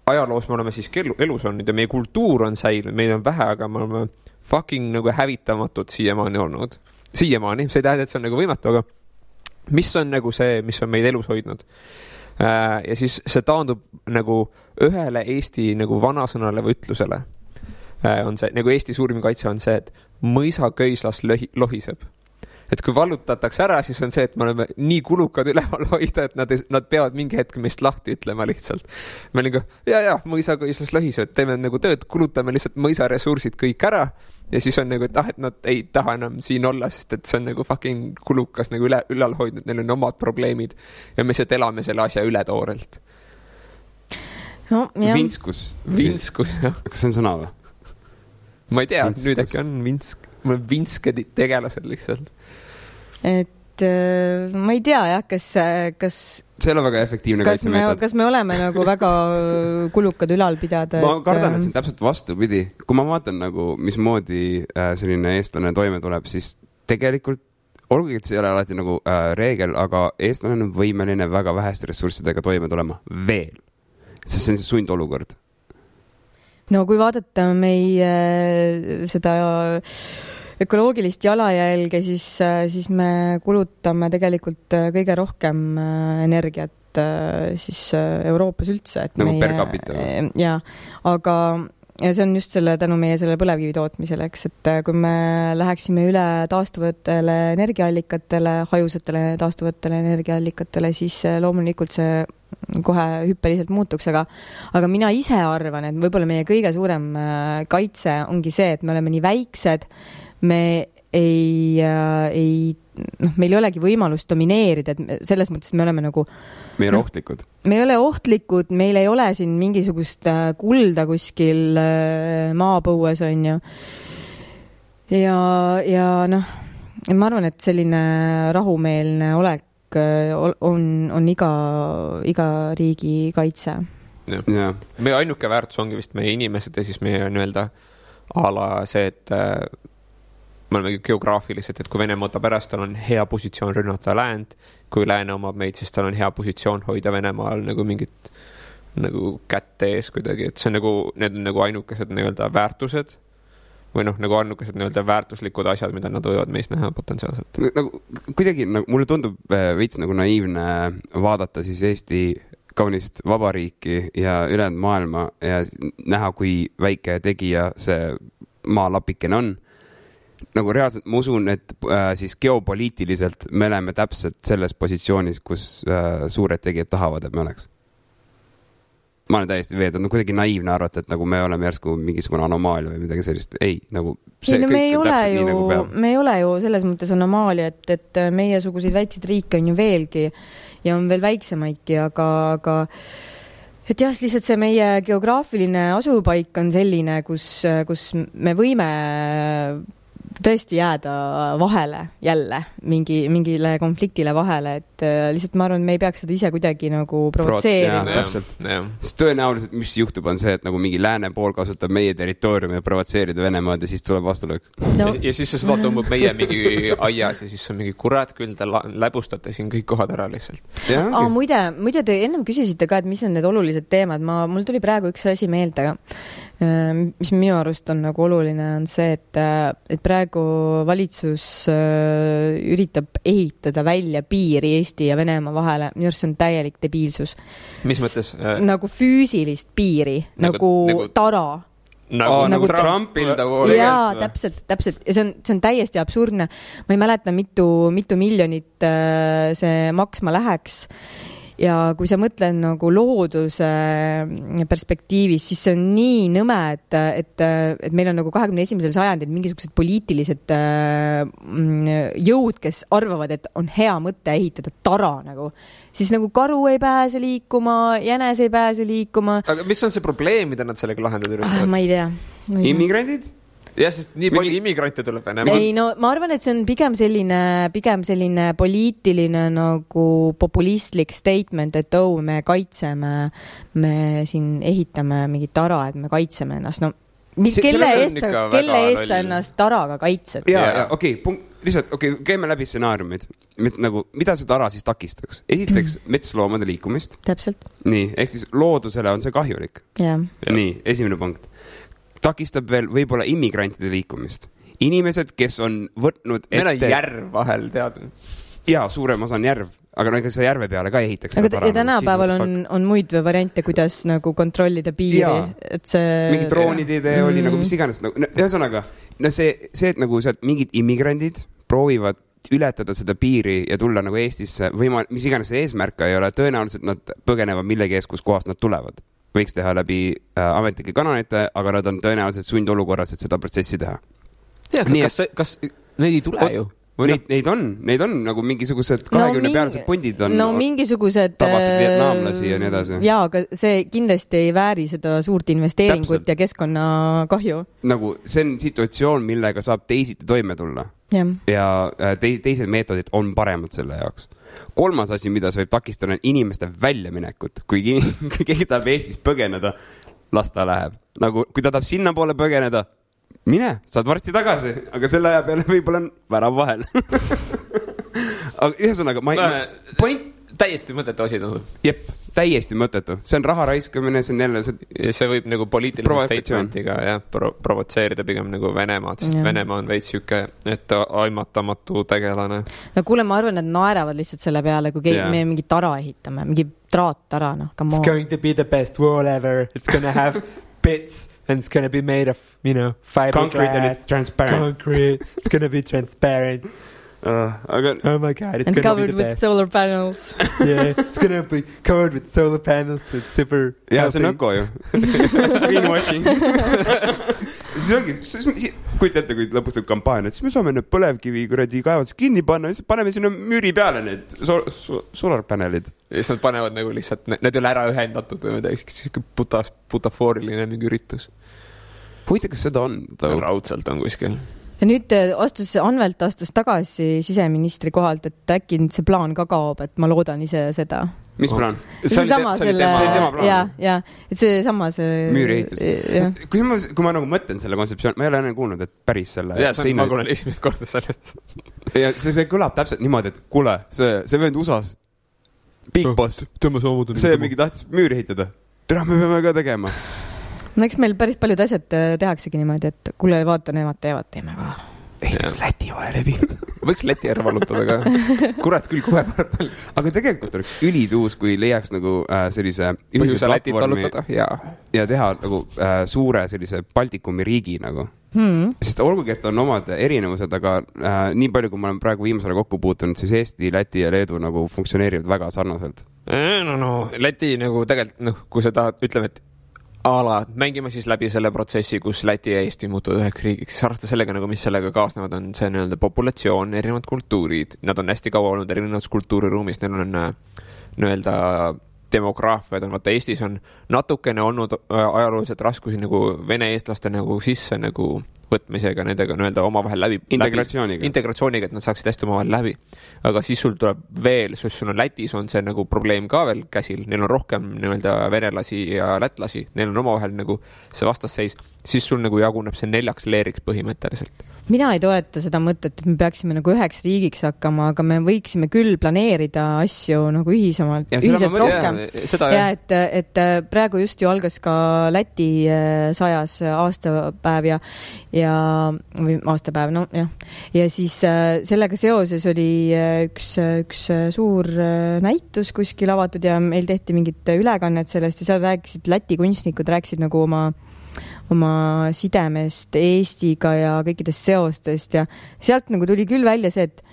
ajaloos me oleme siiski elu, elus olnud ja meie kultuur on säilinud, meid on vähe, aga me oleme fucking nagu hävitamatud siiamaani olnud. siiamaani, see ei tähenda, et see on nagu võimatu, aga mis on nagu see, mis on meid elus hoidnud? ja siis see taandub nagu ühele Eesti nagu vanasõnale või ütlusele Äh, on see, nagu Eesti suurim kaitse on see, et mõisaköislas löhi-, lohiseb. Et kui vallutatakse ära, siis on see, et me oleme nii kulukad üleval hoida, et nad, nad peavad mingi hetk meist lahti ütlema lihtsalt. me nagu ja, ja mõisakõislas lõhised, teeme nagu tööd, kulutame lihtsalt mõisaressursid kõik ära ja siis on nagu, et ah, et nad ei taha enam siin olla, sest et see on nagu fucking kulukas nagu üle, ülal hoidnud, neil on omad probleemid ja me lihtsalt elame selle asja üle toorelt. no jah, vinskus. vinskus, jah. kas see on sõna või? ma ei tea, nüüd äkki on vinsk, mul on vinsked tegelased lihtsalt. Et äh, ma ei tea jah, kas, kas, see ei ole väga efektiivne kaitsemeetod. kas me oleme nagu väga kulukad ülal pidada. ma kardan, et see äh, on täpselt vastupidi, kui ma vaatan nagu, mismoodi äh, selline eestlane toime tuleb, siis tegelikult olgugi, et see ei ole alati nagu äh, reegel, aga eestlane on võimeline väga väheste ressurssidega toime tulema veel, sest see on see sundolukord. no kui vaadata meie seda ökoloogilist jalajälge, siis, siis me kulutame tegelikult kõige rohkem äh, energiat äh, siis äh, Euroopas üldse, et Nagu meie per capita või? ja, aga ja see on just selle tänu meie selle põlevkivi tootmisele, eks, et äh, kui me läheksime üle taastuvatele energiaallikatele, hajusatele taastuvatele energiaallikatele, siis äh, loomulikult see kohe hüppeliselt muutuks, aga aga mina ise arvan, et võib-olla meie kõige suurem äh, kaitse ongi see, et me oleme nii väiksed, me ei, ei noh, meil ei olegi võimalust domineerida, et me, selles mõttes me oleme nagu me ei ole Noh. ohtlikud. me ei ole ohtlikud, meil ei ole siin mingisugust äh, kulda kuskil äh, maapõues, on ju. ja, ja noh, ma arvan, et selline rahumeelne olek äh, on, on iga, iga riigi kaitse. jah, meie ainuke väärtus ongi vist meie inimesed ja siis meie nii-öelda a la see, et äh, me oleme geograafiliselt, et kui Venemaa võtab ära, siis tal on hea positsioon rünnata läänd. kui lääne omab meid, siis tal on hea positsioon hoida Venemaal nagu mingit nagu kätt ees kuidagi, et see on nagu, need on nagu ainukesed nii-öelda väärtused või noh, nagu ainukesed nii-öelda väärtuslikud asjad, mida nad võivad meis näha potentsiaalselt. nagu kuidagi nagu mulle tundub äh, veits nagu naiivne vaadata siis Eesti kaunist vabariiki ja ülejäänud maailma ja näha, kui väike tegija see maalapikene on. Nagu reaalselt ma usun, et äh, siis geopoliitiliselt me oleme täpselt selles positsioonis, kus äh, suured tegijad tahavad, et me oleks. ma olen täiesti veendunud, no kuidagi naiivne arvata, et nagu me oleme järsku mingisugune anomaalia või midagi sellist, ei nagu. ei no me ei ole ju Nagu, me ei ole ju selles mõttes anomaalia, et, et meiesuguseid väikseid riike on ju veelgi ja on veel väiksemaidki, aga, aga et jah, lihtsalt see meie geograafiline asupaik on selline, kus, kus me võime tõesti jääda vahele jälle mingi, mingile konfliktile vahele, et äh, lihtsalt ma arvan, et me ei peaks seda ise kuidagi nagu provotseerima täpselt. sest tõenäoliselt, mis juhtub, on see, et nagu mingi lääne pool kasutab meie territooriumi et provotseerida Venemaad ja siis tuleb vastulöök. no ja, ja siis see sõda tõmbab meie mingi aias ja siis on mingi kurat küll, te läbustate siin kõik kohad ära lihtsalt. aa, muide, muide te ennem küsisite ka, et mis on need olulised teemad, ma, mul tuli praegu üks asi meelde, mis minu arust on nagu oluline, on see, et, et praegu valitsus äh, üritab ehitada välja piiri Eesti ja Venemaa vahele, minu arust see on täielik debiilsus. mis mõttes äh,? nagu füüsilist piiri, Nagu- nagu, nagu tara nagu, Aa, nagu Trump Trump- build a wall. Tegelikult jaa, täpselt, täpselt ja see on, see on täiesti absurdne. ma ei mäleta, mitu, mitu miljonit äh, see maksma läheks. Ja kui sa mõtled nagu looduse perspektiivis, siis see on nii nõme, et, et, et meil on nagu kahekümne esimesel sajandil mingisugused poliitilised mm, jõud, kes arvavad, et on hea mõte ehitada tara nagu, siis nagu karu ei pääse liikuma, jänes ei pääse liikuma aga mis on see probleem, mida nad sellega lahendada ah,. üritavad? ma ei tea. immigrandid? jah, sest nii palju Mingi- immigrante tuleb Venemaalt. ei no ma arvan, et see on pigem selline, pigem selline poliitiline nagu populistlik statement, et oh, me kaitseme, me siin ehitame mingit tara, et me kaitseme ennast, no mis, kelle eest sa kelle eest sa ennast taraga kaitsed? ja, ja okei okay,, punkt, lihtsalt okei okay,, käime läbi stsenaariumid. nagu, mida see tara siis takistaks? esiteks metsloomade liikumist, nii, ehk siis loodusele on see kahjulik. nii, esimene punkt. Takistab veel võib-olla immigrantide liikumist. inimesed, kes on võtnud meil on ette, järv vahel, tead. jaa, suurem osa on järv, aga no ega sa järve peale ka ei ehitaks. aga ja tänapäeval on, on muid variante, kuidas nagu kontrollida piiri et see. mingi droonide idee oli Mm. nagu mis iganes, nagu no, ühesõnaga no see, see, et nagu sealt mingid immigrandid proovivad ületada seda piiri ja tulla nagu Eestisse või ma, mis iganes see eesmärk ka ei ole, tõenäoliselt nad põgenevad millegi eest, kuskohast nad tulevad. Võiks teha läbi äh, ametlike kanalite, aga nad on tõenäoliselt sundolukorras, et seda protsessi teha. jah, kas, kas neid ei tule Oot, ju? Neid, neid on, neid on nagu mingisugused kahekümne mingi- pealised pundid on no mingisugused. tabatud vietnamlasi ja nii edasi. ja, aga see kindlasti ei vääri seda suurt investeeringut Täpselt. ja keskkonnakahju. nagu see on situatsioon, millega saab teisiti toime tulla jah, ja äh, tei-, teised meetodid on paremad selle jaoks. Kolmas asi, mida see võib takistada, on inimeste väljaminekut. kui, kui keegi tahab Eestis põgeneda, las ta läheb. nagu, kui ta tahab sinnapoole põgeneda, mine, saad varsti tagasi, aga selle aja peale võib-olla on värav vahel. aga ühesõnaga, ma ei, point, täiesti mõttetu asi tundub. jep, täiesti mõttetu, see on raha raiskamine, see on jälle see, ja see võib nagu poliitilise statement'iga jah pro,, provotseerida pigem nagu Venemaad, sest Jah. Venemaa on veits sihuke etteaimatamatu tegelane. no kuule, ma arvan, et naeravad lihtsalt selle peale, kui keegi me mingit tara ehitame, mingi traattara, noh, come It's on. going to be the best wall ever. It's gonna have bits and it's gonna be made of, you know, concrete and fiberglass, it's transparent. concrete. It's gonna be transparent. Aga Oh my god, it's And gonna be covered the with best. solar panels. yeah, it's gonna be covered with solar panels. It's super. ja see on healthy. öko ju. Greenwashing. siis ongi, siis kujuta ette, kui lõpuks tuleb kampaania, et siis me saame need põlevkivi kuradi kaevandused kinni panna, siis paneme sinna müüri peale need so-, so- solar panel'id. ja siis nad panevad nagu lihtsalt, need ei ole ära ühendatud või midagi, sihuke buta, butafooriline mingi üritus. huvitav, kas seda on? raudselt on kuskil. Ja nüüd äh, astus, Anvelt astus tagasi siseministri kohalt, et äkki nüüd see plaan ka kaob, et ma loodan ise seda. mis plaan? seesama selle see ja, ja, et seesama see. müüri ehitus kui ma, kui ma nagu mõtlen selle kontseptsiooni, ma ei ole enne kuulnud, et päris selle. ja see on, ma kuulen esimest korda sellest. ja see, see kõlab täpselt niimoodi, et kuule, see, see vend USA-s, Big Boss, see mingi tahtis müüri ehitada. tere, me peame ka tegema. No eks meil päris paljud asjad äh, tehaksegi niimoodi, et kuule, vaata, nemad teevad, teeme ka. ehitaks Läti vahel läbi. võiks Läti ära vallutada ka. kurat küll, kohe palju. aga tegelikult oleks ülituus, kui leiaks nagu äh, sellise ühise põhjuse Lätit platvormi vallutada ja ja teha nagu äh, suure sellise Baltikumi riigi nagu. Hmm. sest olgugi, et on omad erinevused, aga äh, nii palju, kui ma olen praegu viimasel ajal kokku puutunud, siis Eesti, Läti ja Leedu nagu funktsioneerivad väga sarnaselt. no, no Läti nagu tegelikult noh, kui sa tahad, ütleme, et a la mängime siis läbi selle protsessi, kus Läti ja Eesti muutuvad üheks riigiks, siis arvesta sellega nagu, mis sellega kaasnevad, on see nii-öelda populatsioon, erinevad kultuurid, nad on hästi kaua olnud erinevas kultuuriruumis, neil on äh, nii-öelda demograafiad on, vaata Eestis on natukene olnud äh, ajalooliselt raskusi nagu vene-eestlaste nagu sisse nagu võtmisega, nendega nii-öelda omavahel läbi. Integratsiooniga. integratsiooniga, et nad saaksid hästi omavahel läbi. aga siis sul tuleb veel, sest sul on Lätis on see nagu probleem ka veel käsil, neil on rohkem nii-öelda venelasi ja lätlasi, neil on omavahel nagu see vastasseis, siis sul nagu jaguneb see neljaks leeriks põhimõtteliselt. Mina ei toeta seda mõtet, et me peaksime nagu üheks riigiks hakkama, aga me võiksime küll planeerida asju nagu ühisemalt, ühiselt rohkem. ja et, et äh, praegu just ju algas ka Läti äh, sajas aastapäev ja, ja või aastapäev, nojah. ja siis äh, sellega seoses oli äh, üks, üks äh, suur äh, näitus kuskil avatud ja meil tehti mingit ülekannet sellest ja seal rääkisid Läti kunstnikud rääkisid nagu oma oma sidemest Eestiga ja kõikidest seostest ja sealt nagu tuli küll välja see, et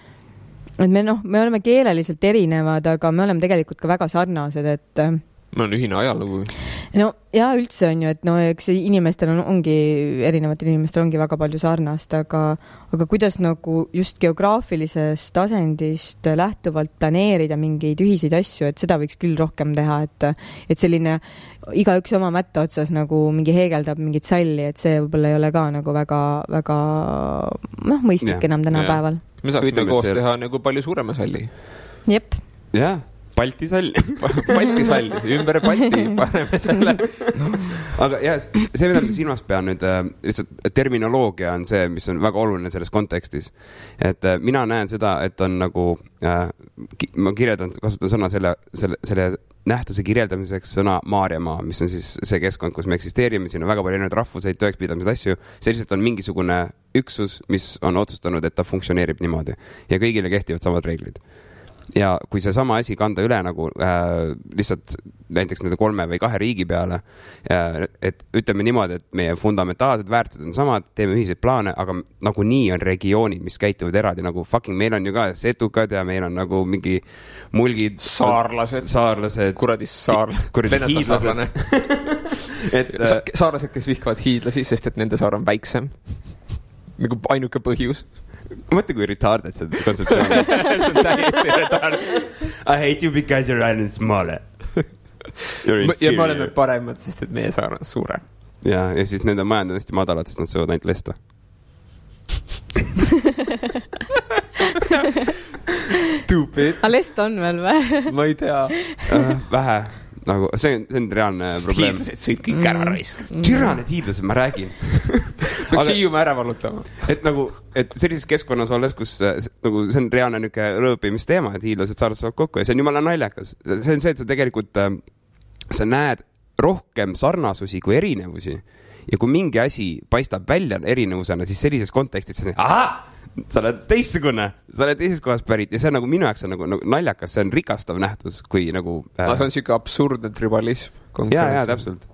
et me noh, me oleme keeleliselt erinevad, aga me oleme tegelikult ka väga sarnased, et meil on ühine ajalugu. no ja üldse on ju, et no eks inimestel on, ongi, erinevatel inimestel ongi väga palju sarnast, aga, aga kuidas nagu just geograafilisest asendist lähtuvalt planeerida mingeid ühiseid asju, et seda võiks küll rohkem teha, et, et selline igaüks oma mätta otsas nagu mingi heegeldab mingit salli, et see võib-olla ei ole ka nagu väga, väga noh, mõistlik Jah, enam tänapäeval. me saaksime koos see- teha nagu palju suurema salli. jep, jah, Balti sall. Balti salli, ümber Balti paneme selle. aga ja see, mida ma silmas pean nüüd äh, lihtsalt terminoloogia on see, mis on väga oluline selles kontekstis. et äh, mina näen seda, et on nagu äh,, ma kirjeldan, kasutan sõna selle, selle, selle nähtuse kirjeldamiseks sõna Maarjamaa, mis on siis see keskkond, kus me eksisteerime, siin on väga palju erinevaid rahvuseid, tõekspidamised, asju. see lihtsalt on mingisugune üksus, mis on otsustanud, et ta funktsioneerib niimoodi ja kõigile kehtivad samad reeglid ja kui seesama asi kanda üle nagu äh, lihtsalt näiteks nende kolme või kahe riigi peale äh,. et ütleme niimoodi, et meie fundamentaalsed väärtused on samad, teeme ühiseid plaane, aga nagunii on regioonid, mis käituvad eraldi nagu fucking, meil on ju ka setukad ja meil on nagu mingi mulgid. saarlased. saarlased. kuradi saar-. kuradi hiidlased et Sa, saarlased, kes vihkavad hiidlasi, sest et nende saar on väiksem. nagu ainuke põhjus mõtle, kui retarded see kontseptsioon on see on täiesti retarded. I hate you because your island is smaller. ja me oleme paremad, sest et meie saar on suurem. ja, ja siis nende majand on hästi madalad, sest nad söövad ainult lesta Stupid. aga lest on veel või? ma ei tea uh,. vähe nagu see on, see on reaalne probleem. hiidlased sõid kõik ära raisk mm.. türa need hiidlased, ma räägin peaks. Hiiumaa ära vallutama. et nagu, et sellises keskkonnas olles, kus äh, nagu see on reaalne niisugune rööpimisteema, et hiidlased saarlased kokku ja see on jumala naljakas. see on see, et sa tegelikult äh,, sa näed rohkem sarnasusi kui erinevusi ja kui mingi asi paistab välja erinevusena, siis sellises kontekstis sa ahah sa oled teistsugune, sa oled teisest kohast pärit ja see on nagu minu jaoks on nagu, nagu naljakas, see on rikastav nähtus, kui nagu äh.... see on sihuke absurdne tribalism. ja, ja täpselt.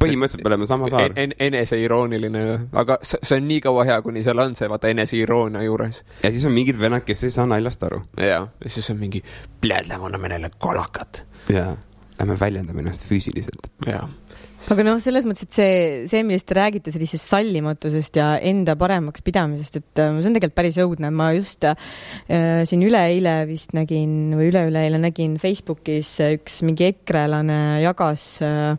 põhimõtteliselt me oleme sama saar en,. eneseirooniline, aga see on nii kaua hea, kuni seal on see vaata eneseironia juures. ja siis on mingid vennad, kes ei saa naljast aru. ja, ja siis on mingi, lähme anname neile kolakat. ja, lähme väljendame ennast füüsiliselt. jaa aga noh, selles mõttes, et see, see, millest te räägite, sellisest sallimatusest ja enda paremaks pidamisest, et äh, see on tegelikult päris õudne. ma just äh, siin üleeile vist nägin või üle-üleeile nägin Facebookis üks mingi ekrelane jagas äh,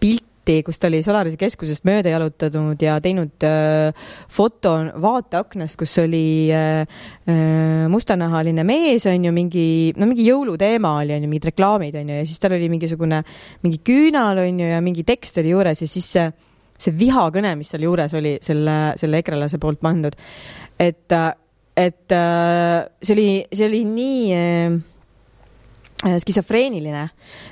pilti pilti, kus ta oli Solarise keskusest mööda jalutanud ja teinud äh, foto vaateaknast, kus oli äh, äh, mustanahaline mees, on ju, mingi, no mingi jõuluteema oli, on ju, mingid reklaamid, on ju, ja siis tal oli mingisugune, mingi küünal, on ju, ja mingi tekst oli juures ja siis see, see vihakõne, mis seal juures oli, selle, selle ekrelase poolt pandud, et, et äh, see oli, see oli nii äh, skisofreeniline.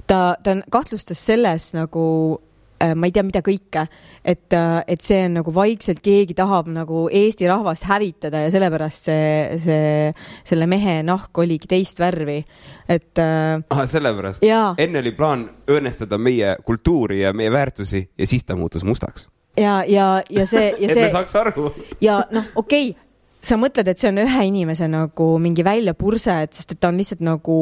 ta, ta kahtlustas selles nagu Äh, ma ei tea, mida kõike, et, äh, et see on nagu vaikselt keegi tahab nagu Eesti rahvast hävitada ja sellepärast see, see, selle mehe nahk oligi teist värvi, et. Äh, ah, sellepärast? enne oli plaan õõnestada meie kultuuri ja meie väärtusi ja siis ta muutus mustaks. ja, ja, ja see, ja see. et me saaks aru. ja noh, okei okay, sa mõtled, et see on ühe inimese nagu mingi väljapurse, et sest et ta on lihtsalt nagu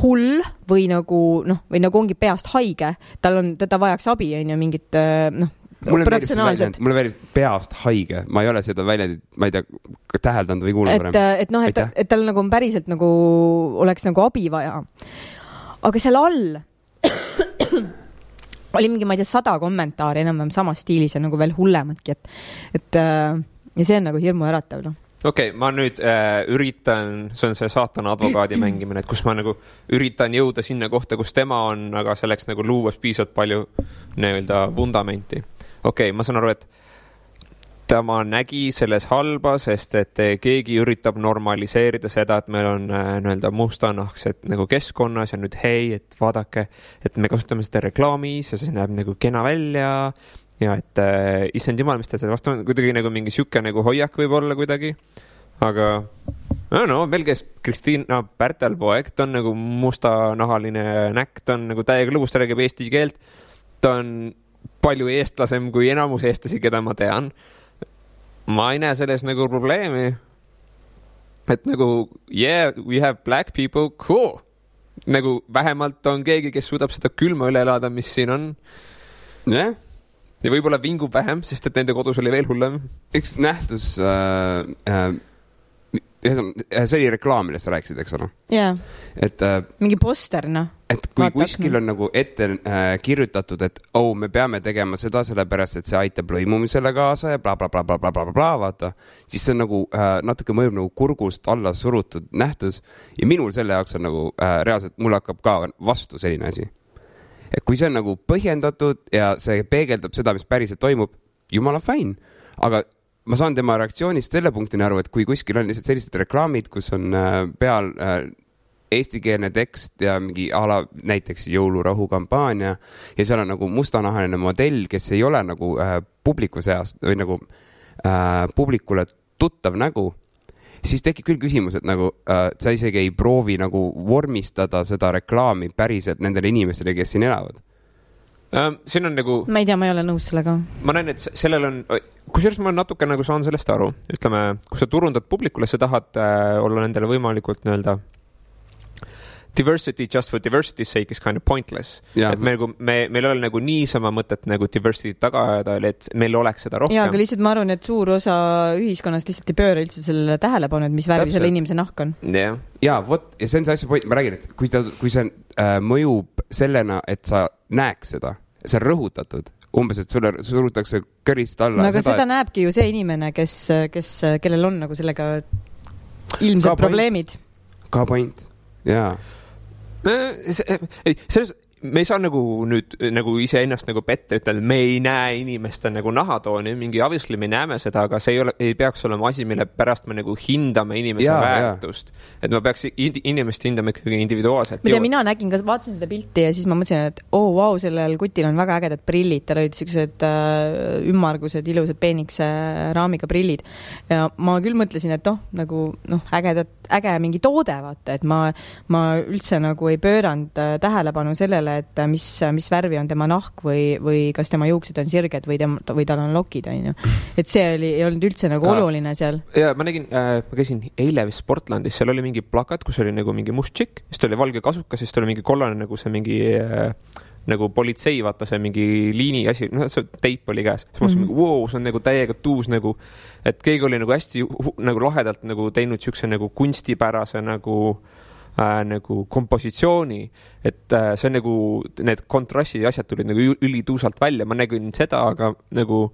hull või nagu noh, või nagu ongi peast haige, tal on, teda vajaks abi, on ju, mingit äh, noh mulle meeldib see väljend, mulle meeldib peast haige, ma ei ole seda väljendit, ma ei tea, täheldanud või kuulnud varem. et, et noh, et, et tal nagu on päriselt nagu oleks nagu abi vaja. aga seal all oli mingi, ma ei tea, sada kommentaari enam-vähem samas stiilis ja nagu veel hullematki, et, et äh, ja see on nagu hirmuäratav, noh okei okay,, ma nüüd äh, üritan, see on see saatana advokaadi mängimine, et kus ma nagu üritan jõuda sinna kohta, kus tema on, aga selleks nagu luues piisavalt palju nii-öelda vundamenti. okei okay,, ma saan aru, et tema nägi selles halba, sest et keegi üritab normaliseerida seda, et meil on äh, nii-öelda mustanahksed nagu keskkonnas ja nüüd hei, et vaadake, et me kasutame seda reklaamis ja see näeb nagu kena välja ja et äh, issand jumal, mis teil selle vastu on, kuidagi nagu mingi sihuke nagu hoiak võib-olla kuidagi. aga no, no käis Kristiina Pärtel-poeg, ta on nagu mustanahaline näkk, ta on nagu täiega lõbus, ta räägib eesti keelt. ta on palju eestlasem kui enamus eestlasi, keda ma tean. ma ei näe selles nagu probleemi. et nagu yeah, we have black people, cool. nagu vähemalt on keegi, kes suudab seda külma üle elada, mis siin on. jah yeah ja võib-olla vingub vähem, sest et nende kodus oli veel hullem. üks nähtus äh,, äh, ühesõnaga, see oli reklaam, millest sa rääkisid, eks ole? jaa. et äh,. mingi poster, noh. et kui Vaata, kuskil on nagu ette äh, kirjutatud, et oh, me peame tegema seda sellepärast, et see aitab lõimumisele kaasa ja blablabla, blablabla, bla, vaata. siis see on nagu äh, natuke mõjub nagu kurgust alla surutud nähtus ja minul selle jaoks on nagu äh, reaalselt, mul hakkab ka vastu selline asi et kui see on nagu põhjendatud ja see peegeldab seda, mis päriselt toimub, jumala fine, aga ma saan tema reaktsioonist selle punktini aru, et kui kuskil on lihtsalt sellised reklaamid, kus on äh, peal äh, eestikeelne tekst ja mingi a la näiteks jõulurahu kampaania ja seal on nagu mustanahaline modell, kes ei ole nagu äh, publiku seas või nagu äh, publikule tuttav nägu siis tekib küll küsimus, et nagu äh, sa isegi ei proovi nagu vormistada seda reklaami päriselt nendele inimestele, kes siin elavad. Ähm, siin on nagu, ma ei tea, ma ei ole nõus sellega. ma näen, et se- sellel on, kusjuures ma natuke nagu saan sellest aru, ütleme, kui sa turundad publikule, sa tahad äh, olla nendele võimalikult nii-öelda diversity just for diversity's sake is kind of pointless. Jaa. et me nagu, me, meil ei ole nagu niisama mõtet nagu diversity't taga ajada, et meil oleks seda ja, aga rohkem. lihtsalt ma arvan, et suur osa ühiskonnast lihtsalt ei pööra üldse sellele tähelepanu, et mis värvi selle inimese nahk on. jah, ja vot, ja see on see asja point, ma räägin, et kui ta, kui see äh, mõjub sellena, et sa näeks seda, see on rõhutatud, umbes, et sulle surutakse körist alla no aga seda, seda et näebki ju see inimene, kes, kes, kellel on nagu sellega ilmsed Ka probleemid. ka point, jaa. ei, selles, me ei saa nagu nüüd nagu iseennast nagu petta ütelda, me ei näe inimeste nagu nahatooni, mingi obviously me näeme seda, aga see ei ole, ei peaks olema asi, mille pärast me nagu hindame inimese ja, väärtust. et ma peaks in- inimest hindama ikkagi individuaalselt. ma ei tea, mina nägin ka, vaatasin seda pilti ja siis ma mõtlesin, et oo oh,, vau, sellel kutil on väga ägedad prillid, tal olid siuksed äh, ümmargused, ilusad peenikese raamiga prillid. ja ma küll mõtlesin, et noh, nagu noh, ägedat, äge mingi toode, vaata, et ma, ma üldse nagu ei pööranud äh, tähelepanu sellele, et äh, mis, mis värvi on tema nahk või, või kas tema juuksed on sirged või tema, või tal on lokid, onju. et see oli, ei olnud üldse nagu oluline seal. ja ma nägin äh,, ma käisin eile vist Portlandis, seal oli mingi plakat, kus oli nagu mingi must tšikk, siis ta oli valge kasukas, siis ta oli mingi kollane nagu see mingi äh, nagu politsei, vaata see mingi liini asi, noh, see teip oli käes. siis ma mõtlesin mm -hmm., vau, see on nagu täiega tuus nagu, et keegi oli nagu hästi nagu lahedalt nagu teinud siukse nagu kunstipärase nagu äh, nagu kompositsiooni, et äh, see on nagu, need kontrastid ja asjad tulid nagu ülituusalt välja, ma nägin seda, aga nagu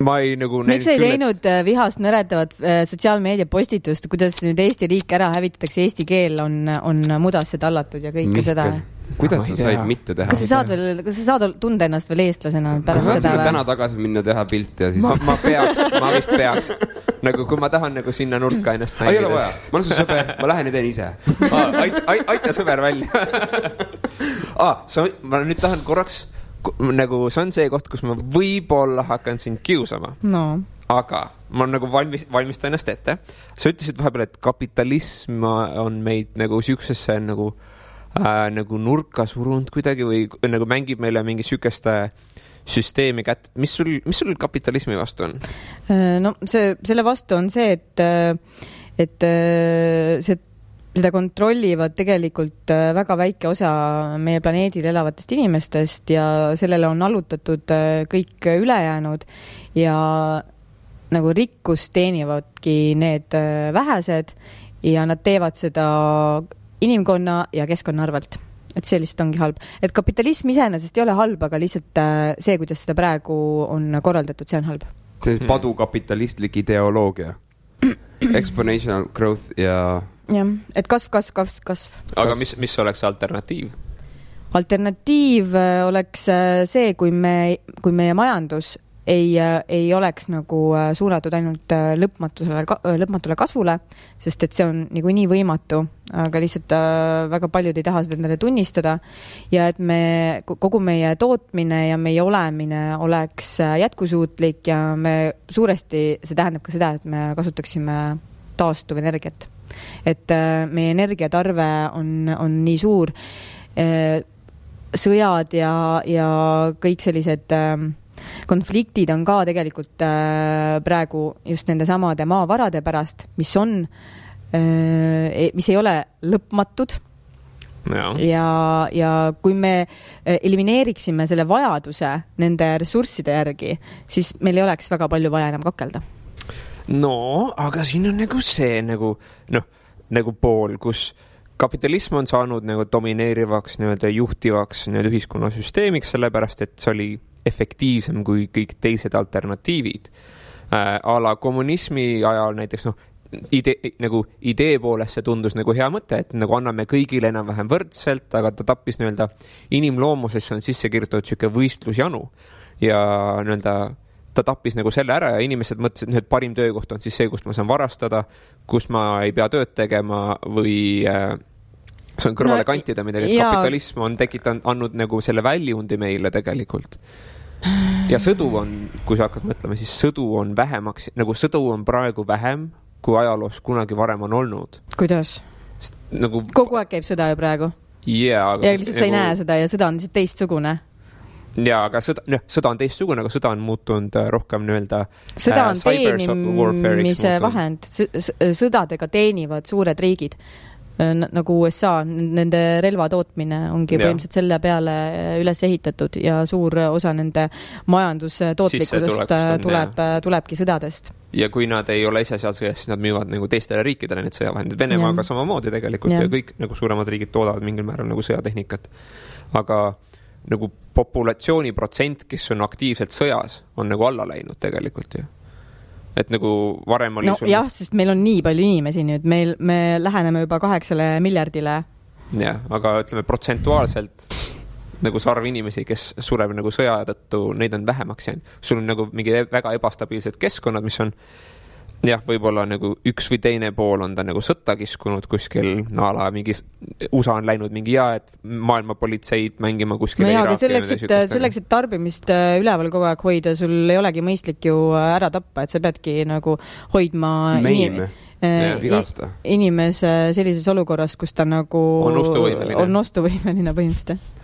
ma ei nagu miks sa ei küll, et- teinud äh, vihast nõretavat äh, sotsiaalmeedia postitust, kuidas nüüd Eesti riik ära hävitatakse, eesti keel on, on mudasse tallatud ja kõike seda? kuidas sa said mitte teha kas sa? saad veel, kas sa saad tunda ennast veel eestlasena kas pärast saad seda täna tagasi minna, teha pilti ja siis? ma, ma peaks, ma vist peaks. nagu kui ma tahan nagu sinna nurka ennast ei ole vaja, ma olen su sõber, ma lähen ja teen ise. aita, aita sõber välja ah,. sa, ma nüüd tahan korraks nagu see on see koht, kus ma võib-olla hakkan sind kiusama, no aga ma nagu valmis, valmistan ennast ette. sa ütlesid vahepeal, et kapitalism on meid nagu siuksesse nagu äh, nagu nurka surunud kuidagi või nagu mängib meile mingi sihukeste süsteemi kätte, mis sul, mis sul kapitalismi vastu on? Äh, no see, selle vastu on see, et, et äh, see, seda kontrollivad tegelikult äh, väga väike osa meie planeedil elavatest inimestest ja sellele on allutatud äh, kõik ülejäänud ja nagu rikkust teenivadki need äh, vähesed ja nad teevad seda inimkonna ja keskkonna arvelt et see lihtsalt ongi halb, et kapitalism iseenesest ei ole halb, aga lihtsalt see, kuidas seda praegu on korraldatud, see on halb. see on padukapitalistlik ideoloogia. Exponential growth ja jah, et kasv, kasv, kasv, kasv. aga mis, mis oleks alternatiiv? alternatiiv äh, oleks äh, see, kui me, kui meie majandus ei, ei oleks nagu äh, suunatud ainult äh, lõpmatusele, lõpmatule kasvule, sest et see on niikuinii võimatu, aga lihtsalt äh, väga paljud ei taha seda endale tunnistada ja et me, kogu meie tootmine ja meie olemine oleks äh, jätkusuutlik ja me suuresti, see tähendab ka seda, et me kasutaksime taastuvenergiat. Et äh, meie energiatarve on, on nii suur. Äh, sõjad ja, ja kõik sellised äh, konfliktid on ka tegelikult praegu just nende samade maavarade pärast, mis on äh,, mis ei ole lõpmatud. Jah, ja, ja kui me elimineeriksime selle vajaduse nende ressursside järgi, siis meil ei oleks väga palju vaja enam kakelda. No aga siin on nagu see nagu noh, nagu pool, kus kapitalism on saanud nagu domineerivaks nii-öelda juhtivaks nii-öelda ühiskonnasüsteemiks, sellepärast et see oli efektiivsem kui kõik teised alternatiivid äh,. a la kommunismi ajal näiteks noh, idee, nagu idee poolest see tundus nagu hea mõte, et nagu anname kõigile enam-vähem võrdselt, aga ta tappis nii-öelda inimloomusesse on sisse kirjutatud niisugune võistlusjanu ja nii-öelda ta tappis nagu selle ära ja inimesed mõtlesid, et parim töökoht on siis see, kust ma saan varastada, kus ma ei pea tööd tegema või äh, saan kõrvale No, kantida midagi, et kapitalism on tekitanud, andnud nagu selle väljundi meile tegelikult. ja sõdu on, kui sa hakkad mõtlema, siis sõdu on vähemaks, nagu sõdu on praegu vähem, kui ajaloos kunagi varem on olnud. kuidas? nagu kogu aeg käib sõda ju praegu aga ja lihtsalt sa ei näe seda ja sõda on lihtsalt teistsugune. jaa, aga sõda, noh, sõda on teistsugune, aga sõda on muutunud äh, rohkem nii-öelda sõda Äh, on warfare'iks teenimise vahend, sõdadega teenivad suured riigid N- nagu USA, nende relva tootmine ongi Jah. põhimõtteliselt selle peale üles ehitatud ja suur osa nende majandustootlikkusest tuleb, tulebki sõdadest. ja kui nad ei ole ise seal sõjas, siis nad müüvad nagu teistele riikidele need sõjavahendid, Venemaaga samamoodi tegelikult Jah. ja kõik nagu suuremad riigid toodavad mingil määral nagu sõjatehnikat. aga nagu populatsiooni protsent, kes on aktiivselt sõjas, on nagu alla läinud tegelikult ju. et nagu varem oli no sul jah, sest meil on nii palju inimesi nüüd, meil, me läheneme juba kaheksale miljardile. jah, aga ütleme protsentuaalselt nagu see arv inimesi, kes sureb nagu sõja tõttu, neid on vähemaks jäänud. sul on nagu mingi e- väga ebastabiilsed keskkonnad, mis on jah, võib-olla nagu üks või teine pool on ta nagu sõtta kiskunud kuskil no, a la mingi, USA on läinud mingi ja, et maailmapolitseid mängima kuskil. no jaa, aga selleks, et, selleks, et tarbimist äh, üleval kogu aeg hoida, sul ei olegi mõistlik ju äh, ära tappa, et sa peadki nagu hoidma meime, äh, vigasta. inimese sellises olukorras, kus ta nagu On ostuvõimeline. on ostuvõimeline põhimõtteliselt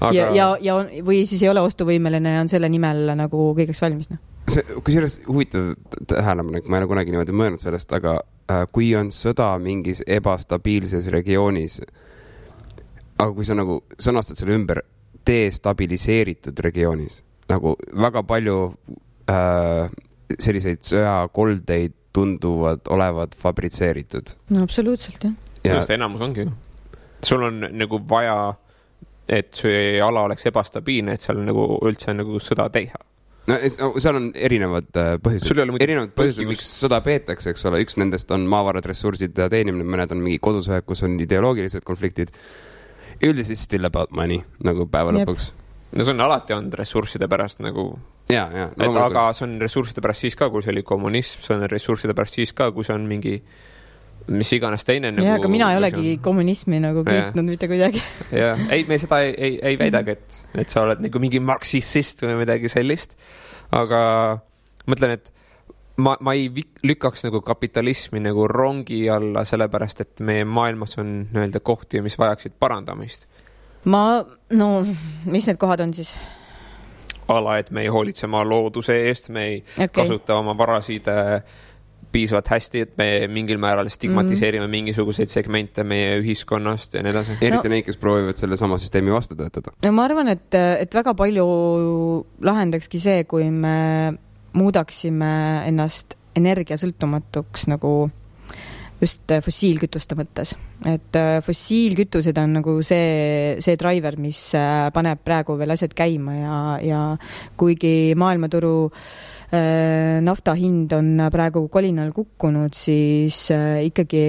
aga ja, ja, ja on, või siis ei ole ostuvõimeline ja on selle nimel nagu kõigeks valmis, noh. see, kusjuures huvitav tähelepanek, ma ei ole kunagi niimoodi mõelnud sellest, aga äh, kui on sõda mingis ebastabiilses regioonis, aga kui sa nagu sõnastad selle ümber destabiliseeritud regioonis, nagu väga palju äh, selliseid sõjakoldeid tunduvad olevat fabritseeritud. no absoluutselt, jah. minu arust enamus ongi ju. sul on nagu vaja, et see ala oleks ebastabiilne, et seal nagu üldse nagu sõda teha. no no seal on erinevad äh, põhjused erinevad põhjused, miks sõda peetakse, eks ole, üks nendest on maavarad, ressursid ja teenimine, mõned on mingi kodusõjad, kus on ideoloogilised konfliktid. üldiselt still about money nagu päeva Jep. lõpuks. no see on alati olnud ressursside pärast nagu, ja, ja. et aga see on ressursside pärast siis ka, kui see oli kommunism, see on ressursside pärast siis ka, kui see on mingi mis iganes teine nagu. jaa, aga mina ei olegi kommunismi nagu kiitnud mitte kuidagi. jah, ei, me seda ei, ei, ei väidagi, et, et sa oled nagu mingi marksist või midagi sellist. aga mõtlen, et ma, ma ei lükkaks nagu kapitalismi nagu rongi alla, sellepärast et meie maailmas on nii-öelda kohti, mis vajaksid parandamist. ma, no mis need kohad on siis? a la, et me ei hoolitse oma looduse eest, me ei okay., kasuta oma varasid äh, piisavalt hästi, et me mingil määral stigmatiseerime mm -hmm. mingisuguseid segmente meie ühiskonnast ja nii edasi. eriti No- neid, kes proovivad sellesama süsteemi vastu töötada. no ma arvan, et, et väga palju lahendakski see, kui me muudaksime ennast energiasõltumatuks nagu just fossiilkütuste mõttes. et äh, fossiilkütused on nagu see, see driver, mis äh, paneb praegu veel asjad käima ja, ja kuigi maailmaturu äh, nafta hind on praegu kolinal kukkunud, siis äh, ikkagi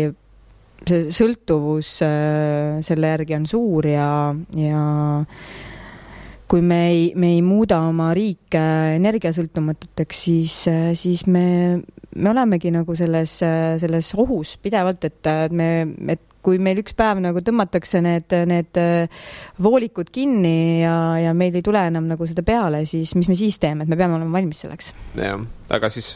see sõltuvus äh, selle järgi on suur ja, ja kui me ei, me ei muuda oma riike energiasõltumatuteks, siis, siis me, me olemegi nagu selles, selles ohus pidevalt, et me, et kui meil üks päev nagu tõmmatakse need, need voolikud kinni ja, ja meil ei tule enam nagu seda peale, siis mis me siis teeme, et me peame olema valmis selleks. jah, aga siis,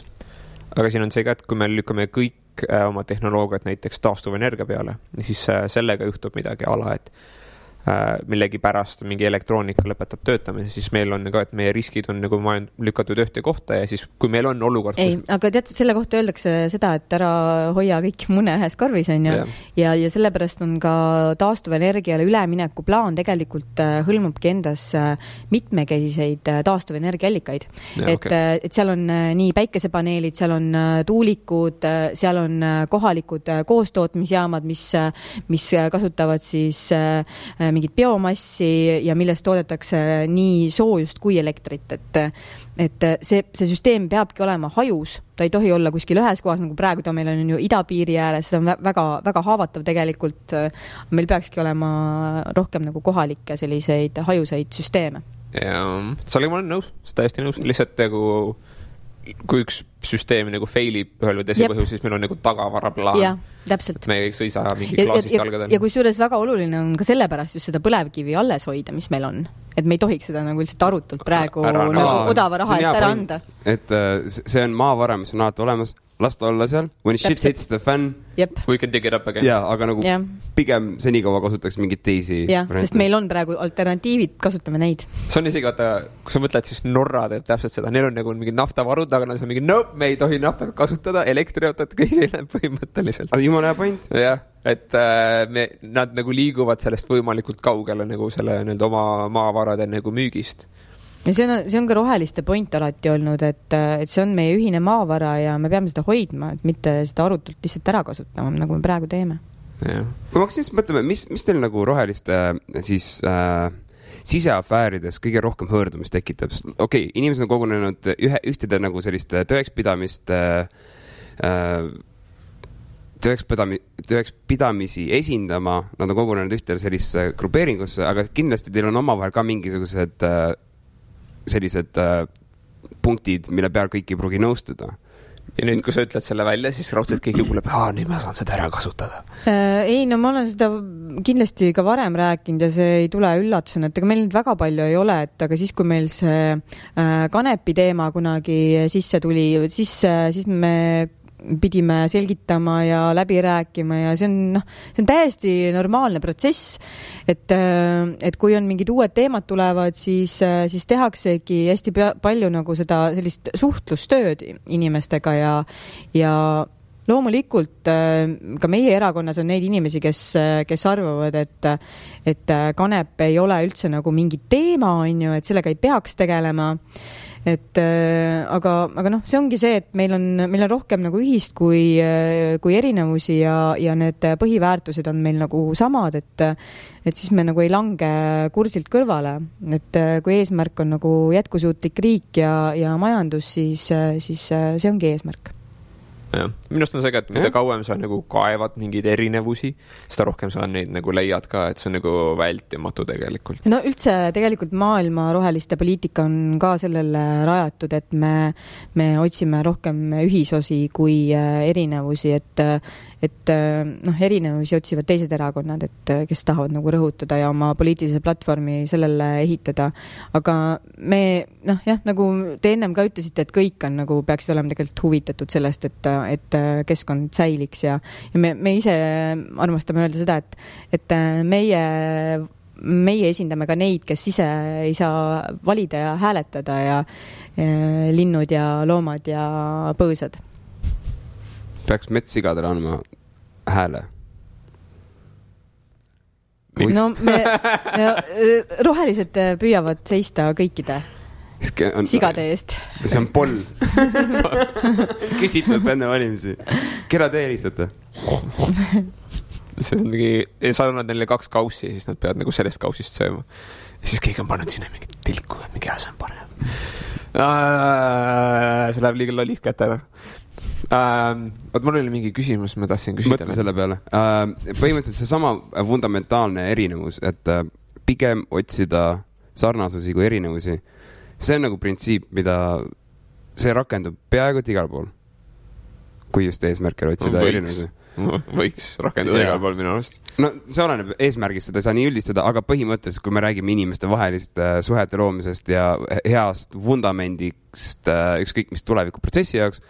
aga siin on see ka, et kui me lükkame kõik äh, oma tehnoloogiat näiteks taastuvenergia peale, siis äh, sellega juhtub midagi a la, et äh, millegipärast mingi elektroonika lõpetab töötamise, siis meil on ka, et meie riskid on nagu lükatud ühte kohta ja siis, kui meil on olukord, ei, aga tead, selle kohta öeldakse seda, et ära hoia kõiki mune ühes korvis, on ju. Jah. ja, ja sellepärast on ka taastuvenergiale ülemineku plaan tegelikult äh, hõlmabki endas äh, mitmekesiseid äh, taastuvenergiaallikaid. Et okei., et seal on äh, nii päikesepaneelid, seal on äh, tuulikud, seal on äh, kohalikud äh, koostootmisjaamad, mis, mis äh, kasutavad siis äh, äh, mingit biomassi ja millest toodetakse nii soojust kui elektrit, et et see, see süsteem peabki olema hajus, ta ei tohi olla kuskil ühes kohas, nagu praegu ta meil on ju idapiiri ääres, see on vä- väga, väga haavatav tegelikult. meil peakski olema rohkem nagu kohalikke selliseid hajusaid süsteeme. ja sellega ma olen nõus, täiesti nõus, lihtsalt nagu kui üks süsteem nagu fail ib ühel või teisel põhjusel, siis meil on nagu tagavaraplaan jah, täpselt et. me ei sõisa mingi ja, ja, klaasist ja, jalgadel ja. kusjuures väga oluline on ka sellepärast just seda põlevkivi alles hoida, mis meil on. et me ei tohiks seda nagu lihtsalt arutult praegu Ära nagu anda. odava raha eest ära anda. et äh, see on maavara, mis on alati olemas, las ta olla seal. When shit Täpselt. hits the fan jep, We can dig it up again. ja, aga nagu jah, pigem senikaua kasutaks mingeid teisi. jah, sest meil on praegu alternatiivid, kasutame neid. see on isegi vaata, kui sa mõtled, siis Norra teeb täpselt seda, neil on nagu mingid naftavarud, aga nad on mingi nope, me ei tohi naftat kasutada, elektriautot, kõigile põhimõtteliselt. jumala hea point. jah, et äh, me, nad nagu liiguvad sellest võimalikult kaugele nagu selle nii-öelda oma maavarade nagu müügist. Ja see on, see on ka roheliste point alati olnud, et, et see on meie ühine maavara ja me peame seda hoidma, et mitte seda arutult lihtsalt ära kasutama, nagu me praegu teeme. jah, ma hakkasin just mõtlema, mis, mis teil nagu roheliste äh, siis äh, siseafäärides kõige rohkem hõõrdumist tekitab, sest okei okay,, inimesed on kogunenud ühe, ühtede nagu selliste tõekspidamist äh, äh, tõekspidami-, tõekspidamisi esindama, nad on kogunenud ühte sellisesse grupeeringusse, aga kindlasti teil on omavahel ka mingisugused äh, sellised äh, punktid, mille peal kõik ei pruugi nõustuda. ja nüüd, kui sa ütled selle välja, siis raudselt keegi kuuleb, aa, nüüd ma saan seda ära kasutada. Äh, ei no ma olen seda kindlasti ka varem rääkinud ja see ei tule üllatusena, et ega meil nüüd väga palju ei ole, et aga siis, kui meil see äh, kanepi teema kunagi sisse tuli, siis, siis me pidime selgitama ja läbi rääkima ja see on noh, see on täiesti normaalne protsess. et, et kui on mingid uued teemad tulevad, siis, siis tehaksegi hästi palju nagu seda sellist suhtlustööd inimestega ja, ja loomulikult äh, ka meie erakonnas on neid inimesi, kes, kes arvavad, et, et kanep ei ole üldse nagu mingi teema, on ju, et sellega ei peaks tegelema et äh, aga, aga noh, see ongi see, et meil on, meil on rohkem nagu ühist kui, kui erinevusi ja, ja need põhiväärtused on meil nagu samad, et et siis me nagu ei lange kursilt kõrvale, et äh, kui eesmärk on nagu jätkusuutlik riik ja, ja majandus, siis, siis äh, see ongi eesmärk jah, minu arust on see ka, et mida Jah. kauem sa nagu kaevad mingeid erinevusi, seda rohkem sa neid nagu leiad ka, et see on nagu vältimatu tegelikult. no üldse tegelikult maailma roheliste poliitika on ka sellele rajatud, et me, me otsime rohkem ühisosi kui äh, erinevusi, et et äh, noh, erinevusi otsivad teised erakonnad, et äh, kes tahavad nagu rõhutada ja oma poliitilise platvormi sellele ehitada. aga me noh, jah, nagu te ennem ka ütlesite, et kõik on nagu peaksid olema tegelikult huvitatud sellest, et, et äh, keskkond säiliks ja, ja me, me ise armastame öelda seda, et, et meie meie esindame ka neid, kes ise ei saa valida ja hääletada ja, ja linnud ja loomad ja põõsad. Peaks metssigadele andma hääle. Miks? no me no,, rohelised püüavad seista kõikide sigade eest. see on poll. küsitlus enne valimisi. keda te eelistate? see on mingi, sa annad neile kaks kaussi ja siis nad peavad nagu sellest kaussist sööma. ja siis keegi on pannud sinna mingit tilku, et mingi, see on parem. see läheb liiga lolliks kätte ära. oot, mul oli mingi küsimus, ma tahtsin küsida. mõtle selle peale. põhimõtteliselt seesama fundamentaalne erinevus, et äh, pigem otsida sarnasusi kui erinevusi. see on nagu printsiip, mida, see rakendub peaaegu et igal pool. kui just eesmärke otsida Võiks. erinevusi. võiks rakendada igal pool minu arust. no see oleneb eesmärgist, seda ei saa nii üldistada, aga põhimõtteliselt, kui me räägime inimeste vaheliste suhete loomisest ja heast vundamendist äh, ükskõik mis tulevikuprotsessi jaoks,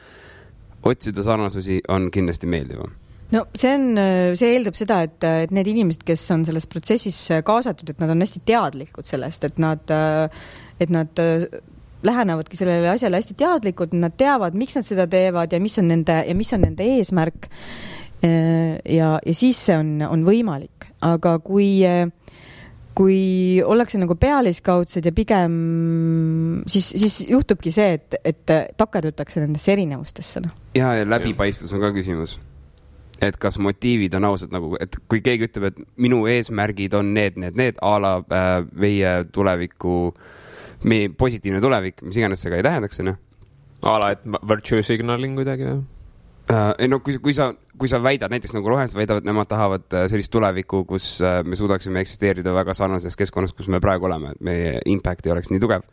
otsida sarnasusi on kindlasti meeldivam. no see on, see eeldab seda, et, et need inimesed, kes on selles protsessis kaasatud, et nad on hästi teadlikud sellest, et nad, et nad lähenevadki sellele asjale hästi teadlikult, nad teavad, miks nad seda teevad ja mis on nende ja mis on nende eesmärk. ja, ja siis see on, on võimalik, aga kui kui ollakse nagu pealiskaudsed ja pigem siis, siis juhtubki see, et, et takerdutakse nendesse erinevustesse, noh. ja, ja läbipaistvus on ka küsimus. et kas motiivid on ausad nagu, et kui keegi ütleb, et minu eesmärgid on need, need, need a la äh, meie tuleviku, meie positiivne tulevik, mis iganes see ka ei tähendaks, onju a la, et virtue signaling kuidagi või? Uh, ei no kui, kui sa, kui sa väidad näiteks nagu rohelised väidavad, nemad tahavad äh, sellist tulevikku, kus äh, me suudaksime eksisteerida väga sarnases keskkonnas, kus me praegu oleme, et meie impact ei oleks nii tugev.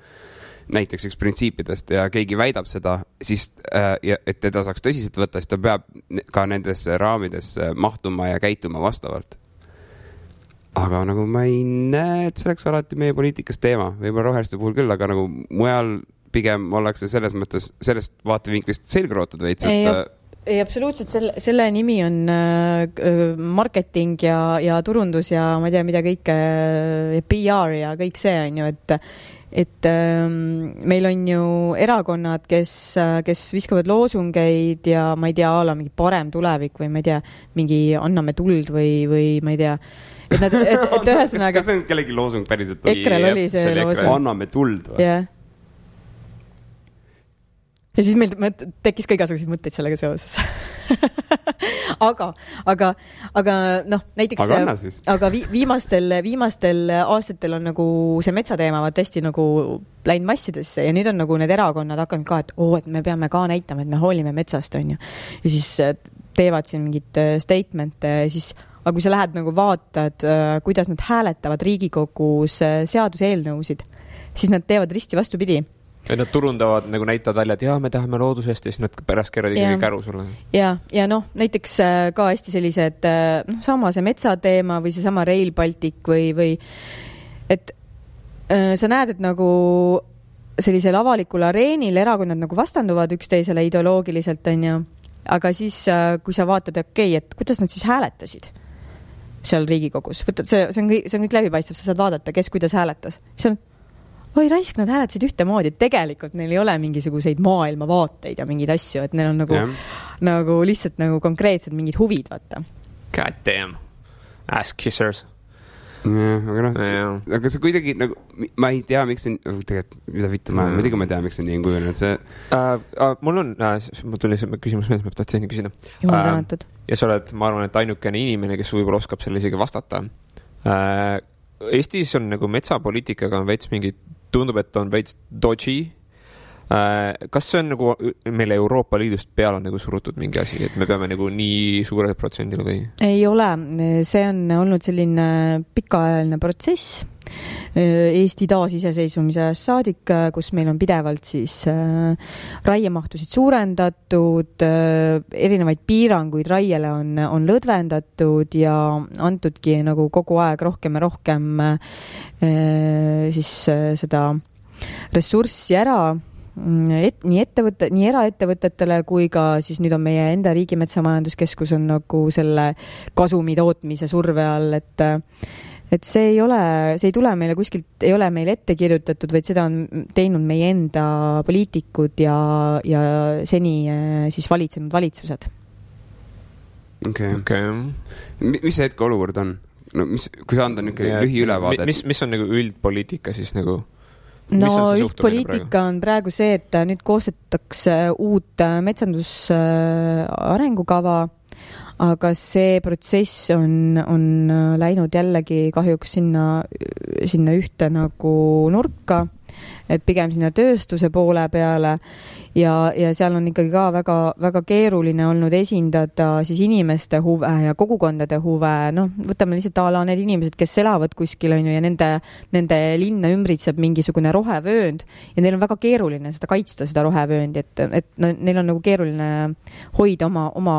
näiteks üks printsiipidest ja keegi väidab seda, siis äh, ja et teda saaks tõsiselt võtta, siis ta peab ka nendesse raamidesse mahtuma ja käituma vastavalt aga nagu ma ei näe, et see oleks alati meie poliitikas teema, võib-olla roheliste puhul küll, aga nagu mujal pigem ollakse selles mõttes sellest vaatevinklist selgrootud veits, Ei, et. ei, absoluutselt selle, selle nimi on äh, äh, marketing ja, ja turundus ja ma ei tea, mida kõike, PR ja kõik see on ju, et et ähm, meil on ju erakonnad, kes, kes viskavad loosungeid ja ma ei tea, a la mingi parem tulevik või ma ei tea, mingi anname tuld või, või ma ei tea, et nad, et, et ühesõnaga kas see on kellegi loosung päriselt? EKRE-l oli see see loosung. anname tuld või? jah. Ja siis meil tekkis ka igasuguseid mõtteid sellega seoses. aga, aga, aga noh, näiteks. aga anna siis. aga vi viimastel, viimastel aastatel on nagu see metsateema vaat hästi nagu läinud massidesse ja nüüd on nagu need erakonnad hakanud ka, et oo, et me peame ka näitama, et me hoolime metsast, onju. ja siis äh, teevad siin mingeid äh, statement'e ja siis aga kui sa lähed nagu vaatad, kuidas nad hääletavad Riigikogus äh, seaduseelnõusid, siis nad teevad risti vastupidi et nad turundavad nagu näitavad välja, et jaa, me tahame looduse eest ja siis nad pärast keeravad ikkagi käru sulle. ja, ja noh, näiteks äh, ka hästi sellised äh, noh, sama see metsateema või seesama Rail Baltic või, või et äh, sa näed, et nagu sellisel avalikul areenil erakonnad nagu vastanduvad üksteisele ideoloogiliselt, onju, aga siis, kui sa vaatad, okei okay,, et kuidas nad siis hääletasid seal Riigikogus, võtad see, see on kõik, see on kõik läbipaistev, sa saad vaadata, kes kuidas hääletas, siis on oi raisk, nad hääletasid ühtemoodi, et tegelikult neil ei ole mingisuguseid maailmavaateid ja mingeid asju, et neil on nagu jah, nagu lihtsalt nagu konkreetsed mingid huvid, vaata. God damn, ass kissers. aga noh, jah, aga see kuidagi nagu, ma ei tea, miks see, tegelikult, mida vittu ma Mm., muidugi ma tean, miks see nii on kujunenud, see uh, mul on uh,, mul tuli see küsimus meelde, ma tahtsin küsida. jumal tänatud. ja sa oled, ma arvan, et ainukene inimene, kes võib-olla oskab selle isegi vastata uh,. Eestis on nagu metsapoliitikaga on veits mingi, tundub, et on veits dodgy uh,. kas see on nagu meile Euroopa Liidust peale nagu surutud mingi asi, et me peame nagu nii suurele protsendile või? ei ole, see on olnud selline pikaajaline protsess Eesti taasiseseisvumise ajast saadik, kus meil on pidevalt siis äh, raiemahtusid suurendatud äh,, erinevaid piiranguid raiele on, on lõdvendatud ja antudki nagu kogu aeg rohkem ja rohkem äh, siis äh, seda ressurssi ära mm, et, nii ettevõtte, nii eraettevõtetele kui ka siis nüüd on meie enda Riigimetsa Majanduskeskus on nagu selle kasumi tootmise surve all, et et see ei ole, see ei tule meile kuskilt, ei ole meile ette kirjutatud, vaid seda on teinud meie enda poliitikud ja, ja seni eh, siis valitsenud valitsused. okei okay., okei. mis see hetkeolukord on? no mis, kui sa anda niisugune lühiülevaade, mis, mis on nagu üldpoliitika siis nagu? No üldpoliitika on praegu see, et äh, nüüd koostatakse uut äh, metsanduse arengukava, aga see protsess on, on äh, läinud jällegi kahjuks sinna, sinna ühte nagu nurka, et pigem sinna tööstuse poole peale ja, ja seal on ikkagi ka väga-väga keeruline olnud esindada siis inimeste huve ja kogukondade huve, noh, võtame lihtsalt a la need inimesed, kes elavad kuskil, on ju, ja nende nende linna ümbritseb mingisugune rohevöönd ja neil on väga keeruline seda kaitsta, seda rohevööndi, et, et no, neil on nagu keeruline hoida oma, oma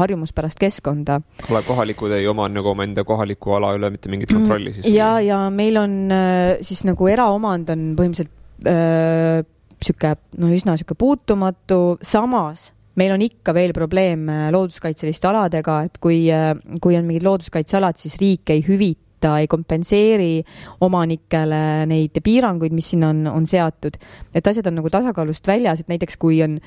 harjumuspärast keskkonda. kohalikud ei oma nagu omaenda kohaliku ala üle mitte mingit kontrolli siis? ja, ja meil on äh, siis nagu eraomand on põhimõtteliselt äh, sihuke no üsna sihuke puutumatu, samas meil on ikka veel probleem äh, looduskaitseliste aladega, et kui, kui on mingid looduskaitsealad, siis riik ei hüvita, ei kompenseeri omanikele neid piiranguid, mis sinna on, on seatud. et asjad on nagu tasakaalust väljas, et näiteks kui on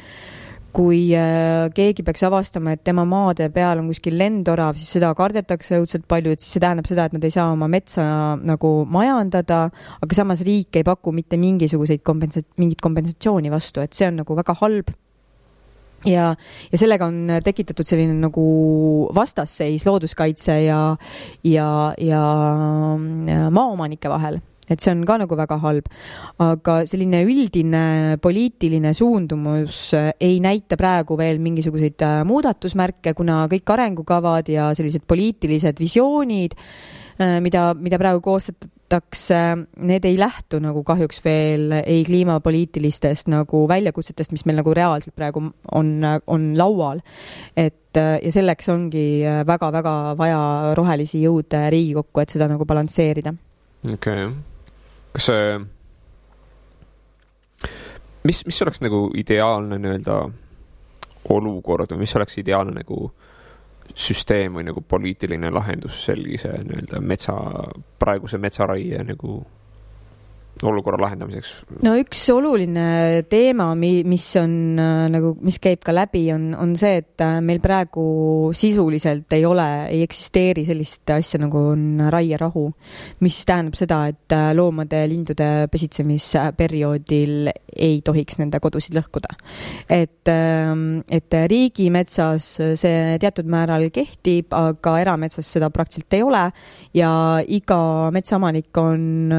kui äh, keegi peaks avastama, et tema maade peal on kuskil lendorav, siis seda kardetakse õudselt palju, et siis see tähendab seda, et nad ei saa oma metsa nagu majandada, aga samas riik ei paku mitte mingisuguseid kompensa-, mingit kompensatsiooni vastu, et see on nagu väga halb. Ja, ja sellega on tekitatud selline nagu vastasseis looduskaitse ja, ja, ja, ja maaomanike vahel et see on ka nagu väga halb, aga selline üldine poliitiline suundumus äh, ei näita praegu veel mingisuguseid äh, muudatusmärke, kuna kõik arengukavad ja sellised poliitilised visioonid, mida, mida praegu koostat-, kasutatakse, need ei lähtu nagu kahjuks veel ei kliimapoliitilistest nagu väljakutsetest, mis meil nagu reaalselt praegu on, on laual. et äh, ja selleks ongi väga-väga vaja rohelisi jõude Riigikokku, et seda nagu balansseerida. okei okay., kas see, mis, mis oleks nagu ideaalne nii-öelda olukord või mis oleks ideaalne nagu süsteem või nagu poliitiline lahendus sellise nii-öelda metsa, praeguse metsaraie nagu olukorra lahendamiseks? no üks oluline teema, mi-, mis on äh, nagu, mis käib ka läbi, on, on see, et äh, meil praegu sisuliselt ei ole, ei eksisteeri sellist asja nagu on raierahu, mis tähendab seda, et äh, loomade lindude pesitsemisperioodil ei tohiks nende kodusid lõhkuda. et, et riigimetsas see teatud määral kehtib, aga erametsas seda praktiliselt ei ole ja iga metsaomanik on,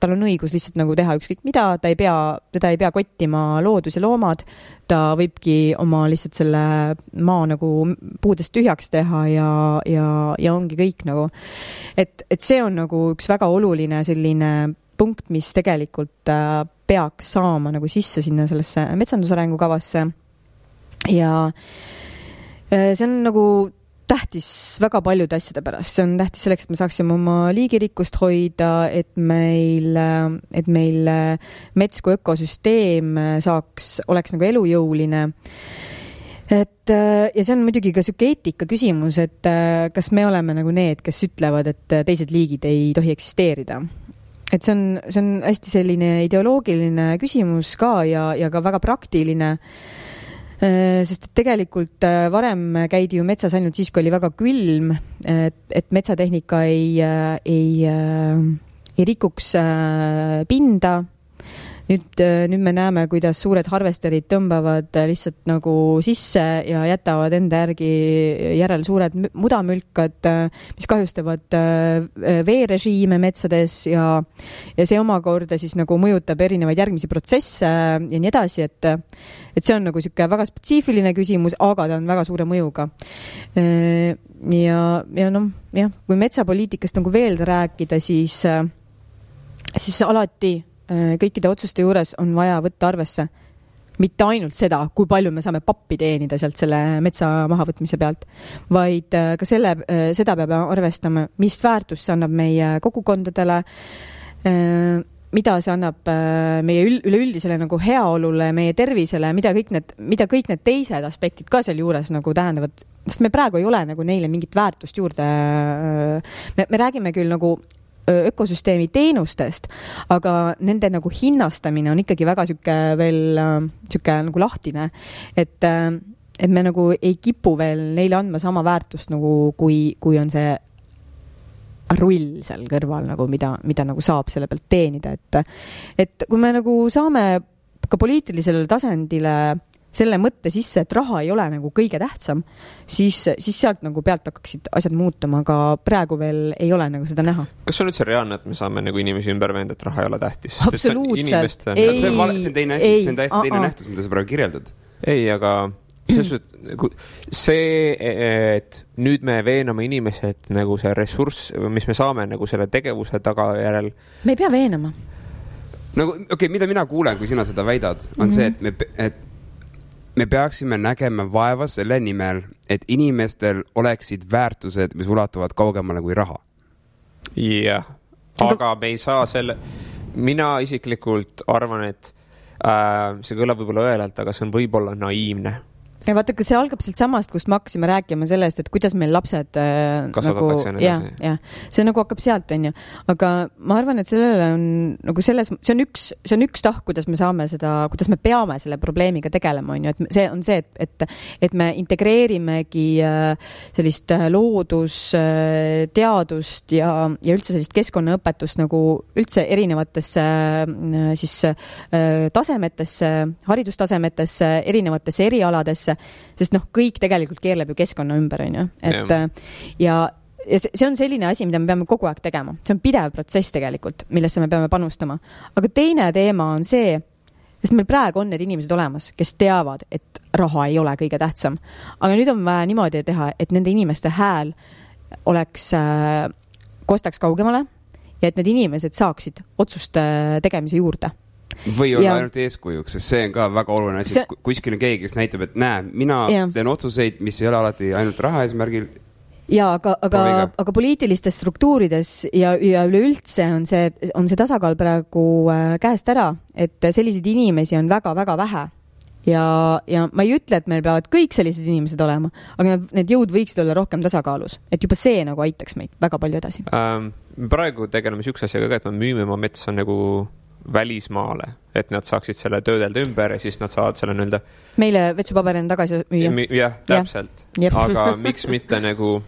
tal on õigus lihtsalt nagu teha ükskõik mida, ta ei pea, teda ei pea kottima loodus ja loomad, ta võibki oma lihtsalt selle maa nagu puudest tühjaks teha ja, ja, ja ongi kõik nagu. et, et see on nagu üks väga oluline selline punkt, mis tegelikult äh, peaks saama nagu sisse sinna sellesse metsandusarengukavasse. ja äh, see on nagu tähtis väga paljude asjade pärast, see on tähtis selleks, et me saaksime oma liigirikkust hoida, et meil, et meil mets kui ökosüsteem saaks, oleks nagu elujõuline. Et äh, ja see on muidugi ka sihuke eetika küsimus, et äh, kas me oleme nagu need, kes ütlevad, et äh, teised liigid ei tohi eksisteerida. et see on, see on hästi selline ideoloogiline küsimus ka ja, ja ka väga praktiline sest et tegelikult äh, varem käidi ju metsas ainult siis, kui oli väga külm, et, et metsatehnika ei, ei, ei rikuks äh, pinda. nüüd, nüüd me näeme, kuidas suured harvesterid tõmbavad lihtsalt nagu sisse ja jätavad enda järgi järel suured mü- mudamülkad, mis kahjustavad äh, veerežiime metsades ja, ja see omakorda siis nagu mõjutab erinevaid järgmisi protsesse ja nii edasi, et et see on nagu niisugune väga spetsiifiline küsimus, aga ta on väga suure mõjuga. ja, ja noh, jah, kui metsapoliitikast nagu veel rääkida, siis, siis alati äh, kõikide otsuste juures on vaja võtta arvesse mitte ainult seda, kui palju me saame pappi teenida sealt selle metsa mahavõtmise pealt, vaid äh, ka selle, seda peab arvestama, mis väärtust see annab meie kogukondadele mida see annab äh, meie ül- üleüldisele nagu heaolule, meie tervisele, mida kõik need, mida kõik need teised aspektid ka sealjuures nagu tähendavad, sest me praegu ei ole nagu neile mingit väärtust juurde. me, me räägime küll nagu ökosüsteemi teenustest, aga nende nagu hinnastamine on ikkagi väga sihuke veel äh, sihuke nagu lahtine, et äh, et me nagu ei kipu veel neile andma sama väärtust nagu, kui, kui on see rull seal kõrval nagu, mida, mida nagu saab selle pealt teenida, et et kui me nagu saame ka poliitilisele tasandile selle mõtte sisse, et raha ei ole nagu kõige tähtsam, siis, siis sealt nagu pealt hakkaksid asjad muutuma, aga praegu veel ei ole nagu seda näha. kas see on üldse reaalne, et me saame nagu inimesi ümber veenda, et raha ei ole tähtis? Absoluutselt. Ei, vale, see on teine asi, ei, see on täiesti teine nähtus, mida sa praegu kirjeldad. ei, aga selles suhtes nagu see, et nüüd me veename inimesed nagu see ressurss, mis me saame nagu selle tegevuse tagajärjel, me ei pea veenama. nagu okei okay,, mida mina kuulen, kui sina seda väidad, on mm -hmm. see, et me, et me peaksime nägema vaeva selle nimel, et inimestel oleksid väärtused, mis ulatuvad kaugemale kui raha. jah, aga me ei saa selle, mina isiklikult arvan, et äh, see kõlab võib-olla õelalt, aga see on võib-olla naiivne ja vaata, kas see algab sealtsamast, kust me hakkasime rääkima sellest, et kuidas meil lapsed äh, nagu jah jah, see nagu hakkab sealt, onju. aga ma arvan, et sellele on nagu selles, see on üks, see on üks tahk, kuidas me saame seda, kuidas me peame selle probleemiga tegelema, onju, et see on see, et, et, et me integreerimegi äh, sellist äh, loodusteadust ja, ja üldse sellist keskkonnaõpetust nagu üldse erinevatesse äh, siis äh, tasemetesse, haridustasemetesse, erinevatesse erialadesse, sest noh, kõik tegelikult keerleb ju keskkonna ümber, onju, et Jah. äh, ja ja see see on selline asi, mida me peame kogu aeg tegema, see on pidev protsess tegelikult, millesse me peame panustama. aga teine teema on see, sest meil praegu on need inimesed olemas, kes teavad, et raha ei ole kõige tähtsam. aga nüüd on vaja niimoodi teha, et nende inimeste hääl oleks äh,, kostaks kaugemale ja et need inimesed saaksid otsuste tegemise juurde või olla Ja- ainult eeskujuks, sest see on ka väga oluline asi See- kuskil on keegi, kes näitab, et näe, mina Jah. teen otsuseid, mis ei ole alati ainult raha eesmärgil. ja aga, aga aga poliitilistes struktuurides ja, ja üleüldse on see, on see tasakaal praegu äh, käest ära, et selliseid inimesi on väga-väga vähe ja, ja ma ei ütle, et meil peavad kõik sellised inimesed olema, aga need, need jõud võiksid olla rohkem tasakaalus, et juba see nagu aitaks meid väga palju edasi. ähm,. praegu tegeleme siukse asjaga ka, et me müüme oma metsa nagu välismaale, et nad saaksid selle töödelda ümber ja siis nad saavad selle nii-öelda. meile vetsupaberina tagasi müüa. jah, täpselt. Jep. aga miks mitte nagu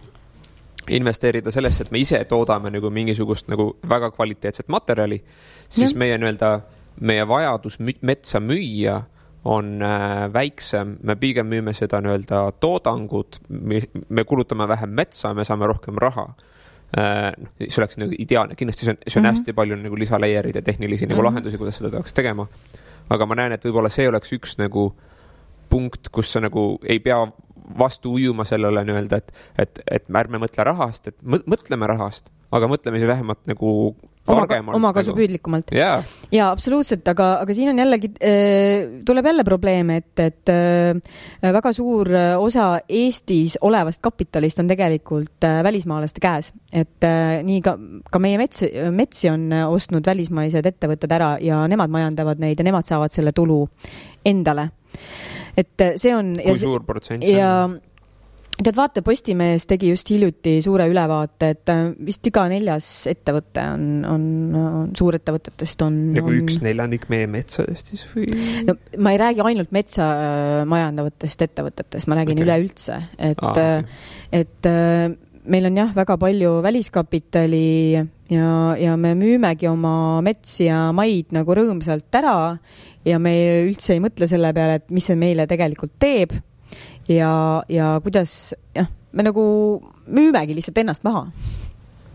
investeerida sellesse, et me ise toodame nagu mingisugust nagu väga kvaliteetset materjali, siis Jah. meie nii-öelda, meie vajadus metsa müüa on äh, väiksem, me pigem müüme seda nii-öelda toodangut, me kulutame vähem metsa, me saame rohkem raha see oleks nagu ideaalne, kindlasti see on, see on mm. -hmm. hästi palju nagu lisaleiereid ja tehnilisi nagu Mhm. lahendusi, kuidas seda peaks tegema. aga ma näen, et võib-olla see oleks üks nagu punkt, kus sa nagu ei pea vastu ujuma sellele nii-öelda, et, et, et ärme mõtle rahast, et mõ- mõtleme rahast, aga mõtleme siis vähemalt nagu targemalt. omakasupüüdlikumalt. jaa, jaa, absoluutselt, aga, aga siin on jällegi, tuleb jälle probleem, et, et äh, väga suur äh, osa Eestis olevast kapitalist on tegelikult äh, välismaalaste käes. et äh, nii ka, ka meie mets, metsi on äh, ostnud välismaised ettevõtted ära ja nemad majandavad neid ja nemad saavad selle tulu endale. et äh, see on. kui suur protsent see ja on? tead, vaata, Postimees tegi just hiljuti suure ülevaate, et äh, vist iga neljas ettevõte on, on, on, suurettevõtetest on. nagu on... üks neljandik meie metsadest siis või? no ma ei räägi ainult metsa äh, majandavatest ettevõtetest, ma räägin okay. üleüldse, et ah,, et äh, meil on jah, väga palju väliskapitali ja, ja me müümegi oma metsi ja maid nagu rõõmsalt ära ja me üldse ei mõtle selle peale, et mis see meile tegelikult teeb ja, ja kuidas jah, me nagu müümegi lihtsalt ennast maha.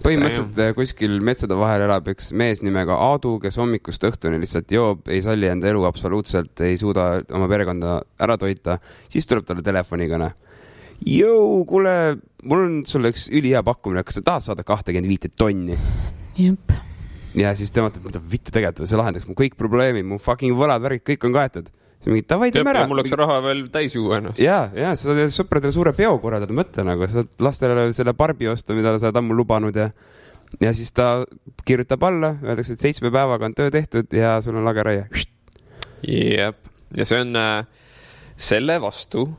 põhimõtteliselt äh, kuskil metsade vahel elab üks mees nimega Aadu, kes hommikust õhtuni lihtsalt joob, ei salli enda elu absoluutselt, ei suuda oma perekonda ära toita, siis tuleb talle telefonikõne. Jõu, kuule, mul on sulle üks ülihea pakkumine, kas sa tahad saada kahtekümmend viite tonni? jep, ja siis tema ütleb, mida vittu tegelikult, see lahendaks mu kõik probleemid, mu fucking võlad, värgid, kõik on kaetud. Siis mingi davai, teeme ära. mul oleks raha veel täis juua ennast. ja, ja sa saad sõpradele suure peo korraldada, mõtle nagu, sa saad lastele selle barbi osta, mida sa oled ammu lubanud ja ja siis ta kirjutab alla, öeldakse, et seitsme päevaga on töö tehtud ja sul on lageraie. jep, ja see on äh,, selle vastu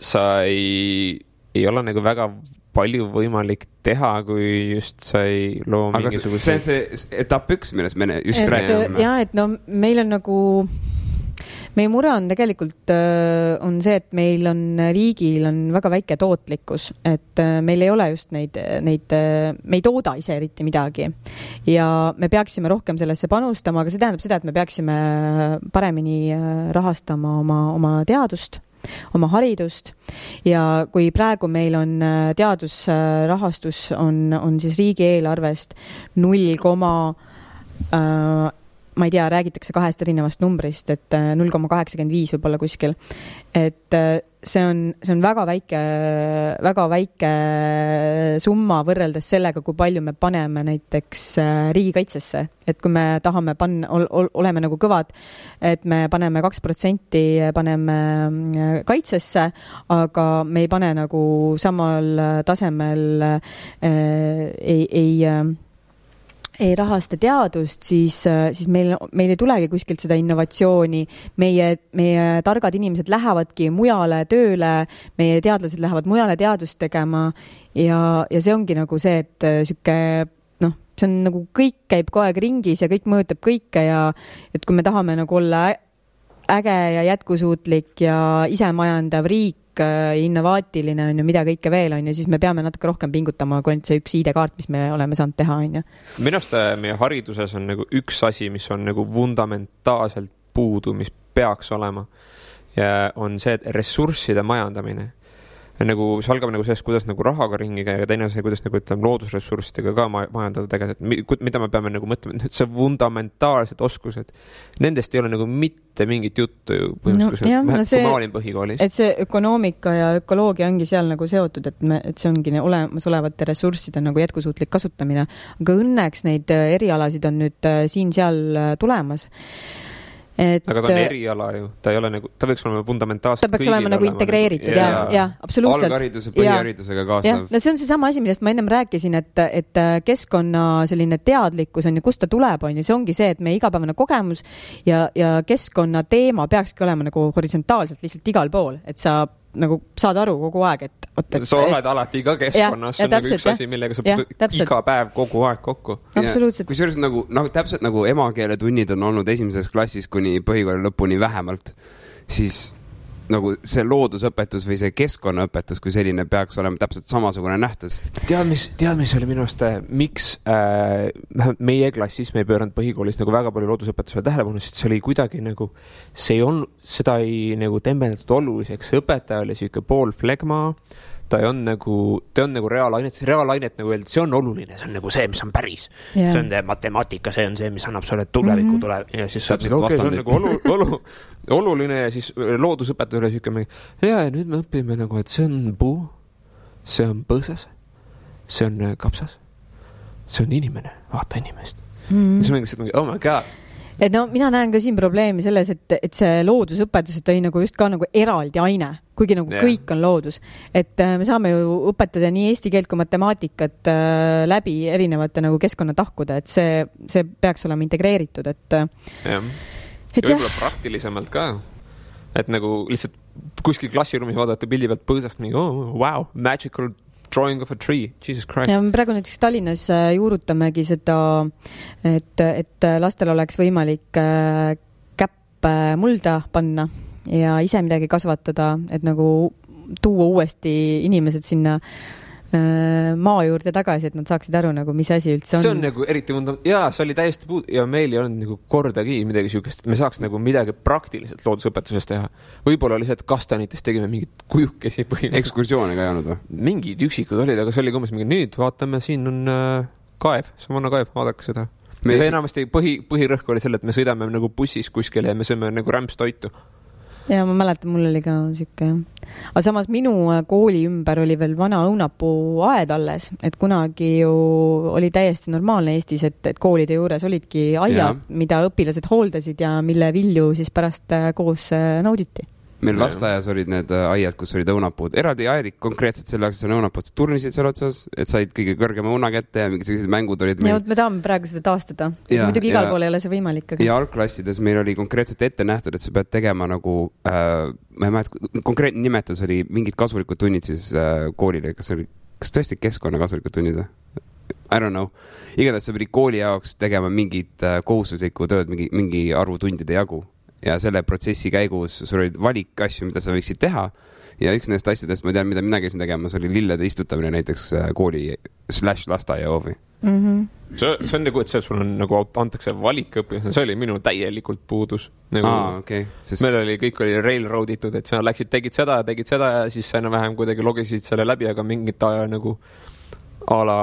sa ei, ei ole nagu väga palju võimalik teha, kui just sa ei loo aga see on mingisuguseid. see etapp üks, millest me just et rääkisime. ja et no meil on nagu, meie mure on tegelikult, on see, et meil on, riigil on väga väike tootlikkus, et äh, meil ei ole just neid, neid, me ei tooda ise eriti midagi. ja me peaksime rohkem sellesse panustama, aga see tähendab seda, et me peaksime paremini äh, rahastama oma, oma teadust oma haridust ja kui praegu meil on äh, teadusrahastus on, on siis riigieelarvest null koma äh, ma ei tea, räägitakse kahest erinevast numbrist, et null koma kaheksakümmend viis võib-olla kuskil. et äh, see on, see on väga väike, väga väike summa võrreldes sellega, kui palju me paneme näiteks äh, riigikaitsesse, et kui me tahame panna ol,, ol, oleme nagu kõvad, et me paneme kaks protsenti, paneme äh, kaitsesse, aga me ei pane nagu samal tasemel äh, ei, ei äh, ei rahasta teadust, siis, siis meil, meil ei tulegi kuskilt seda innovatsiooni. meie, meie targad inimesed lähevadki mujale tööle, meie teadlased lähevad mujale teadust tegema ja, ja see ongi nagu see, et äh, sihuke noh, see on nagu kõik käib kogu aeg ringis ja kõik mõjutab kõike ja et kui me tahame nagu olla äge ja jätkusuutlik ja isemajandav riik, innovaatiline on ju, mida kõike veel on ju, siis me peame natuke rohkem pingutama kui ainult see üks ID-kaart, mis me oleme saanud teha, on ju. minu arust äh, meie hariduses on nagu üks asi, mis on nagu fundamentaalselt puudu, mis peaks olema. on see, et ressursside majandamine. Nagu see algab nagu sellest, kuidas nagu rahaga ringi käia ja teine asi, kuidas nagu ütleme, loodusressurssidega ka ma- majandada tegelikult, et mi- mida me peame nagu mõtlema, et see fundamentaalsed oskused, nendest ei ole nagu mitte mingit juttu ju põhimõtteliselt no,, no kui ma olin põhikoolis. et see ökonoomika ja ökoloogia ongi seal nagu seotud, et me, et see ongi olemasolevate ressursside nagu jätkusuutlik kasutamine. aga õnneks neid erialasid on nüüd äh, siin-seal äh, tulemas. Et aga ta on eriala ju, ta ei ole nagu, ta võiks olema fundamentaalselt. ta peaks olema nagu integreeritud ja, ja absoluutselt. alghariduse, põhiharidusega kaasnev,. no see on seesama asi, millest ma ennem rääkisin, et, et äh, keskkonna selline teadlikkus on ju, kust ta tuleb, on ju, see ongi see, et meie igapäevane kogemus ja, ja keskkonna teema peakski olema nagu horisontaalselt lihtsalt igal pool, et sa nagu saad aru kogu aeg, et oot, et sa oled alati ka keskkonnas, see ja on nagu täpselt, üks jah. asi, millega sa puutud iga päev kogu aeg kokku. absoluutselt, kusjuures nagu, nagu täpselt nagu emakeeletunnid on olnud esimeses klassis kuni põhikooli lõpuni vähemalt, siis nagu see loodusõpetus või see keskkonnaõpetus kui selline peaks olema täpselt samasugune nähtus. tead, mis, tead, mis oli minu arust, miks äh, vähemalt meie klassis me ei pööranud põhikoolis nagu väga palju loodusõpetusele tähelepanu, sest see oli kuidagi nagu, see ei olnud, seda ei nagu tembeldatud oluliseks, õpetaja oli sihuke pool flegma, ta olnud nagu, ta olnud nagu reaalainet, reaalainet nagu öeldi, see on oluline, see on nagu see, mis on päris. Jah. see on matemaatika, see on see, mis annab sulle tuleviku Mhm. tule- ja siis sa mõtled, okei, see on nagu olu, olu, oluline ja siis loodusõpetaja oli sihuke, ja, ja nüüd me õpime nagu, et see on puu, see on põõsas, see on äh, kapsas, see on inimene, vaata inimest mm.. mm. siis ma et oh my god, et no mina näen ka siin probleemi selles, et, et see loodusõpetus et oli nagu just ka nagu eraldi aine, kuigi nagu yeah. kõik on loodus. et äh, me saame ju õpetada nii eesti keelt kui matemaatikat äh, läbi erinevate nagu keskkonnatahkude, et see, see peaks olema integreeritud, et, jah. ja et jah, võib-olla praktilisemalt ka. et nagu lihtsalt kuskil klassiruumis vaadata pildi pealt põõsast mingi oh,, wow, magical drawing of a tree, jesus christ. praegu näiteks Tallinnas äh, juurutamegi seda, et, et lastel oleks võimalik äh, käpp äh, mulda panna ja ise midagi kasvatada, et nagu tuua uuesti inimesed sinna äh, maa juurde tagasi, et nad saaksid aru nagu, mis asi üldse on. see on nagu eriti munda-, jaa, see oli täiesti puudu ja meil ei olnud nagu kordagi midagi siukest, et me saaks nagu midagi praktiliselt loodusõpetuses teha. võib-olla lihtsalt kastanitest tegime mingeid kujukesi põhimõtteliselt. ekskursioone ka ei olnud või? mingid üksikud olid, aga see oli ka umbes mingi nüüd vaatame, siin on äh, kaev, Savanna kaev, vaadake seda. Me enamasti põhi, põhirõhk oli selle, et me sõidame nagu bussis kuskile ja me sööme nagu rämpstoitu. Ja ma mäletan, mul oli ka sihuke aga samas minu äh, kooli ümber oli veel vana õunapuu aed alles, et kunagi ju oli täiesti normaalne Eestis, et, et koolide juures olidki aiad, mida õpilased hooldasid ja mille vilju siis pärast äh, koos äh, nauditi. Meil Jah. lasteaias olid need äh, aiad, kus olid õunapuud, eraldi aiad konkreetselt selle jaoks, et seal õunapuud turnisid seal otsas, et said kõige kõrgema õuna kätte ja mingisugused mängud olid ja meil. vot me tahame praegu seda taastada. Muidugi igal ja- pool ei ole see võimalik, aga ja algklassides meil oli konkreetselt ette nähtud, et sa pead tegema nagu äh,, ma ei mäleta, konkreetne nimetus oli mingid kasulikud tunnid siis äh, koolile, kas see oli, kas tõesti keskkonna kasulikud tunnid või? I don't know, igatahes sa pidid kooli jaoks tegema mingit äh, kohustuslikku tööd mingi, mingi arvu tundide jagu ja selle protsessi käigus sul olid valik asju, mida sa võiksid teha ja üks nendest asjadest, ma tean, mida mina käisin tegemas, oli lillede istutamine näiteks äh, kooli slaš lasteaia hoovi. mm. -hmm. see, see on nagu, et see sul on nagu antakse valik õpilasele, see oli minu täielikult puudus nagu... aa, okei, sest meil oli, kõik oli railroad itud, et sa läksid, tegid seda, tegid seda ja siis sa enam-vähem kuidagi logisid selle läbi, aga mingit äh, nagu a la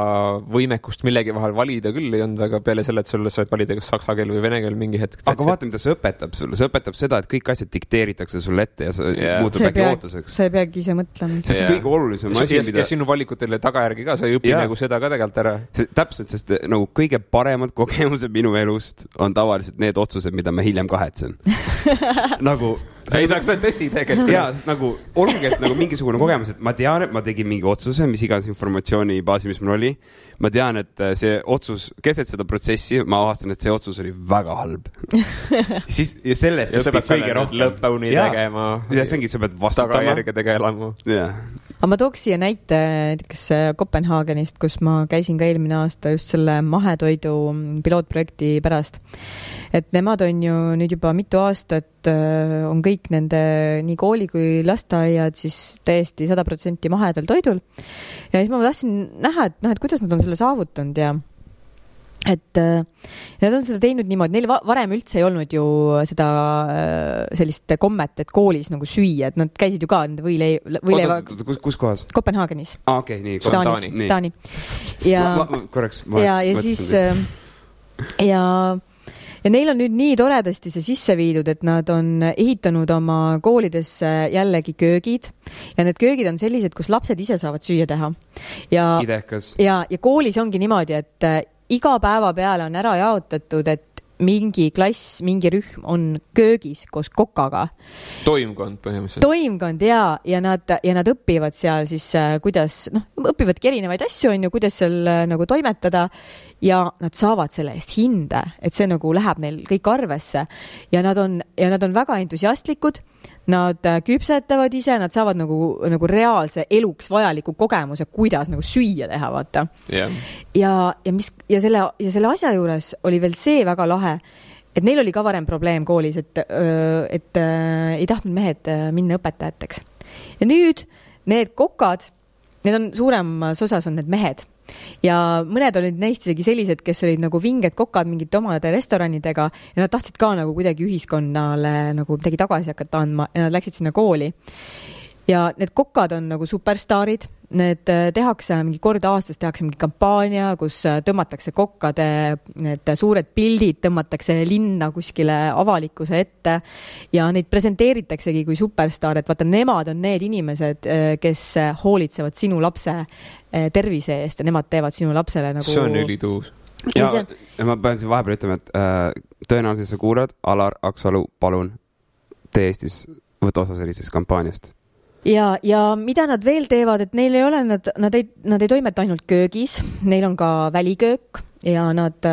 võimekust millegi vahel valida küll ei olnud väga peale selle, et sul saad valida kas saksa keel või vene keel mingi hetk. aga vaata, mida see õpetab sulle, see õpetab seda, et kõik asjad dikteeritakse sulle ette ja sa Jah. yeah. muutub äkki ootuseks. sa ei peagi ise mõtlema. sest Jaa. kõige olulisem asi, mida sinu valikutele tagajärgi ka, sa ei õpi Jaa. nagu seda ka tegelikult ära. see täpselt, sest nagu kõige paremad kogemused minu elust on tavaliselt need otsused, mida ma hiljem kahetsen. nagu. Ei saaks, see on tõsi tegelikult. ja, nagu olgugi, et nagu mingisugune kogemus, et ma tean, et ma tegin mingi otsuse, mis iganes informatsiooni baasil, mis mul oli. ma tean, et äh, see otsus keset seda protsessi, ma avastan, et see otsus oli väga halb. siis ja sellest ja sa õpib pead selle kõige nüüd rohkem. lõpuni Jaa. tegema. ja see ongi, sa pead vastutama. tagajärgedega elama. jah, aga ma tooks siia näite näiteks äh, Kopenhaagenist, kus ma käisin ka eelmine aasta just selle mahetoidu mm, pilootprojekti pärast. et nemad on ju nüüd juba mitu aastat äh, on kõik nende nii kooli kui lasteaiad siis täiesti sada protsenti mahedal toidul. ja siis ma tahtsin näha, et noh, et kuidas nad on selle saavutanud ja et äh, nad on seda teinud niimoodi, neil va- varem üldse ei olnud ju seda äh, sellist kommet, et koolis nagu süüa, et nad käisid ju ka nende võilei-, võileiva oota, kus, kus kohas? Kopenhaagenis, aa, okei, nii. See on Taanis Taani., Nii. Ja, korraks. ja, ja siis äh, ja, ja neil on nüüd nii toredasti see sisse viidud, et nad on ehitanud oma koolidesse jällegi köögid ja need köögid on sellised, kus lapsed ise saavad süüa teha ja ja, ja koolis ongi niimoodi, et äh, iga päeva peale on ära jaotatud, et mingi klass, mingi rühm on köögis koos kokaga. toimkond põhimõtteliselt. toimkond ja, ja nad ja nad õpivad seal siis äh,, kuidas noh, õpivadki erinevaid asju, on ju, kuidas seal äh, nagu toimetada ja nad saavad selle eest hinde, et see nagu läheb neil kõik arvesse ja nad on ja nad on väga entusiastlikud. Nad äh, küpsetavad ise, nad saavad nagu, nagu reaalse eluks vajaliku kogemuse, kuidas nagu süüa teha, vaata. Jah, ja, ja mis ja selle ja selle asja juures oli veel see väga lahe, et neil oli ka varem probleem koolis, et, et äh, ei tahtnud mehed äh, minna õpetajateks. ja nüüd need kokad, need on suuremas osas on need mehed ja mõned olid neist isegi sellised, kes olid nagu vinged kokad mingite omade restoranidega ja nad tahtsid ka nagu kuidagi ühiskonnale nagu midagi tagasi hakata andma ja nad läksid sinna kooli ja need kokad on nagu superstaarid, need äh, tehakse mingi kord aastas tehakse mingi kampaania, kus äh, tõmmatakse kokkade need suured pildid tõmmatakse linna kuskile avalikkuse ette ja neid presenteeritaksegi kui superstaare, et vaata, nemad on need inimesed, kes äh, hoolitsevad sinu lapse tervise eest ja nemad teevad sinu lapsele nagu see on ülituus. Ja ja ja ma pean siin vahepeal ütlema, et äh, tõenäoliselt sa kuulad, Alar Aksalu, palun tee Eestis, võta osa sellisest kampaaniast. ja, ja mida nad veel teevad, et neil ei ole, nad, nad ei, nad ei toimeta ainult köögis, neil on ka väliköök ja nad,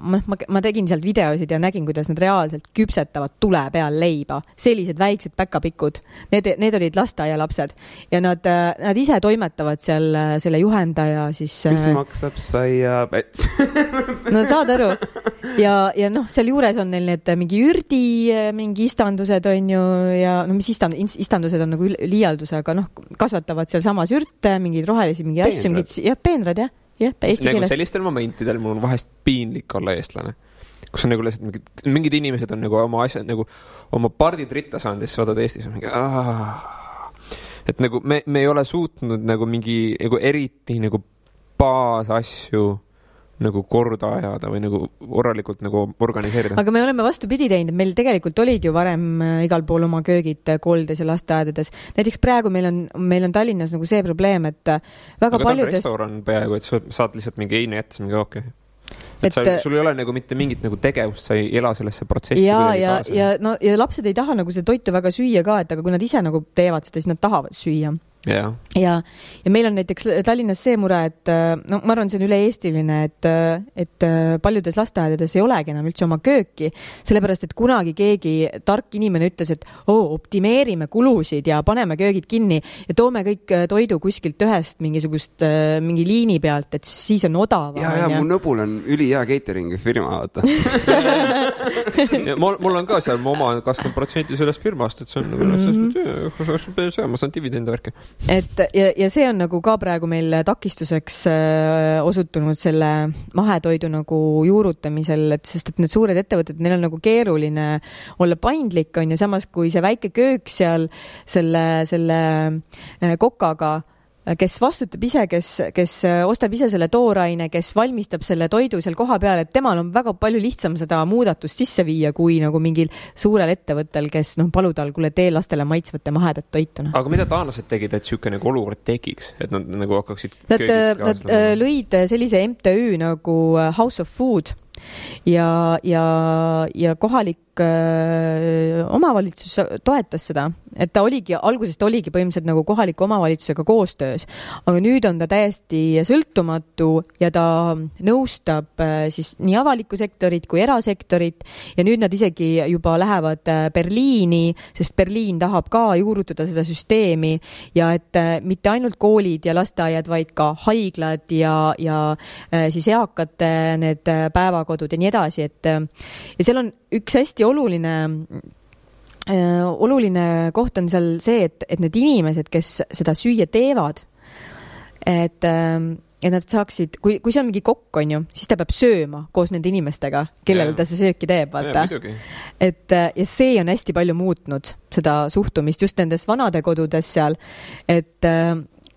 ma, ma, ma tegin sealt videosid ja nägin, kuidas nad reaalselt küpsetavad tule peal leiba, sellised väiksed päkapikud, need, need olid lasteaialapsed. Ja nad, nad ise toimetavad seal äh, selle juhendaja siis. mis maksab saiapets? no saad aru. Ja, ja noh, sealjuures on neil need mingi ürdi mingi istandused on ju ja no mis istand-, istandused on nagu liialdus, aga noh, kasvatavad sealsamas ürte, mingeid rohelisi mingi asju, mingid, jah, peenrad jah, jah, eesti nagu keeles. sellistel momentidel mul on vahest piinlik olla eestlane. kus on nagu lihtsalt mingid, mingid inimesed on nagu oma asjad nagu, oma pardid ritta saanud ja siis vaatad Eestis on mingi aah. et nagu me, me ei ole suutnud nagu mingi nagu eriti nagu baasasju nagu korda ajada või nagu korralikult nagu organiseerida. aga me oleme vastupidi teinud, meil tegelikult olid ju varem äh, igal pool oma köögid äh, koolides ja lasteaedades. näiteks praegu meil on, meil on Tallinnas nagu see probleem, et äh, väga aga paljudes, restoran peaaegu, et sa saad lihtsalt mingi heine jätta, siis mingi okei okay.. Et- et sa, sul ei ole nagu mitte mingit nagu tegevust, sa ei ela sellesse protsessi ja, ja, ja no ja lapsed ei taha nagu seda toitu väga süüa ka, et aga kui nad ise nagu teevad seda, siis nad tahavad süüa jah, ja, ja meil on näiteks Tallinnas see mure, et äh, no ma arvan, see on üle-eestiline, et, et äh, paljudes lasteaedades ei olegi enam üldse oma kööki, sellepärast et kunagi keegi tark inimene ütles, et oo, optimeerime kulusid ja paneme köögid kinni ja toome kõik äh, toidu kuskilt ühest mingisugust, mingi liini pealt, et siis on odavam. ja, ja mu nõbul on ülihea catering'i firma, vaata. mul, mul on ka seal mu oma kakskümmend protsenti sellest firmast, et see on nagu Mhm. see, ma saan dividende värki. Et ja, ja see on nagu ka praegu meil takistuseks äh, osutunud selle mahetoidu nagu juurutamisel, et sest et need suured ettevõtted, neil on nagu keeruline olla paindlik, on ju, samas kui see väike köök seal selle, selle äh, kokaga kes vastutab ise, kes, kes ostab ise selle tooraine, kes valmistab selle toidu seal kohapeal, et temal on väga palju lihtsam seda muudatust sisse viia, kui nagu mingil suurel ettevõttel, kes noh, palud kuule, tee lastele maitsvat ja mahedat toitu, noh. aga mida taanlased tegid, et niisugune nagu olukord tekiks, et nad nagu hakkaksid Nad, nad äh, lõid sellise MTÜ nagu äh, House of Food ja, ja, ja kohalik äh, omavalitsus toetas seda, et ta oligi, algusest oligi põhimõtteliselt nagu kohaliku omavalitsusega koostöös, aga nüüd on ta täiesti sõltumatu ja ta nõustab äh, siis nii avalikku sektorit kui erasektorit. Ja nüüd nad isegi juba lähevad äh, Berliini, sest Berliin tahab ka juurutada seda süsteemi. Ja et äh, mitte ainult koolid ja lasteaiad, vaid ka haiglad ja, ja äh, siis eakate need päevakodud ja nii edasi, et ja seal on üks hästi oluline äh, oluline koht on seal see, et, et need inimesed, kes seda süüa teevad, et äh, et nad saaksid, kui, kui see on mingi kokk, on ju, siis ta peab sööma koos nende inimestega, kellele Jaa. ta seda sööki teeb, vaata. muidugi. et äh, ja see on hästi palju muutnud seda suhtumist just nendes vanadekodudes seal, et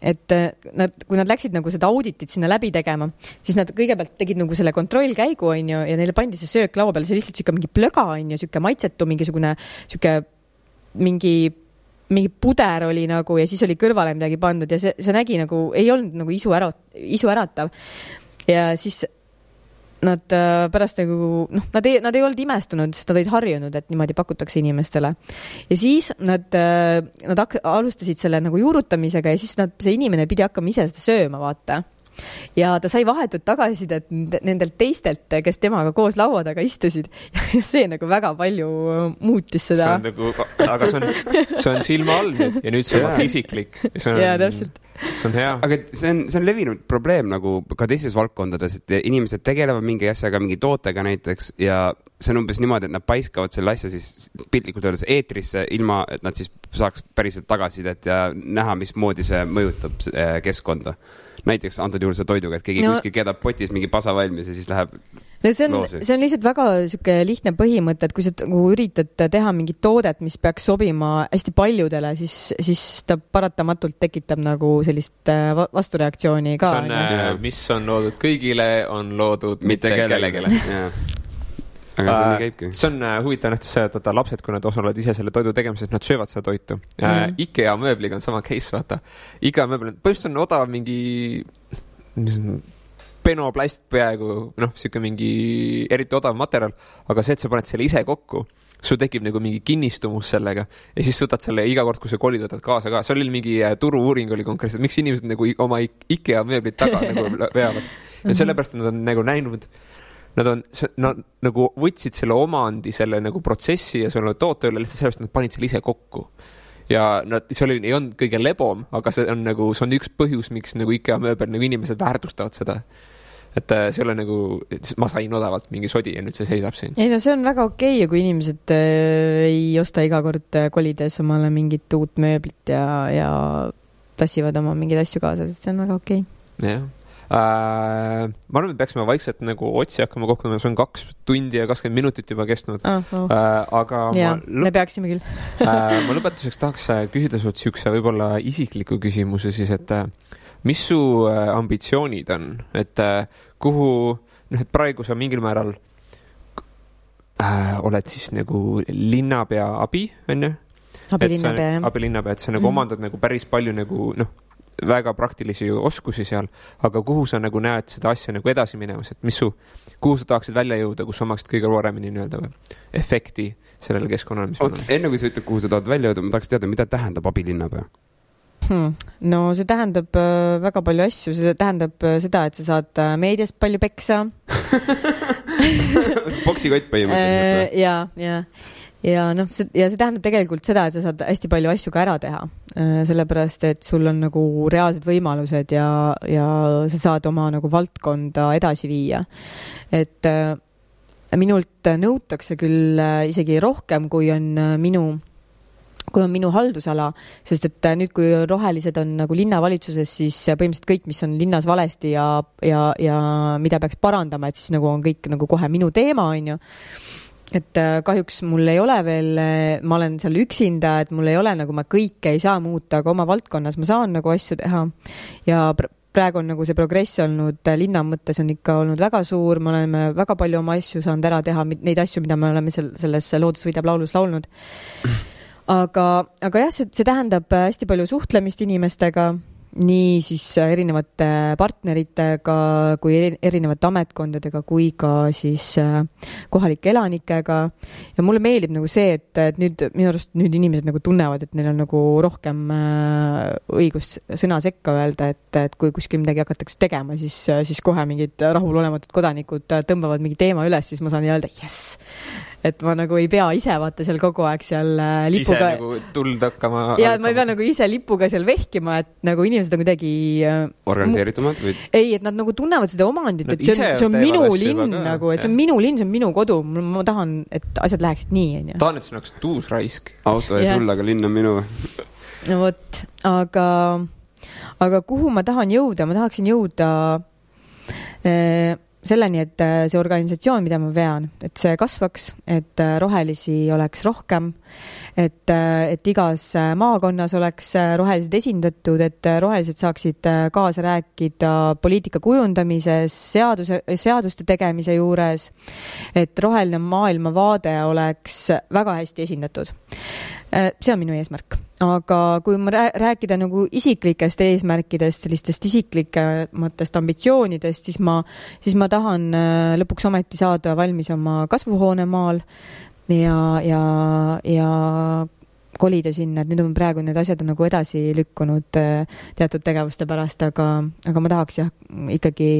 et äh, nad, kui nad läksid nagu seda auditit sinna läbi tegema, siis nad kõigepealt tegid nagu selle kontrollkäigu, onju, ja neile pandi see söök laua peale, see lihtsalt sihuke mingi plöga, onju, sihuke maitsetu, mingisugune sihuke mingi mingi puder oli nagu ja siis oli kõrvale midagi pandud ja see, see nägi nagu, ei olnud nagu isu ära, isuäratav. ja siis nad äh, pärast nagu noh, nad ei, nad ei olnud imestunud, sest nad olid harjunud, et niimoodi pakutakse inimestele. ja siis nad, nad hak- alustasid selle nagu juurutamisega ja siis nad, see inimene pidi hakkama ise seda sööma, vaata ja ta sai vahetut tagasisidet nende- nendelt teistelt, kes temaga koos laua taga istusid ja see nagu väga palju muutis see seda on. nagu, aga see on, see on silma all nüüd ja nüüd see on vaata isiklik. jaa, täpselt. see on hea. aga see on, see on levinud probleem nagu ka teistes valdkondades, et inimesed tegelevad mingi asjaga, mingi tootega näiteks ja see on umbes niimoodi, et nad paiskavad selle asja siis piltlikult öeldes eetrisse, ilma et nad siis saaks päriselt tagasisidet ja näha, mismoodi see mõjutab eh, keskkonda. Näiteks antud juhul see toiduga, et keegi No- kuskil keedab potis mingi pasa valmis ja siis läheb no see on see on lihtsalt väga sihuke lihtne põhimõte, et kui sa nagu üritad teha mingit toodet, mis peaks sobima hästi paljudele, siis, siis ta paratamatult tekitab nagu sellist äh, va- vastureaktsiooni ka. on, mis on loodud kõigile, on loodud mitte kellelegi. Aga see nii käibki. see on äh, huvitav nähtus see, et vaata lapsed, kui nad osalevad ise selle toidu tegemises, nad söövad seda toitu mm.. Mhm. IKEA mööbliga on sama case, vaata. IKEA mööbel on, põhimõtteliselt on odav mingi, mis on, penoplast peaaegu, noh, sihuke mingi eriti odav materjal, aga see, et sa paned selle ise kokku, sul tekib nagu mingi kinnistumus sellega ja siis võtad selle iga kord, kui sa kolid, võtad kaasa ka, seal oli mingi äh, turu-uuring oli konkreetselt, miks inimesed nagu oma IKEA mööblit taga nagu veavad. ja sellepärast nad on nagu näinud Nad on, nad nagu võtsid selle omandi, selle nagu protsessi ja selle toote üle lihtsalt sellepärast, et nad panid selle ise kokku. ja nad, see oli, ei olnud kõige lebom, aga see on nagu, see on üks põhjus, miks nagu IKEA mööbel nagu inimesed väärtustavad seda. et äh, see ei ole nagu, ma sain odavalt mingi sodi ja nüüd see seisab siin. ei no see on väga okei ja kui inimesed äh, ei osta iga kord äh, kolides omale mingit uut mööblit ja, ja tassivad oma mingeid asju kaasa, sest see on väga okei. jah äh,. Ma arvan, et peaksime vaikselt nagu otsi hakkama kokku, see on kaks tundi ja kakskümmend minutit juba kestnud. Oh. äh,. aga ja, ma me peaksime küll. äh, ma lõpetuseks tahaks äh, küsida sult siukse võib-olla isikliku küsimuse siis, et äh, mis su äh, ambitsioonid on, et äh, kuhu, noh, et praegu sa mingil määral äh, oled siis nagu linnapea abi, onju. abilinnapea jah. abilinnapea, et sa nagu Mhm. omandad nagu päris palju nagu noh, väga praktilisi oskusi seal, aga kuhu sa nagu näed seda asja nagu edasi minemas, et mis su, kuhu sa tahaksid välja jõuda, kus sa omaksid kõige paremini nii-öelda efekti sellele keskkonnale, mis oot enne kui sa ütled, kuhu sa tahad välja jõuda, ma tahaks teada, mida tähendab abilinnapea? hmm.. no see tähendab äh, väga palju asju, see tähendab äh, seda, et sa saad äh, meediast palju peksa poksikott põhimõtteliselt Äh, ja, ja, ja noh, see ja see tähendab tegelikult seda, et sa saad hästi palju asju ka ära teha, sellepärast et sul on nagu reaalsed võimalused ja, ja sa saad oma nagu valdkonda edasi viia. et äh, minult nõutakse küll äh, isegi rohkem, kui on äh, minu kui on minu haldusala, sest et äh, nüüd, kui rohelised on nagu linnavalitsuses, siis äh, põhimõtteliselt kõik, mis on linnas valesti ja, ja, ja mida peaks parandama, et siis nagu on kõik nagu kohe minu teema, onju et äh, kahjuks mul ei ole veel, ma olen seal üksinda, et mul ei ole nagu ma kõike ei saa muuta, aga oma valdkonnas ma saan nagu asju teha. ja pr praegu on nagu see progress olnud äh, linna mõttes on ikka olnud väga suur, me oleme väga palju oma asju saanud ära teha, neid asju, mida me oleme seal selles Loodus võidab laulus laulnud. aga, aga jah, see, see tähendab äh, hästi palju suhtlemist inimestega, nii siis äh, erinevate partneritega kui eri- erinevate ametkondadega kui ka siis äh, kohalike elanikega. ja mulle meeldib nagu see, et, et nüüd minu arust nüüd inimesed nagu tunnevad, et neil on nagu rohkem äh, õigust sõna sekka öelda, et, et kui kuskil midagi hakatakse tegema, siis, siis kohe mingid rahulolematud kodanikud tõmbavad mingi teema üles, siis ma saan öelda jess. Et ma nagu ei pea ise vaata seal kogu aeg seal äh, ise lipuga nagu tuld hakkama. ja et ma ei pea nagu ise lipuga seal vehkima, et nagu inimesed on kuidagi äh, organiseeritumad või? ei, et nad nagu tunnevad seda omandit, et see on ise, see on minu linn nagu, et see on minu linn, see on minu kodu, ma tahan, et asjad läheksid nii, onju. tahan, et see oleks tuus raisk. auto ees hull, aga linn on minu. no vot, aga, aga kuhu ma tahan jõuda, ma tahaksin jõuda eh, selleni, et äh, see organisatsioon, mida ma vean, et see kasvaks, et äh, rohelisi oleks rohkem, et, äh, et igas maakonnas oleks rohelised esindatud, et rohelised saaksid kaasa rääkida poliitika kujundamises, seaduse, seaduste tegemise juures, et roheline maailmavaade oleks väga hästi esindatud. See on minu eesmärk. Aga kui ma rääkida nagu isiklikest eesmärkidest, sellistest isiklikematest ambitsioonidest, siis ma, siis ma tahan äh, lõpuks ometi saada valmis oma kasvuhoonemaal ja, ja, ja kolida sinna, et nüüd on praegu need asjad on nagu edasi lükkunud äh, teatud tegevuste pärast, aga, aga ma tahaks jah, ikkagi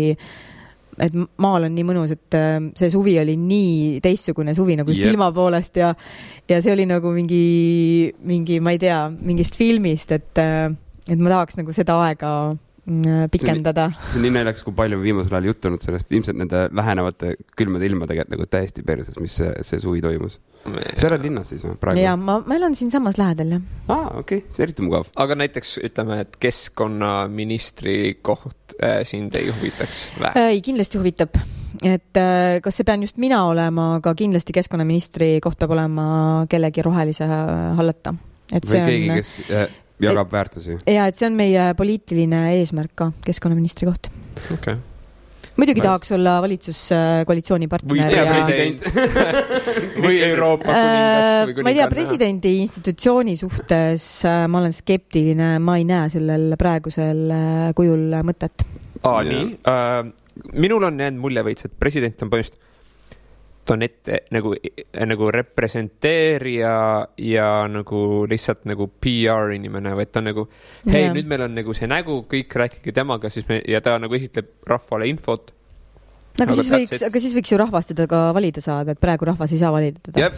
et maal on nii mõnus, et äh, see suvi oli nii teistsugune suvi nagu just yep. ilma poolest ja, ja see oli nagu mingi, mingi, ma ei tea, mingist filmist, et, äh, et ma tahaks nagu seda aega pikendada. see on nii naljakas, kui palju on viimasel ajal juttu olnud sellest, ilmselt nende lähenevate külmade ilmadega nagu täiesti perses, mis see, see suvi toimus. sa elad linnas siis või praegu? jaa, ma, ma elan siinsamas lähedal, jah. aa, okei okay., see on eriti mugav. aga näiteks ütleme, et keskkonnaministri koht äh, sind ei huvitaks või? ei, kindlasti huvitab et äh, kas see pean just mina olema, aga kindlasti keskkonnaministri koht peab olema kellegi rohelise hallata. või keegi on..., kes äh, jagab et, väärtusi. ja, et see on meie poliitiline eesmärk ka, keskkonnaministri koht. okei okay muidugi ma... tahaks olla valitsuskoalitsiooni partner. või ja... president või Euroopa kuningas äh, või kuninganna. ma ei tea, presidendi institutsiooni suhtes äh, ma olen skeptiline, ma ei näe sellel praegusel äh, kujul mõtet. aa, nii minul on jäänud mulje veits, et president on põhimõtteliselt on ette nagu, nagu representeerija ja nagu lihtsalt nagu PR inimene, vaid ta on nagu, hei, nüüd meil on nagu see nägu, kõik rääkige temaga, siis me ja ta nagu esitleb rahvale infot. no aga siis võiks, aga siis võiks ju rahvas teda ka valida saada, et praegu rahvas ei saa valida teda.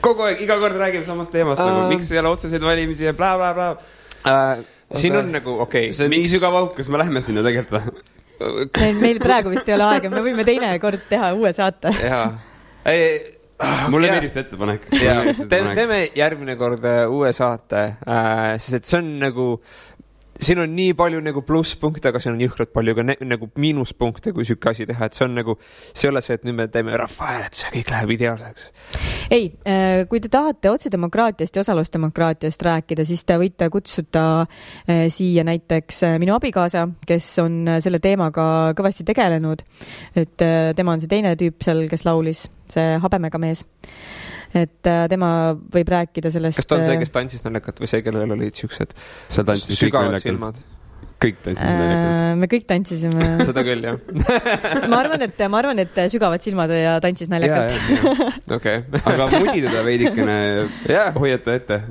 kogu aeg, iga kord räägime samast teemast uh, nagu, miks ei ole otseseid valimisi ja blablabla bla, bla. uh,. siin on nagu, okei okay,. see on miks... nii sügav auk, kas me läheme sinna tegelikult või? Meil, meil praegu vist ei ole aega, me võime teinekord teha uue saate. jaa, mulle meeldib see ettepanek. teeme, teeme järgmine kord äh, uue saate äh,, sest et see on nagu siin on nii palju nagu plusspunkte, aga siin on jõhkralt palju ka nagu miinuspunkte, kui sihuke asi teha, et see on nagu, see ei ole see, et nüüd me teeme rahvahääletuse ja kõik läheb ideaalseks. ei, äh, kui te tahate otsedemokraatiast ja osalusdemokraatiast rääkida, siis te võite kutsuda äh, siia näiteks äh, minu abikaasa, kes on selle teemaga kõvasti tegelenud. et tema on see teine tüüp seal, kes laulis, see habemega mees et äh, tema võib rääkida sellest. kas ta on see, äh, kes tantsis naljakalt või see, kellel olid siuksed sügavad silmad? kõik tantsisid naljakalt äh,. me kõik tantsisime seda küll, jah ma arvan, et, ma arvan, et sügavad silmad ja tantsis naljakalt. okei. aga mudi teda veidikene hoiata ette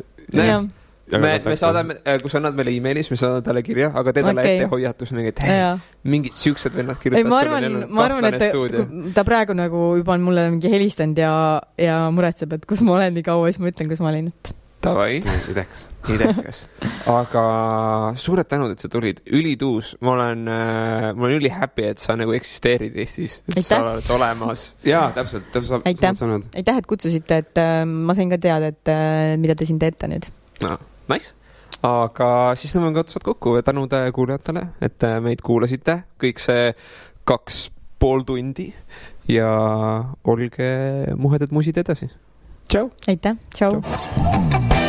me, me saadame, äh, kui sa annad meile emaili, siis me saadame talle kirja, aga tee talle okay. ette hoiatus, mingi, et hei, mingid siuksed vennad kirjutavad ma arvan, ma arvan, et ta, praegu nagu juba on mulle mingi helistanud ja, ja muretseb, et kus ma olen nii kaua, siis ma ütlen, kus ma olin, et. Davai. idekas. idekas. aga suured tänud, et sa tulid, ülituus, ma olen äh,, ma olen üli happy, et sa nagu eksisteerid Eestis, et Aitäh. sa oled olemas. jaa, täpselt, täpselt sõnad. aitäh, et kutsusite, et äh, ma sain ka teada, et äh, mida te siin teete nüüd no Nice aga siis tõmbame otsad kokku ja tänud kuulajatele, et meid kuulasite kõik see kaks pool tundi ja olge muhedad musid edasi. tšau. aitäh, tšau, tšau..